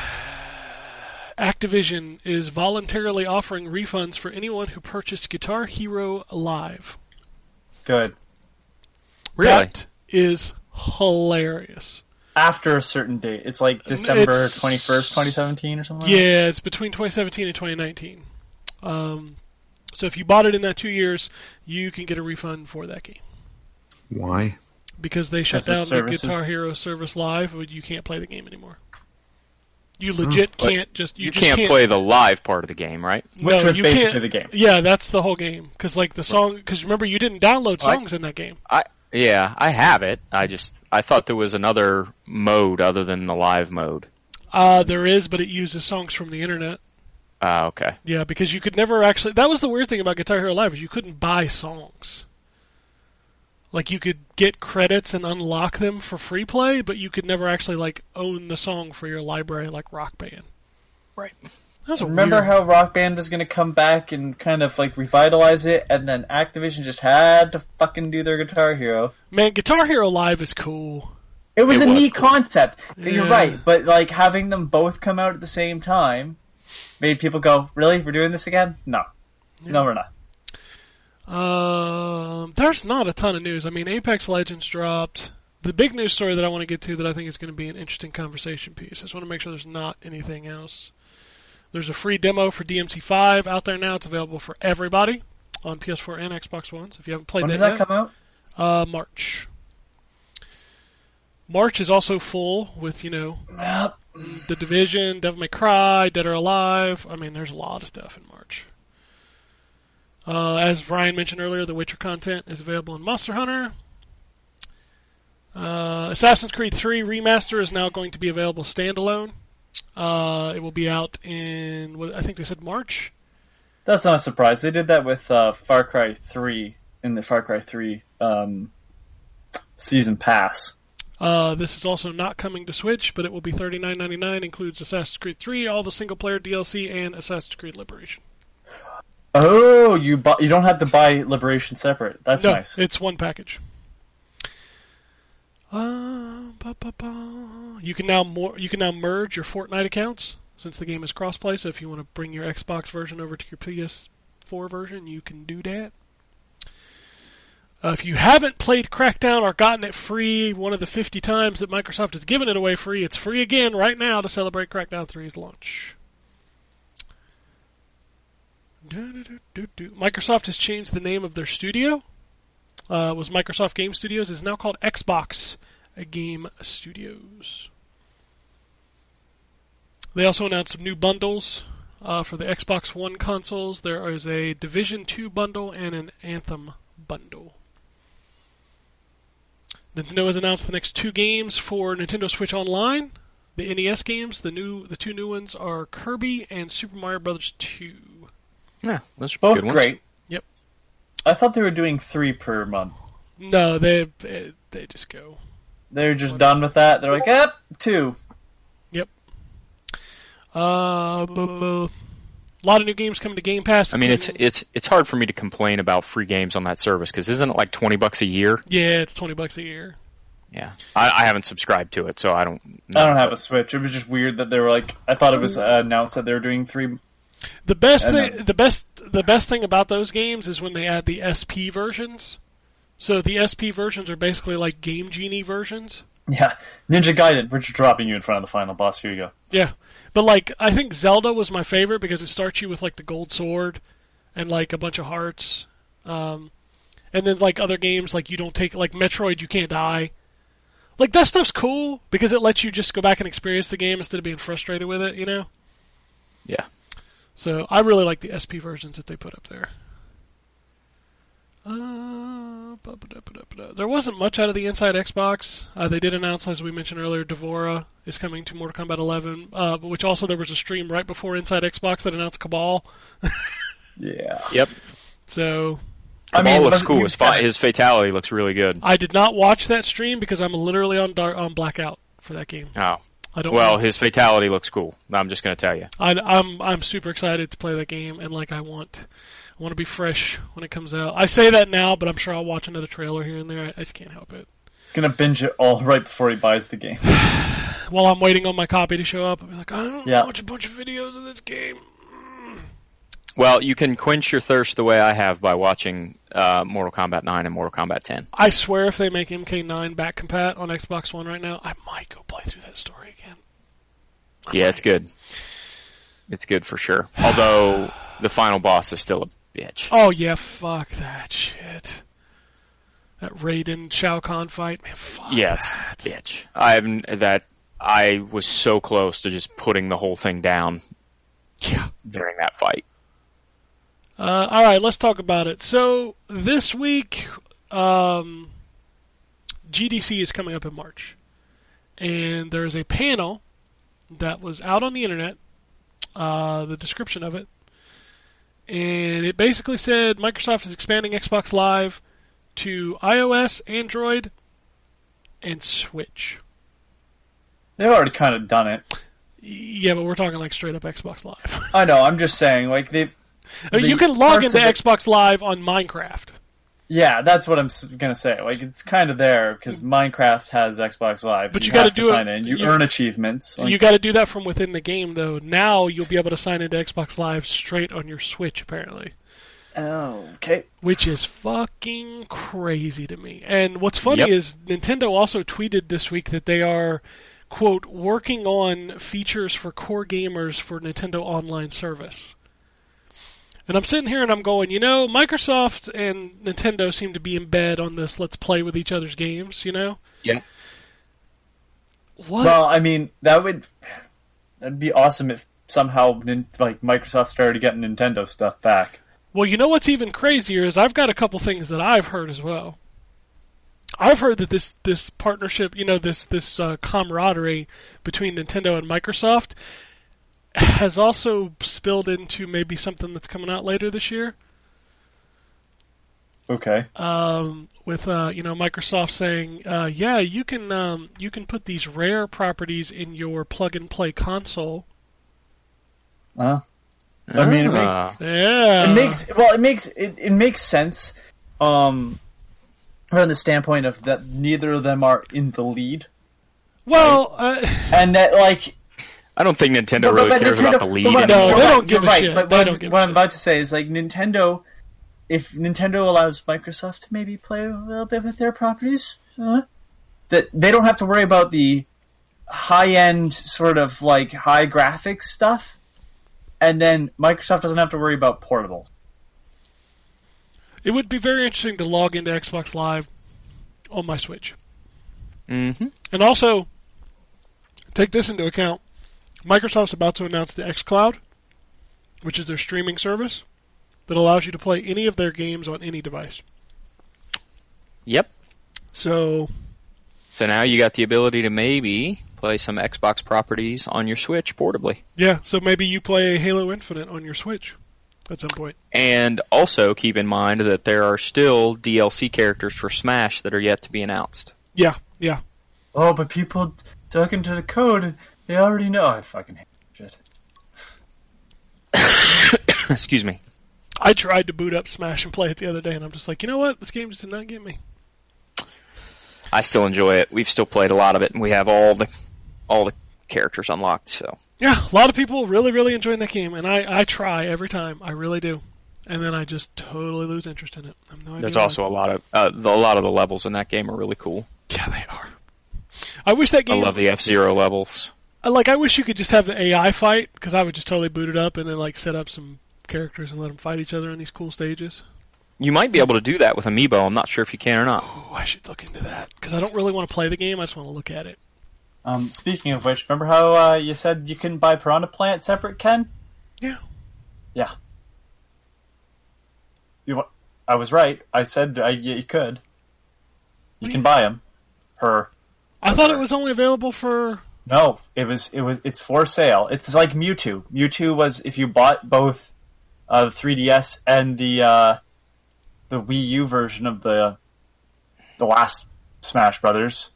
Activision is voluntarily offering refunds for anyone who purchased Guitar Hero Live. Good. Really? That is hilarious. After a certain date, it's like December It's- twenty first, twenty seventeen, or something. like that? Yeah, it's between 2017 and 2019. Um, so if you bought it in that two years, you can get a refund for that game Why? because they shut As the down the Guitar Hero service live. but You can't play the game anymore. You legit But can't just you, You, just can't, play the live part of the game, right? Which No, was you basically can't- the game. Yeah, that's the whole game. Because like the song, because remember you didn't download I- songs in that game. I yeah, I have it. I just I thought there was another mode other than the live mode. Uh, there is, but it uses songs from the internet. Ah, okay. Yeah, because you could never actually. That was the weird thing about Guitar Hero Live is you couldn't buy songs. Like you could get credits and unlock them for free play, but you could never actually like own the song for your library like Rock Band. Right. That Remember weird. how Rock Band was going to come back and kind of like revitalize it, and then Activision just had to fucking do their Guitar Hero. Man, Guitar Hero Live is cool. It was It a was neat cool. concept. You're right, but like having them both come out at the same time made people go, "Really? We're doing this again? No, no, we're not." Um, there's not a ton of news. I mean, Apex Legends dropped. The big news story that I want to get to that I think is going to be an interesting conversation piece. I just want to make sure there's not anything else. There's a free demo for DMC5 out there now. It's available for everybody on PS4 and Xbox One. So if you haven't played When that, does that yet, come out? uh, March. March is also full with you know Yep. the Division, Devil May Cry, Dead or Alive. I mean, there's a lot of stuff in March. Uh, as Ryan mentioned earlier, the Witcher content is available in Monster Hunter. Uh, Assassin's Creed 3 Remaster is now going to be available standalone. Uh, it will be out in, what, I think they said March. That's not a surprise. They did that with uh, Far Cry 3 in the Far Cry 3 um, season pass. Uh, this is also not coming to Switch, but it will be $39.99. Includes Assassin's Creed 3, all the single player DLC, and Assassin's Creed Liberation. Oh, you bu- you don't have to buy Liberation separate. That's no, nice. it's one package. Uh, ba, ba, ba. You can now more. You can now merge your Fortnite accounts since the game is crossplay. So if you want to bring your Xbox version over to your PS4 version, you can do that. Uh, if you haven't played Crackdown or gotten it free one of the 50 times that Microsoft has given it away free, it's free again right now to celebrate Crackdown 3's launch. Microsoft has changed the name of their studio. Uh, was Microsoft Game Studios is now called Xbox Game Studios. They also announced some new bundles uh, for the Xbox One consoles. There is a Division 2 bundle and an Anthem bundle. Nintendo has announced the next two games for Nintendo Switch Online. The NES games, the new, the two new ones are Kirby and Super Mario Bros. 2. Yeah, those are Both good ones. great. Yep. I thought they were doing three per month. No, they they just go. They're just done with that. They're like, eh, two. Yep. Uh, bu- bu- a lot of new games coming to Game Pass. I mean, it's it's it's hard for me to complain about free games on that service because isn't it like twenty bucks a year? yeah, it's twenty bucks a year. Yeah, I, I haven't subscribed to it, so I don't. Know, I don't have a Switch. It was just weird that they were like. I thought it was uh, announced that they were doing three. The best I thing, know. the best, the best thing about those games is when they add the SP versions. So the SP versions are basically like Game Genie versions. Yeah, Ninja Gaiden. We're just dropping you in front of the final boss. Here you go. Yeah, but like I think Zelda was my favorite because it starts you with like the gold sword and like a bunch of hearts, um, and then like other games like you don't take like Metroid you can't die. Like that stuff's cool because it lets you just go back and experience the game instead of being frustrated with it, you know. Yeah. So I really like the SP versions that they put up there. Uh, there wasn't much out of the Inside Xbox. Uh, they did announce, as we mentioned earlier, D'Vorah is coming to Mortal Kombat 11, uh, but which also there was a stream right before Inside Xbox that announced Kabal. Yeah. Yep. So I mean, looks but cool. you- His, fi- his fatality looks really good. I did not watch that stream because I'm literally on dar- on blackout for that game. Oh. I don't. Well, know. his fatality looks cool. I'm just going to tell you. I, I'm I'm super excited to play that game, and like I want, I want to be fresh when it comes out. I say that now, but I'm sure I'll watch another trailer here and there. I, I just can't help it. He's gonna binge it all right before he buys the game. While I'm waiting on my copy to show up, I'll be like, I don't Yeah. watch a bunch of videos of this game. Well, you can quench your thirst the way I have by watching uh, Mortal Kombat 9 and Mortal Kombat 10. I swear, if they make MK9 back compat on Xbox One right now, I might go play through that story again. Yeah, it's good. It's good for sure. Although the final boss is still a bitch. Oh yeah, fuck that shit. That Raiden Shao Kahn fight, man. Fuck yeah, it's that. bitch. I haven't that. I was so close to just putting the whole thing down Yeah. during that fight. Uh, all right, let's talk about it. So this week, um, GDC is coming up in March, and there's a panel that was out on the internet. Uh, the description of it, and it basically said Microsoft is expanding Xbox Live to iOS, Android, and Switch. They've already kind of done it. Yeah, but we're talking like straight up Xbox Live. I know. I'm just saying, like they. I mean, you can log into of it- Xbox Live on Minecraft. Yeah, that's what I'm gonna say. Like it's kind of there because mm. Minecraft has Xbox Live. But you have gotta to do it- in. You, you- earn achievements. Like, you got to do that from within the game, though. Now you'll be able to sign into Xbox Live straight on your Switch, apparently, oh, okay. which is fucking crazy to me. And what's funny Yep. is Nintendo also tweeted this week that they are, quote, working on features for core gamers for Nintendo Online Service. And I'm sitting here and I'm going, you know, Microsoft and Nintendo seem to be in bed on this. Let's play with each other's games, you know. Yeah. What? Well, I mean, that would that'd be awesome if somehow like Microsoft started getting Nintendo stuff back. Well, you know what's even crazier is I've got a couple things that I've heard as well. I've heard that this this partnership, you know, this this uh, camaraderie between Nintendo and Microsoft has also spilled into maybe something that's coming out later this year. Okay. Um, with uh, you know Microsoft saying, uh, yeah, you can um, you can put these rare properties in your plug and play console. Uh, I mean, it, make, Uh, Yeah, it makes well, it makes it, it makes sense. Um, from the standpoint of that neither of them are in the lead, well. Uh, and that like I don't think Nintendo But- really but cares Nintendo- about the lead. but what- No, anymore. they don't you're give a right, shit. But They what, don't I'm, give what a I'm shit. about to say is like Nintendo. If Nintendo allows Microsoft to maybe play a little bit with their properties, uh, that they don't have to worry about the high end sort of like high graphics stuff, and then Microsoft doesn't have to worry about portables. It would be very interesting to log into Xbox Live on my Switch. hmm And also, take this into account. Microsoft's about to announce the xCloud, which is their streaming service that allows you to play any of their games on any device. Yep. So, So now you got the ability to maybe play some Xbox properties on your Switch portably. yeah, so maybe you play Halo Infinite on your Switch at some point. And also keep in mind that there are still DLC characters for Smash that are yet to be announced. Yeah, yeah. Oh, but people dug into the code. They already know. I fucking hate shit. Excuse me. I tried to boot up Smash and play it the other day, and I'm just like, you know what? This game just did not get me. I still enjoy it. We've still played a lot of it, and we have all the all the characters unlocked. So Yeah, a lot of people really, really enjoying that game, and I, I try every time. I really do. and then I just totally lose interest in it. No idea There's why. also a lot of uh, the, a lot of the levels in that game are really cool. yeah, they are. I wish that game. I love the F Zero levels. I- like I wish you could just have the AI fight because I would just totally boot it up and then like set up some characters and let them fight each other in these cool stages. You might be able to do that with Amiibo. I'm not sure if you can or not. Oh, I should look into that because I don't really want to play the game. I just want to look at it. Um, speaking of which, remember how uh, you said you couldn't buy Piranha Plant separate, Ken? Yeah. Yeah. You, wa- I was right. I said I, yeah, you could. You can buy them. Her. I thought it was only available for. No, it was it was it's for sale. It's like Mewtwo. Mewtwo was if you bought both uh, the 3DS and the uh, the Wii U version of the the last Smash Brothers,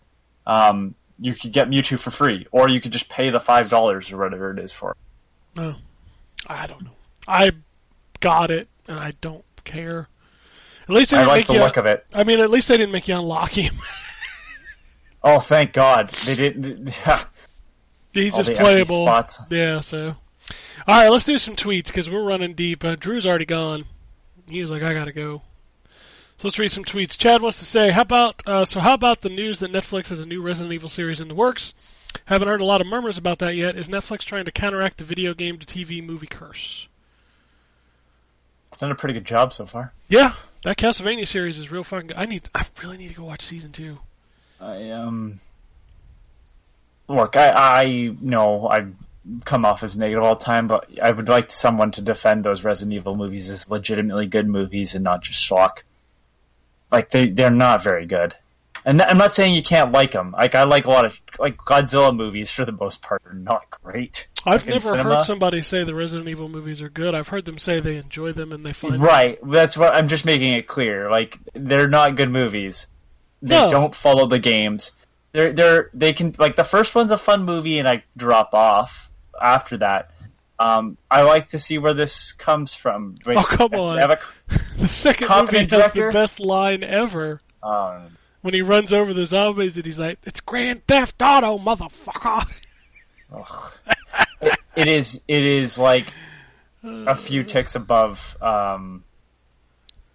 um, you could get Mewtwo for free, or you could just pay the five dollars or whatever it is for. it. No, I don't know. I got it and I don't care. At least they didn't like make the you. look of it. I mean, at least they didn't make you unlock him. Oh, thank God they didn't. He's All just playable. Yeah. So, all right, let's do some tweets because we're running deep. Uh, Drew's already gone. He was like, I gotta go. So let's read some tweets. Chad wants to say, how about uh, so? How about the news that Netflix has a new Resident Evil series in the works? Haven't heard a lot of murmurs about that yet. Is Netflix trying to counteract the video game to TV movie curse? It's done a pretty good job so far. Yeah, that Castlevania series is real fun. I need, I really need to go watch season two. I um. Look, I I know I come off as negative all the time, but I would like someone to defend those Resident Evil movies as legitimately good movies and not just schlock. Like they they're not very good, and I'm not saying you can't like them. Like I like a lot of like Godzilla movies for the most part are not great. I've Like never heard somebody say the Resident Evil movies are good. I've heard them say they enjoy them and they find Right. That's what I'm just making it clear. Like they're not good movies. They No. don't follow the games. They're they're they can like the first one's a fun movie and I drop off after that. Um, I like to see where this comes from. Wait, Oh, come on. a- The second movie has the best line ever um, when he runs over the zombies and he's like, "It's Grand Theft Auto, motherfucker!" it is it is like a few ticks above um,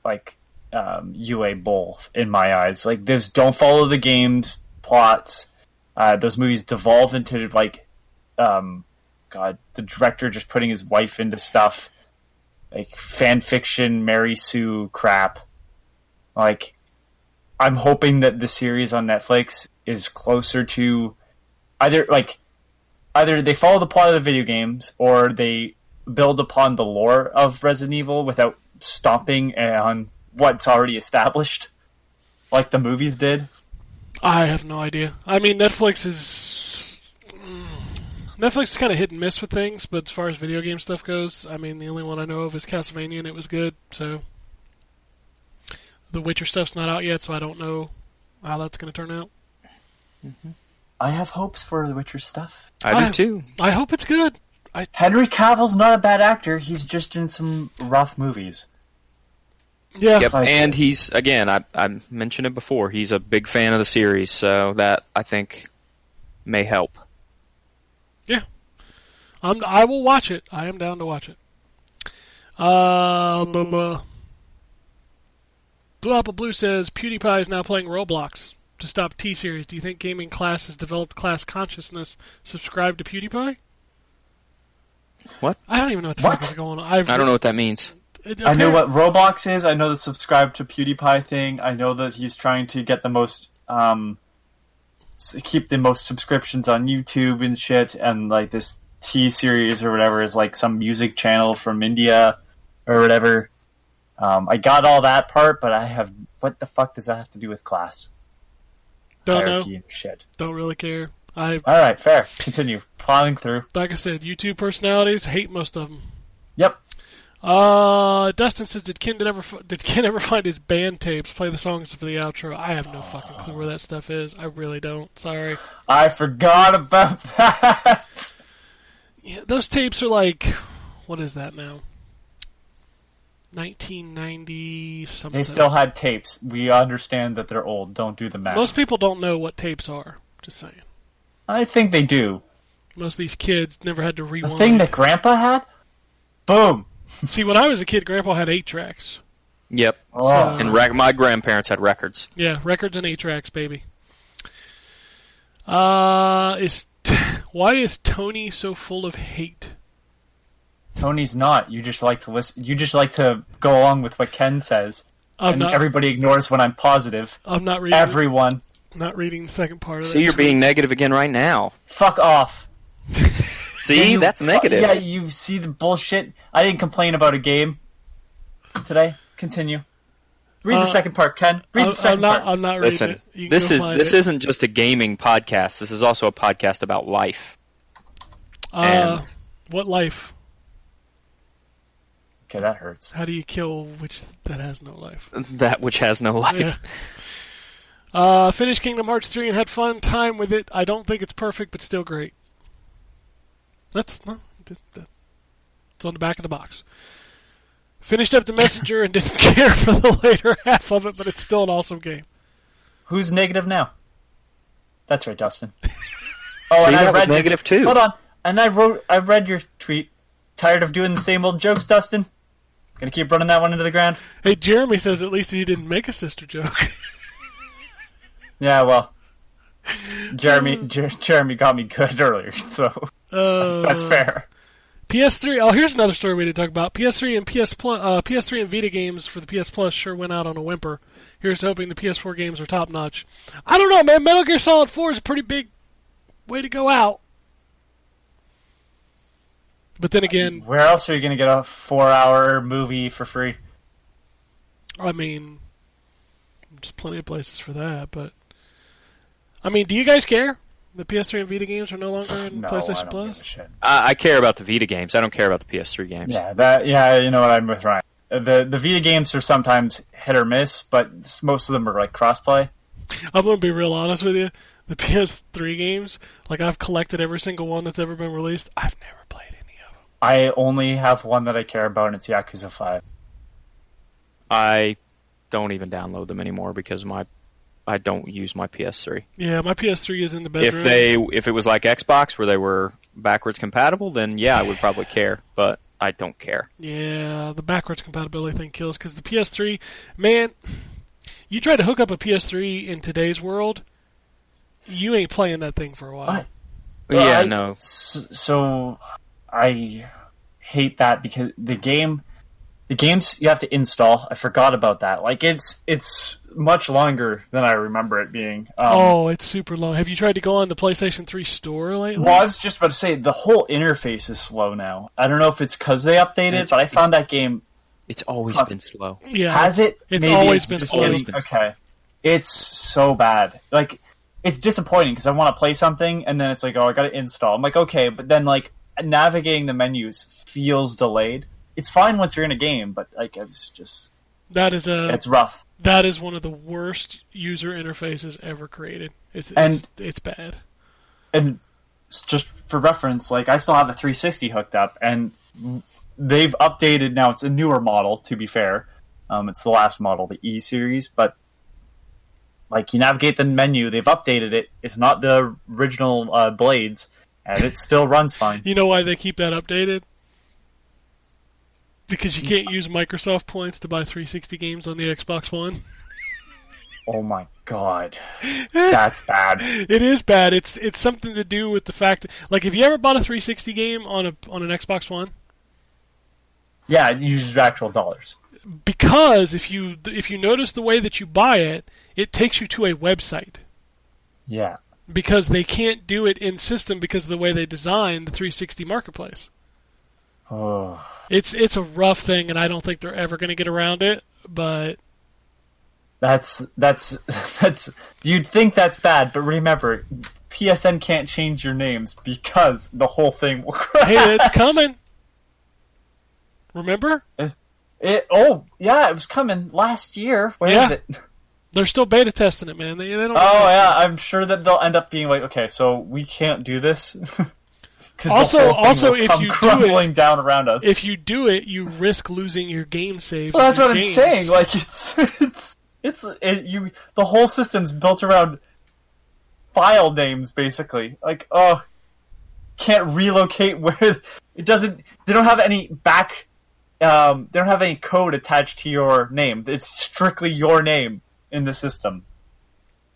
like um, Uwe Boll in my eyes. Like those don't follow the game's plots. Uh, those movies devolve into like um, God, the director just putting his wife into stuff like fan fiction, Mary Sue crap. Like, I'm hoping that the series on Netflix is closer to either like either they follow the plot of the video games or they build upon the lore of Resident Evil without stomping on what's already established, like the movies did. I have no idea. I mean, Netflix is mm, Netflix is kind of hit and miss with things, but as far as video game stuff goes, I mean, the only one I know of is Castlevania, and it was good. So, the Witcher stuff's not out yet, so I don't know how that's going to turn out. I have hopes for The Witcher stuff. I do I- too. I hope it's good. I... Henry Cavill's not a bad actor. He's just in some rough movies. Yeah, Yep, and he's again. I I mentioned it before. He's a big fan of the series, so that I think may help. Yeah. I'm, I will watch it. I am down to watch it. Uh, blah, blah. Blue Apple Blue says PewDiePie is now playing Roblox to stop T Series. Do you think gaming class has developed class consciousness? Subscribe to PewDiePie? What? I don't even know what the What? fuck is going on. I've, I don't know what that means. I know what Roblox is. I know the subscribe to PewDiePie thing. I know that he's trying to get the most, um, keep the most subscriptions on YouTube and shit. And like this T series or whatever is like some music channel from India or whatever. Um, I got all that part, but I have what the fuck does that have to do with class Don't hierarchy know. shit? Don't really care. I All right, fair. Continue plowing through. like I said, YouTube personalities hate most of them. Yep. Uh, Dustin says, did Ken ever did Ken ever find his band tapes? Play the songs for the outro. I have no fucking clue where that stuff is. I really don't. Sorry. I forgot about that. Yeah, those tapes are like, what is that now? 1990 something. They still had tapes. We understand that they're old. Don't do the math. Most people don't know what tapes are. Just saying. I think they do. Most of these kids never had to rewind. The thing that Grandpa had? Boom. See, when I was a kid, Grandpa had eight tracks. Yep. Oh, And rec- my grandparents had records. Yeah, records and eight tracks, baby. Uh, is why is Tony so full of hate? Tony's not. You just like to listen. You just like to go along with what Ken says, I'm and not. everybody ignores when I'm positive. I'm not reading. Everyone, not reading the second part of it. See, that. you're being negative again right now. fuck off. See, You- that's negative. Yeah, you see the bullshit. I didn't complain about a game today. Continue. Read Uh, the second part, Ken. Read I'm, the 2nd I'm not. part. I'm not reading Listen, it. You this go is this it. isn't just a gaming podcast. This is also a podcast about life. Uh, what life? Okay, that hurts. How do you kill which that has no life? That which has no life. Yeah. Uh, finished Kingdom Hearts 3 and had fun time with it. I don't think it's perfect, but still great. That's well, th- th- it's on the back of the box. Finished up the Messenger and didn't care for the later half of it, but it's still an awesome game. Who's negative now? That's right, Dustin. Oh, See, and I that was read your- negative too. Hold on. And I wrote, I read your tweet. Tired of doing the same old jokes, Dustin? Gonna keep running that one into the ground? Hey, Jeremy says at least he didn't make a sister joke. Yeah, well, Jeremy, um, Jer- Jeremy got me good earlier, so Uh, that's fair. PS3. Oh, here's another story we didn't talk about. PS3 and PS Plus, uh, PS3 and Vita games for the PS Plus sure went out on a whimper. Here's hoping the PS4 games are top notch. I don't know, man. Metal Gear Solid 4 is a pretty big way to go out. But then again, Where else are you gonna get a four-hour movie for free? I mean, there's plenty of places for that. But I mean, do you guys care? The PS3 and Vita games are no longer in No, I PlayStation don't Plus. give a shit. I, I care about the Vita games. I don't care about the PS3 games. Yeah, that. Yeah, you know what I'm with Ryan. The the Vita games are sometimes hit or miss, but most of them are like crossplay. I'm gonna be real honest with you. The PS3 games, like I've collected every single one that's ever been released. I've never played any of them. I only have one that I care about, and it's Yakuza Five. I don't even download them anymore because my I don't use my PS3. Yeah, my PS3 is in the bedroom. If they if it was like Xbox where they were backwards compatible, then yeah, I would probably care. But I don't care. Yeah, the backwards compatibility thing kills because the PS3, man, you try to hook up a PS3 in today's world, you ain't playing that thing for a while. Oh. What? yeah, I- no. So I hate that because the game, the games you have to install. I forgot about that. Like it's it's much longer than I remember it being. Um, oh, it's super long. Have you tried to go on the PlayStation 3 store lately? Well, I was just about to say the whole interface is slow now. I don't know if it's because they updated, but I found that game It's always Cut. been slow. Yeah, has it. It's Maybe always been just slow. Always getting- been slow. okay. It's so bad. Like it's disappointing because I want to play something and then it's like, oh, I got to install. I'm like, okay, but then like navigating the menus feels delayed. It's fine once you're in a game, but like it's just that is a it's rough. that is one of the worst user interfaces ever created. It's it's, And- it's bad. and just for reference, like I still have a 360 hooked up, and they've updated now. It's a newer model, to be fair. Um, it's the last model, the E series, but like you navigate the menu, they've updated it. It's not the original uh, blades, and it still runs fine. You know why they keep that updated? Because you can't use Microsoft points to buy 360 games on the Xbox One. Oh my god, that's bad. It is bad. It's it's something to do with the fact, that, like, if you ever bought a 360 game on a on an Xbox One, Yeah, it uses actual dollars. because if you if you notice the way that you buy it, it takes you to a website Yeah, because they can't do it in system because of the way they design the 360 marketplace. oh, It's it's a rough thing, and I don't think they're ever going to get around it. But that's that's that's. You'd think that's bad, but remember, PSN can't change your names because the whole thing will crash. hey, it's coming. Remember, It, oh, yeah, it was coming last year. Where is Yeah. it? they're still beta testing it, man. They, they don't. Oh, yeah, I'm sure that they'll end up being like, okay, so we can't do this. Also- also, if you do it- down around us. If you do it, you risk losing your game saves. well, that's what I'm saying. Like, it's it's it's it, you. The whole system's built around file names, basically. Like, oh, can't relocate where it doesn't. They don't have any back um, they don't have any code attached to your name. It's strictly your name in the system.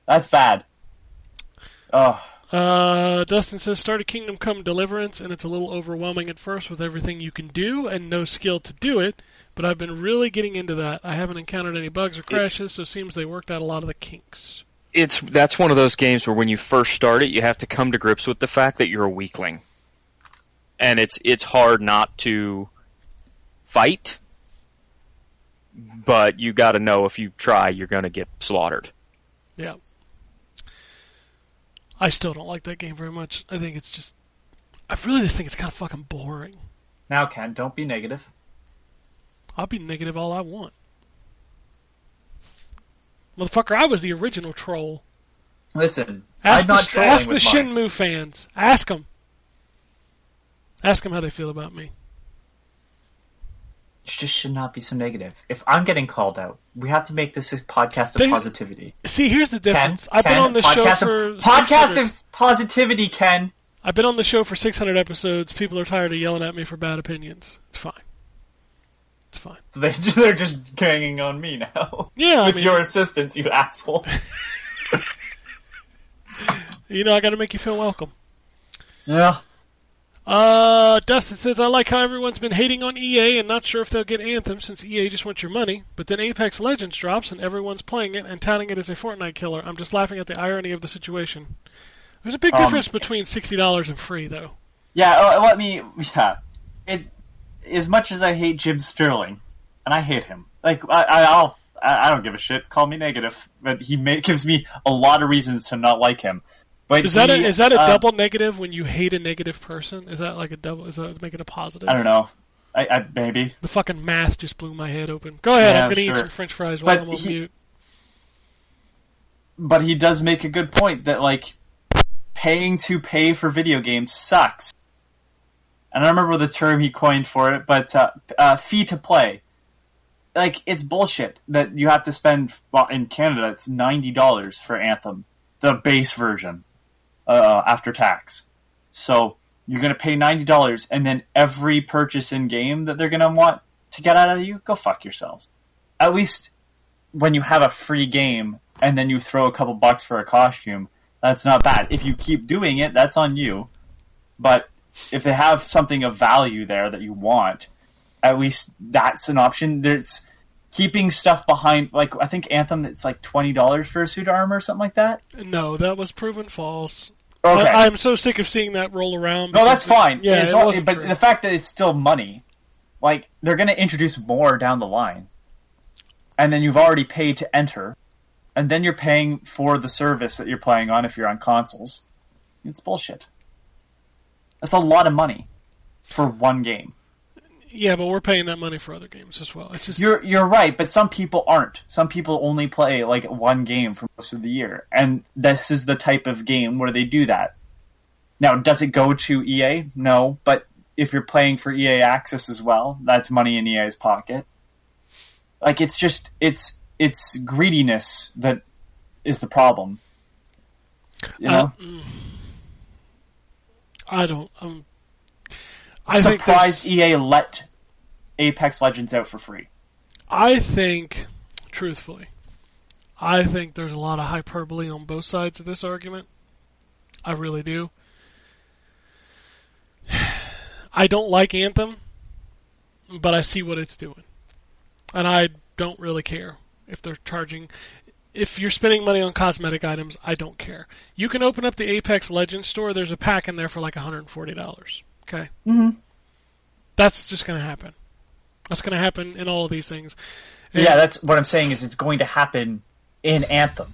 That's bad. Oh, Uh, Dustin says, start a Kingdom Come Deliverance, and it's a little overwhelming at first with everything you can do and no skill to do it, but I've been really getting into that. I haven't encountered any bugs or crashes, so it seems they worked out a lot of the kinks. It's that's one of those games where when you first start it, you have to come to grips with the fact that you're a weakling, and it's it's hard not to fight, but you got to know if you try, you're going to get slaughtered. Yeah. I still don't like that game very much. I think it's just. I really just think it's kind of fucking boring. now Ken, don't be negative. I'll be negative all I want. Motherfucker, I was the original troll. Listen, Ask I'm not the, trolling ask the. Shenmue fans. Ask them. Ask them how they feel about me. You just should not be so negative. If I'm getting called out, we have to make this a podcast of They- positivity. See, here's the Ken, difference. I've been on the show for of, podcast 600 of positivity, Ken. I've been on the show for 600 episodes. People are tired of yelling at me for bad opinions. It's fine. It's fine. So they, they're just ganging on me now. Yeah, I with mean- your assistance, you asshole. You know, I got to make you feel welcome. yeah. Uh, Dustin says, I like how everyone's been hating on EA and not sure if they'll get Anthem since EA just wants your money, but then Apex Legends drops and everyone's playing it and touting it as a Fortnite killer. I'm just laughing at the irony of the situation. There's a big Um, difference between $60 and free, though. Yeah, uh, let me. Yeah, it. As much as I hate Jim Sterling, and I hate him, like I, I, I'll, I, don't give a shit. Call me negative, but he ma- gives me a lot of reasons to not like him. But Is that a, is that a uh, double negative when you hate a negative person? Is that like a double? Is that make it a positive? I don't know. I, I maybe. The fucking math just blew my head open. Go ahead, Yeah, I'm gonna eat some French fries while But I'm on he- mute. But he does make a good point that like paying to pay for video games sucks. And I don't remember the term he coined for it, but uh, uh, fee to play. Like it's bullshit that you have to spend. Well, in Canada, it's ninety dollars for Anthem, the base version, uh, after tax. So you're gonna pay ninety dollars, and then every purchase in game that they're gonna want to get out of you, go fuck yourselves. At least when you have a free game and then you throw a couple bucks for a costume, that's not bad. If you keep doing it, that's on you. But if they have something of value there that you want, at least that's an option. There's keeping stuff behind, like I think Anthem, it's like twenty dollars for a suit of armor or something like that. No, that was proven false. Okay, I, I'm so sick of seeing that roll around. no, that's it- fine. Yeah, It's it wasn't but true. the fact that it's still money, like they're going to introduce more down the line, and then you've already paid to enter, and then you're paying for the service that you're playing on if you're on consoles. It's bullshit. That's a lot of money for one game. Yeah, but we're paying that money for other games as well. It's just You're you're right, but some people aren't. Some people only play like one game for most of the year, and this is the type of game where they do that. Now, does it go to EA? No, but if you're playing for EA Access as well, that's money in EA's pocket. Like it's just it's it's greediness that is the problem. You know, Uh, I don't. Um, I think surprised EA let Apex Legends out for free. I think, truthfully, I think there's a lot of hyperbole on both sides of this argument. I really do. I don't like Anthem, but I see what it's doing. And I don't really care if they're charging. If you're spending money on cosmetic items, I don't care. You can open up the Apex Legends store. There's a pack in there for like $140. Okay? Mm-hmm. That's just going to happen. That's going to happen in all of these things. And- Yeah, that's what I'm saying. Is it's going to happen in Anthem,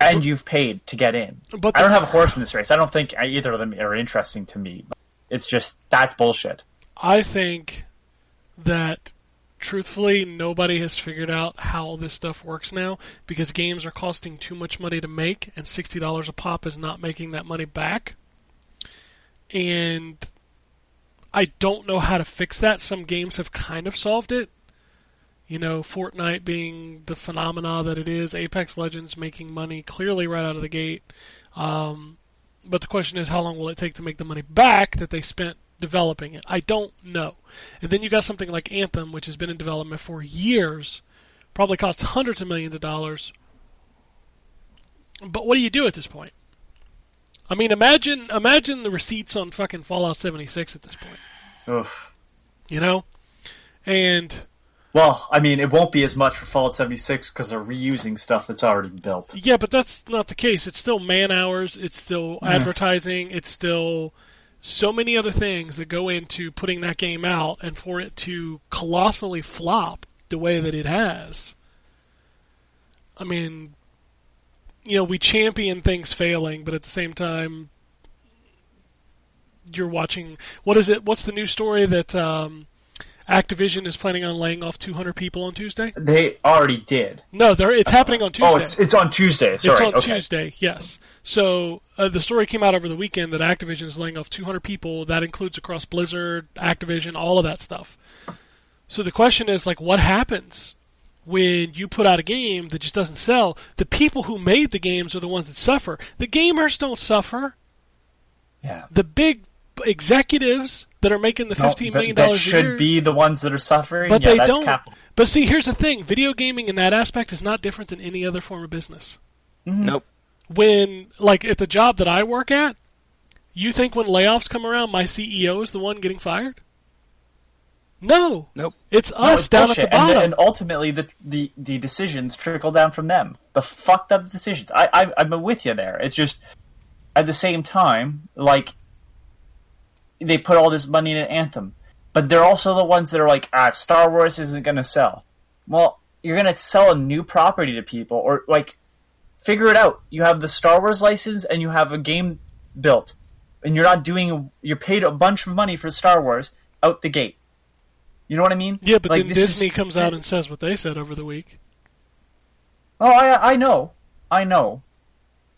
and you've paid to get in. But I don't have a horse in this race. I don't think either of them are interesting to me. It's just that's bullshit. I think that truthfully nobody has figured out how this stuff works now because games are costing too much money to make and $60 a pop is not making that money back. And I don't know how to fix that. Some games have kind of solved it. You know, Fortnite being the phenomena that it is, Apex Legends making money clearly right out of the gate. Um, but the question is, how long will it take to make the money back that they spent developing it? I don't know. And then you got something like Anthem, which has been in development for years, probably cost hundreds of millions of dollars. But what do you do at this point? I mean, imagine imagine the receipts on fucking Fallout 76 at this point. Oof. You know, and Well, I mean, it won't be as much for Fallout 76 because they're reusing stuff that's already built. Yeah, but that's not the case. It's still man hours. It's still advertising. It's still so many other things that go into putting that game out, and for it to colossally flop the way that it has. I mean, you know, we champion things failing, but at the same time, you're watching. What is it? What's the new story that um, Activision is planning on laying off 200 people on Tuesday? They already did. No, they're, it's happening on Tuesday. Oh, it's it's on Tuesday. Sorry. It's on okay. Tuesday, yes. So uh, the story came out over the weekend that Activision is laying off 200 people. That includes across Blizzard, Activision, all of that stuff. So the question is, like, what happens when you put out a game that just doesn't sell? The people who made the games are the ones that suffer. The gamers don't suffer. Yeah. The big executives that are making the No, fifteen that- million that dollars should year, be the ones that are suffering. but yeah, they that's don't. capital. But see, here's the thing: video gaming in that aspect is not different than any other form of business. Mm-hmm. Nope. when like at the job that I work at, you think when layoffs come around, my CEO is the one getting fired? No, Nope. it's us it's down bullshit. at the bottom. And, and ultimately, the, the the decisions trickle down from them. The fucked up decisions. I, I I'm with you there. It's just at the same time, like they put all this money in an anthem, but they're also the ones that are like, ah, Star Wars isn't going to sell. Well, you're going to sell a new property to people, or like figure it out. You have the Star Wars license, and you have a game built, and you're not doing. You're paid a bunch of money for Star Wars out the gate. You know what I mean? yeah, but Like, then this is- Disney comes out and says what they said over the week. Oh, I I know, I know,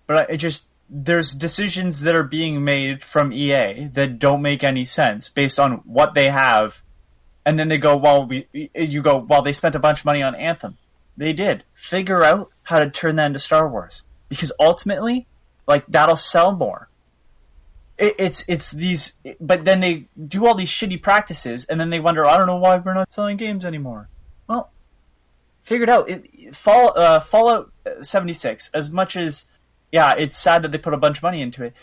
but I, it just there's decisions that are being made from EA that don't make any sense based on what they have, and then they go, well, we you go, well, they spent a bunch of money on Anthem. They did. Figure out how to turn that into Star Wars because ultimately, like that'll sell more. It, it's it's these, but then they do all these shitty practices, and then they wonder, I don't know why we're not selling games anymore. Well, figured out. It, Fall, uh, Fallout 76, as much as, yeah, it's sad that they put a bunch of money into it.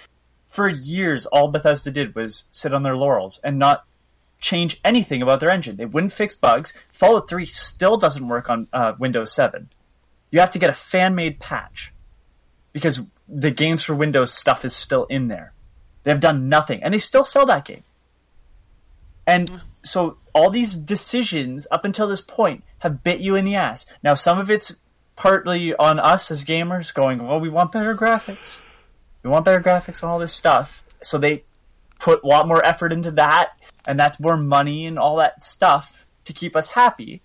For years, all Bethesda did was sit on their laurels and not change anything about their engine. They wouldn't fix bugs. Fallout 3 still doesn't work on uh, Windows 7. You have to get a fan-made patch because the games for Windows stuff is still in there. They've done nothing, and they still sell that game. And so all these decisions up until this point have bit you in the ass. Now some of it's partly on us as gamers going, well, we want better graphics. We want better graphics and all this stuff. So they put a lot more effort into that, and that's more money and all that stuff to keep us happy.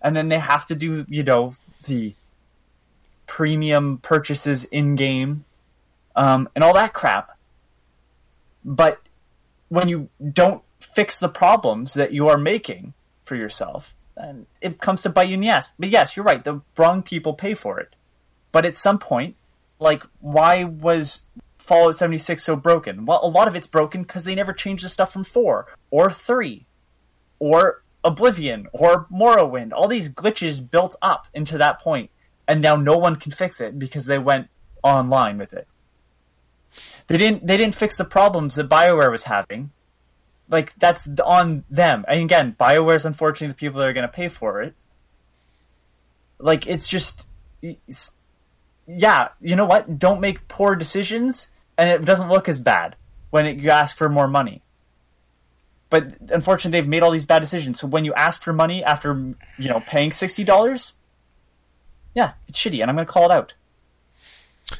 And then they have to do, you know, the premium purchases in game, um, and all that crap. But when you don't fix the problems that you are making for yourself, then it comes to bite you in the ass. But yes, you're right. The wrong people pay for it. But at some point, like, why was Fallout 76 so broken? Well, a lot of it's broken because they never changed the stuff from 4 or 3 or Oblivion or Morrowind. All these glitches built up into that point, and now no one can fix it because they went online with it. They didn't. They didn't fix the problems that Bioware was having. Like that's on them. And again, Bioware is unfortunately the people that are going to pay for it. Like it's just, it's, yeah. You know what? Don't make poor decisions, and it doesn't look as bad when it, you ask for more money. But unfortunately, they've made all these bad decisions. So when you ask for money after you know paying sixty dollars, yeah, it's shitty, and I'm going to call it out.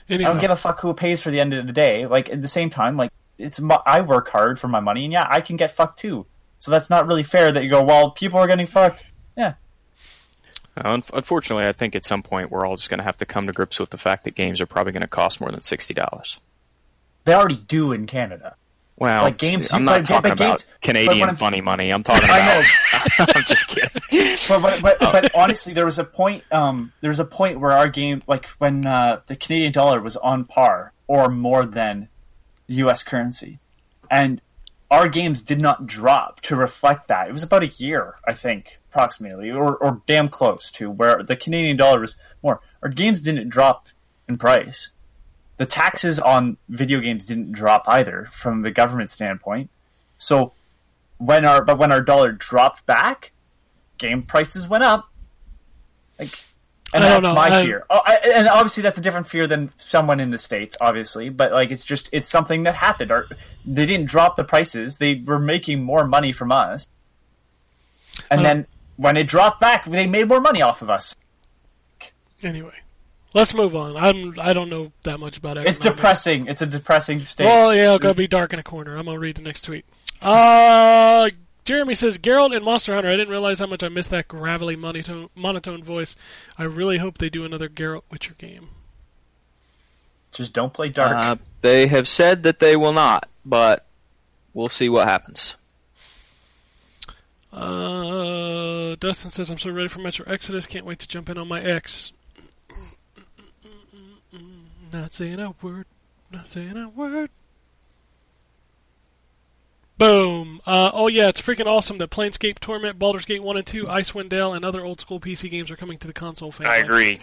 I don't give a fuck who pays for the end of the day. Like at the same time, like it's my, I work hard for my money, and yeah, I can get fucked too. So that's not really fair that you go, well, people are getting fucked. Yeah, Uh, unfortunately, I think at some point we're all just going to have to come to grips with the fact that games are probably going to cost more than sixty dollars. they already do in Canada. Well, Like games- I'm not talking about games- Canadian funny money. I'm talking I about. I'm just kidding. But but, but, but honestly, there was a point. Um, there was a point where our game, like when uh, the Canadian dollar was on par or more than the U.S. currency, and our games did not drop to reflect that. It was about a year, I think, approximately, or, or damn close to where the Canadian dollar was more. Our games didn't drop in price. The taxes on video games didn't drop either from the government standpoint. So when our but when our dollar dropped back, game prices went up. Like, and that's know. my I- fear. Oh, I, and obviously that's a different fear than someone in the states, obviously. But like, it's just it's something that happened. Our, they didn't drop the prices; they were making more money from us. And Uh, then when it dropped back, they made more money off of us. Anyway, let's move on. I'm I don't know that much about it. It's depressing. It's a depressing state. Well, yeah, it'll go be dark in a corner. I'm gonna read the next tweet. Uh, Jeremy says Geralt in Monster Hunter. I didn't realize how much I missed that gravelly monotone, monotone voice. I really hope they do another Geralt Witcher game. just don't play dark. Uh, they have said that they will not, but we'll see what happens. Uh, Dustin says I'm so ready for Metro Exodus. Can't wait to jump in on my X. Not saying a word. Not saying a word. Boom. Uh, oh yeah, it's freaking awesome that Planescape Torment, Baldur's Gate 1 and 2, Icewind Dale, and other old school PC games are coming to the console family. I agree.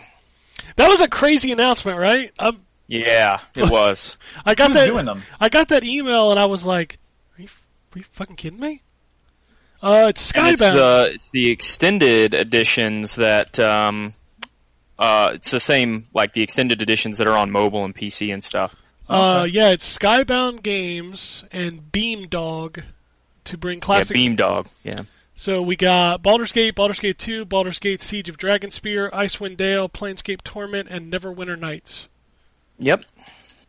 That was a crazy announcement, right? Um, Yeah, it was. I got Who's that. doing them? I got that email and I was like, "Are you, are you fucking kidding me?" Uh, it's And it's Skybound. the it's the extended editions that um, uh, it's the same like the extended editions that are on mobile and PC and stuff. Uh, yeah, it's Skybound Games and Beamdog to bring classic. Yeah, Beamdog. Yeah. So we got Baldur's Gate, Baldur's Gate 2, Baldur's Gate Siege of Dragonspear, Icewind Dale, Planescape Torment, and Neverwinter Nights. Yep.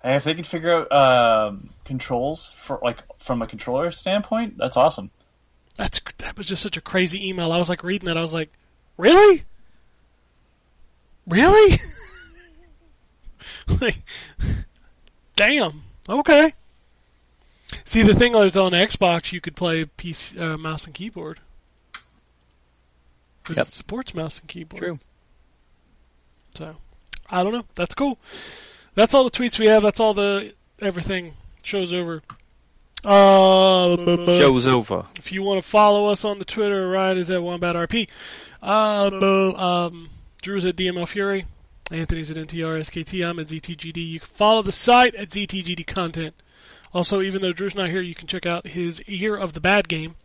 Hey, if they can figure out um, controls for like from a controller standpoint, that's awesome. That's that was just such a crazy email. I was like reading it. I was like, really, really, like, damn. Okay. See, the thing was on Xbox, you could play PC, uh, mouse and keyboard. 'Cause Yep. it supports mouse and keyboard. True. So, I don't know. That's cool. That's all the tweets we have. That's all the everything. Show's over. Uh, bu- bu- Show's over. if you want to follow us on the Twitter, Ryan is at WombatRP. Uh, bu- um, Drew's at DML Fury. Anthony's at NTRSKT. I'm at ZTGD. You can follow the site at ZTGD Content. Also, even though Drew's not here, you can check out his Year of the Bad Game.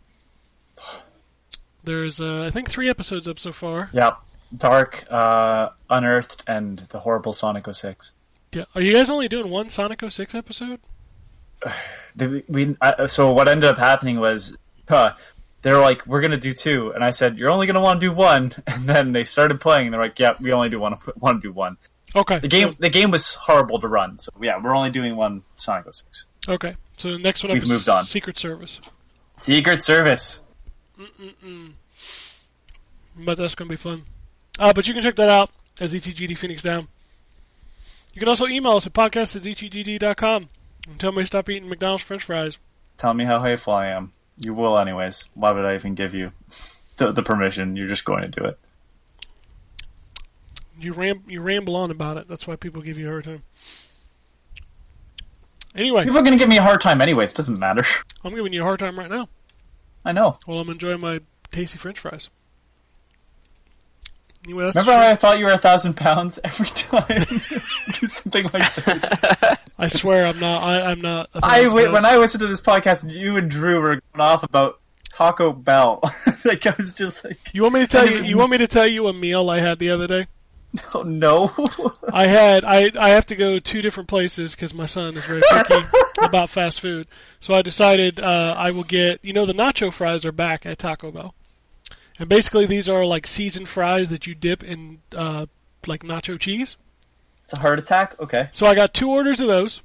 There's, uh, I think, three episodes up so far. Yep. Dark, uh, Unearthed, and the horrible Sonic 06. Yeah. Are you guys only doing one Sonic 06 episode? They, we, uh, so what ended up happening was, huh, they were like, "We're gonna do two. and I said, "You're only gonna want to do one." And then they started playing, and they're like, "Yeah, we only do one. Want to do one." Okay. The game, the game was horrible to run, so yeah, we're only doing one Sonic 06. Okay. So the next one We've is moved on. Secret Service. Secret Service. Mm-mm-mm. But that's going to be fun. Uh, but you can check that out as ZTGD Phoenix Down. You can also email us at podcast at ztgd.com and tell me to stop eating McDonald's french fries. Tell me how hateful I am. You will, anyways. Why would I even give you the, the permission? You're just going to do it. You ram you ramble on about it. That's why people give you a hard time. Anyway, People are going to give me a hard time, anyways. Doesn't matter. I'm giving you a hard time right now I know. Well, I'm enjoying my tasty french fries. Anyway, that's Remember how. I thought you were a thousand pounds every time you do something like that? I swear I'm not. I, I'm not. I, when. I listened to this podcast, you and Drew were going off about Taco Bell. like I was just like, You want me to tell you? was- You want me to tell you a meal I had the other day? oh no. I had I I have to go two different places because my son is very picky about fast food. So I decided uh, I will get you know the nacho fries are back at Taco Bell, and basically these are like seasoned fries that you dip in uh, like nacho cheese. It's a heart attack. Okay. So I got two orders of those,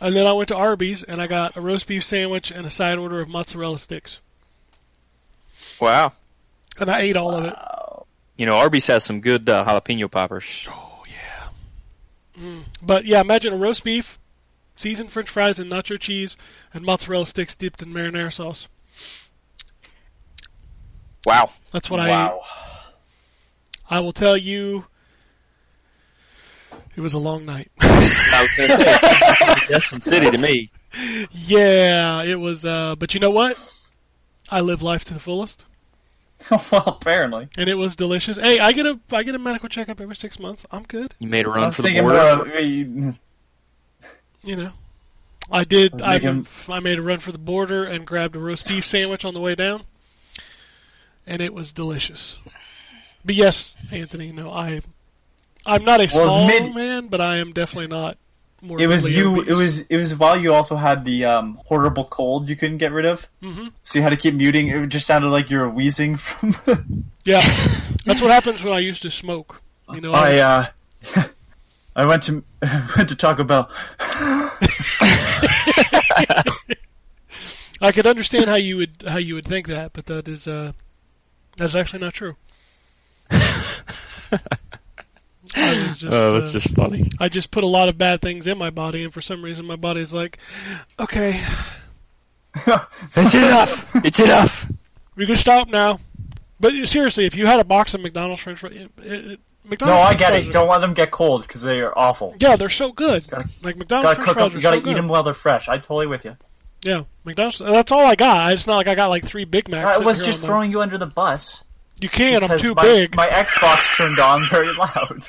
and then I went to Arby's and I got a roast beef sandwich and a side order of mozzarella sticks, Wow. and I ate all of it. You know, Arby's has some good uh, jalapeno poppers. Oh yeah. Mm. But yeah, imagine a roast beef, seasoned French fries and nacho cheese, and mozzarella sticks dipped in marinara sauce. Wow. That's what I ate. wow. I will tell you, it was a long night. I was going to say, Destin City to me. yeah, it was. Uh, but you know what? I live life to the fullest, well, apparently. and it was delicious. Hey, I get a I get a medical checkup every six months. I'm good. You made a run for the border. more. of- you- You know, I did. Let's I, make him- I made a run for the border and grabbed a roast beef sandwich on the way down, and it was delicious. But yes, Anthony, no, I I'm not a Well, small mid- man, but I am definitely not. More It was you. It was it was while you also had the um, horrible cold you couldn't get rid of. Mhm. So you had to keep muting. It just sounded like you were wheezing from. Yeah, that's what happens when I used to smoke. You know, I uh, I went to went to Taco Bell. I could understand how you would how you would think that, but that is uh, that's actually not true. I was just, oh, that's uh, just funny. I just put a lot of bad things in my body, and for some reason, my body's like, okay, It's enough. It's enough. we can stop now. But seriously, if you had a box of McDonald's French fries, it, it, No, I get it. are- Don't let them get cold because they are awful. Yeah, they're so good. Gotta- like McDonald's Gotta French cook fries them. are You gotta so eat good. them while they're fresh. I totally with you. Yeah, McDonald's. That's all I got. It's not like I got like three Big Macs. I was just on my- throwing you under the bus. You can't. I'm too my, big. My Xbox turned on very loud.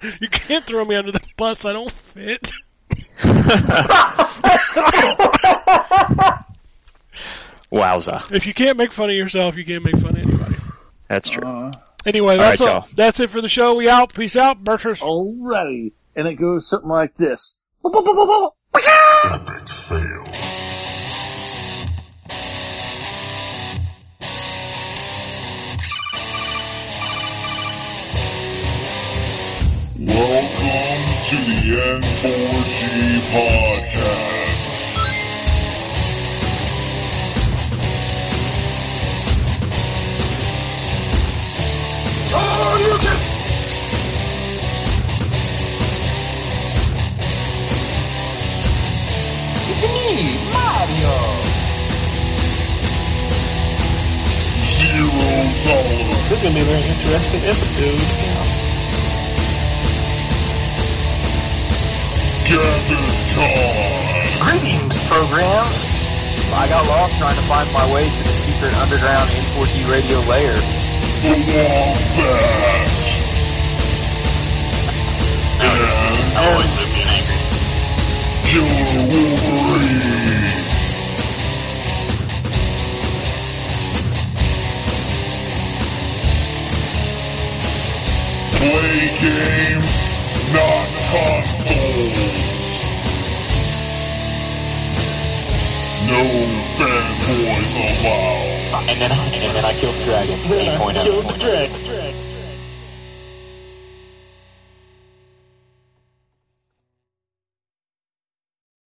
You can't throw me under the bus. I don't fit. Wowza. If you can't make fun of yourself, you can't make fun of anybody. That's true. Uh, Anyway, that's right, all. y'all. That's it for the show. We out. Peace out, Bertrand. Alrighty. And it goes something like this. Epic fail. Welcome to the N4G podcast. Zero dollars. This is gonna be a very interesting episode. Greetings, programs. I got lost trying to find my way to the secret underground N4G radio layer. The Wombat. And always with being angry. Killer Wolverine. Play games, not consoles. No fanboys allowed. And then, and then I killed the dragon. 8.0. Killed the dragon.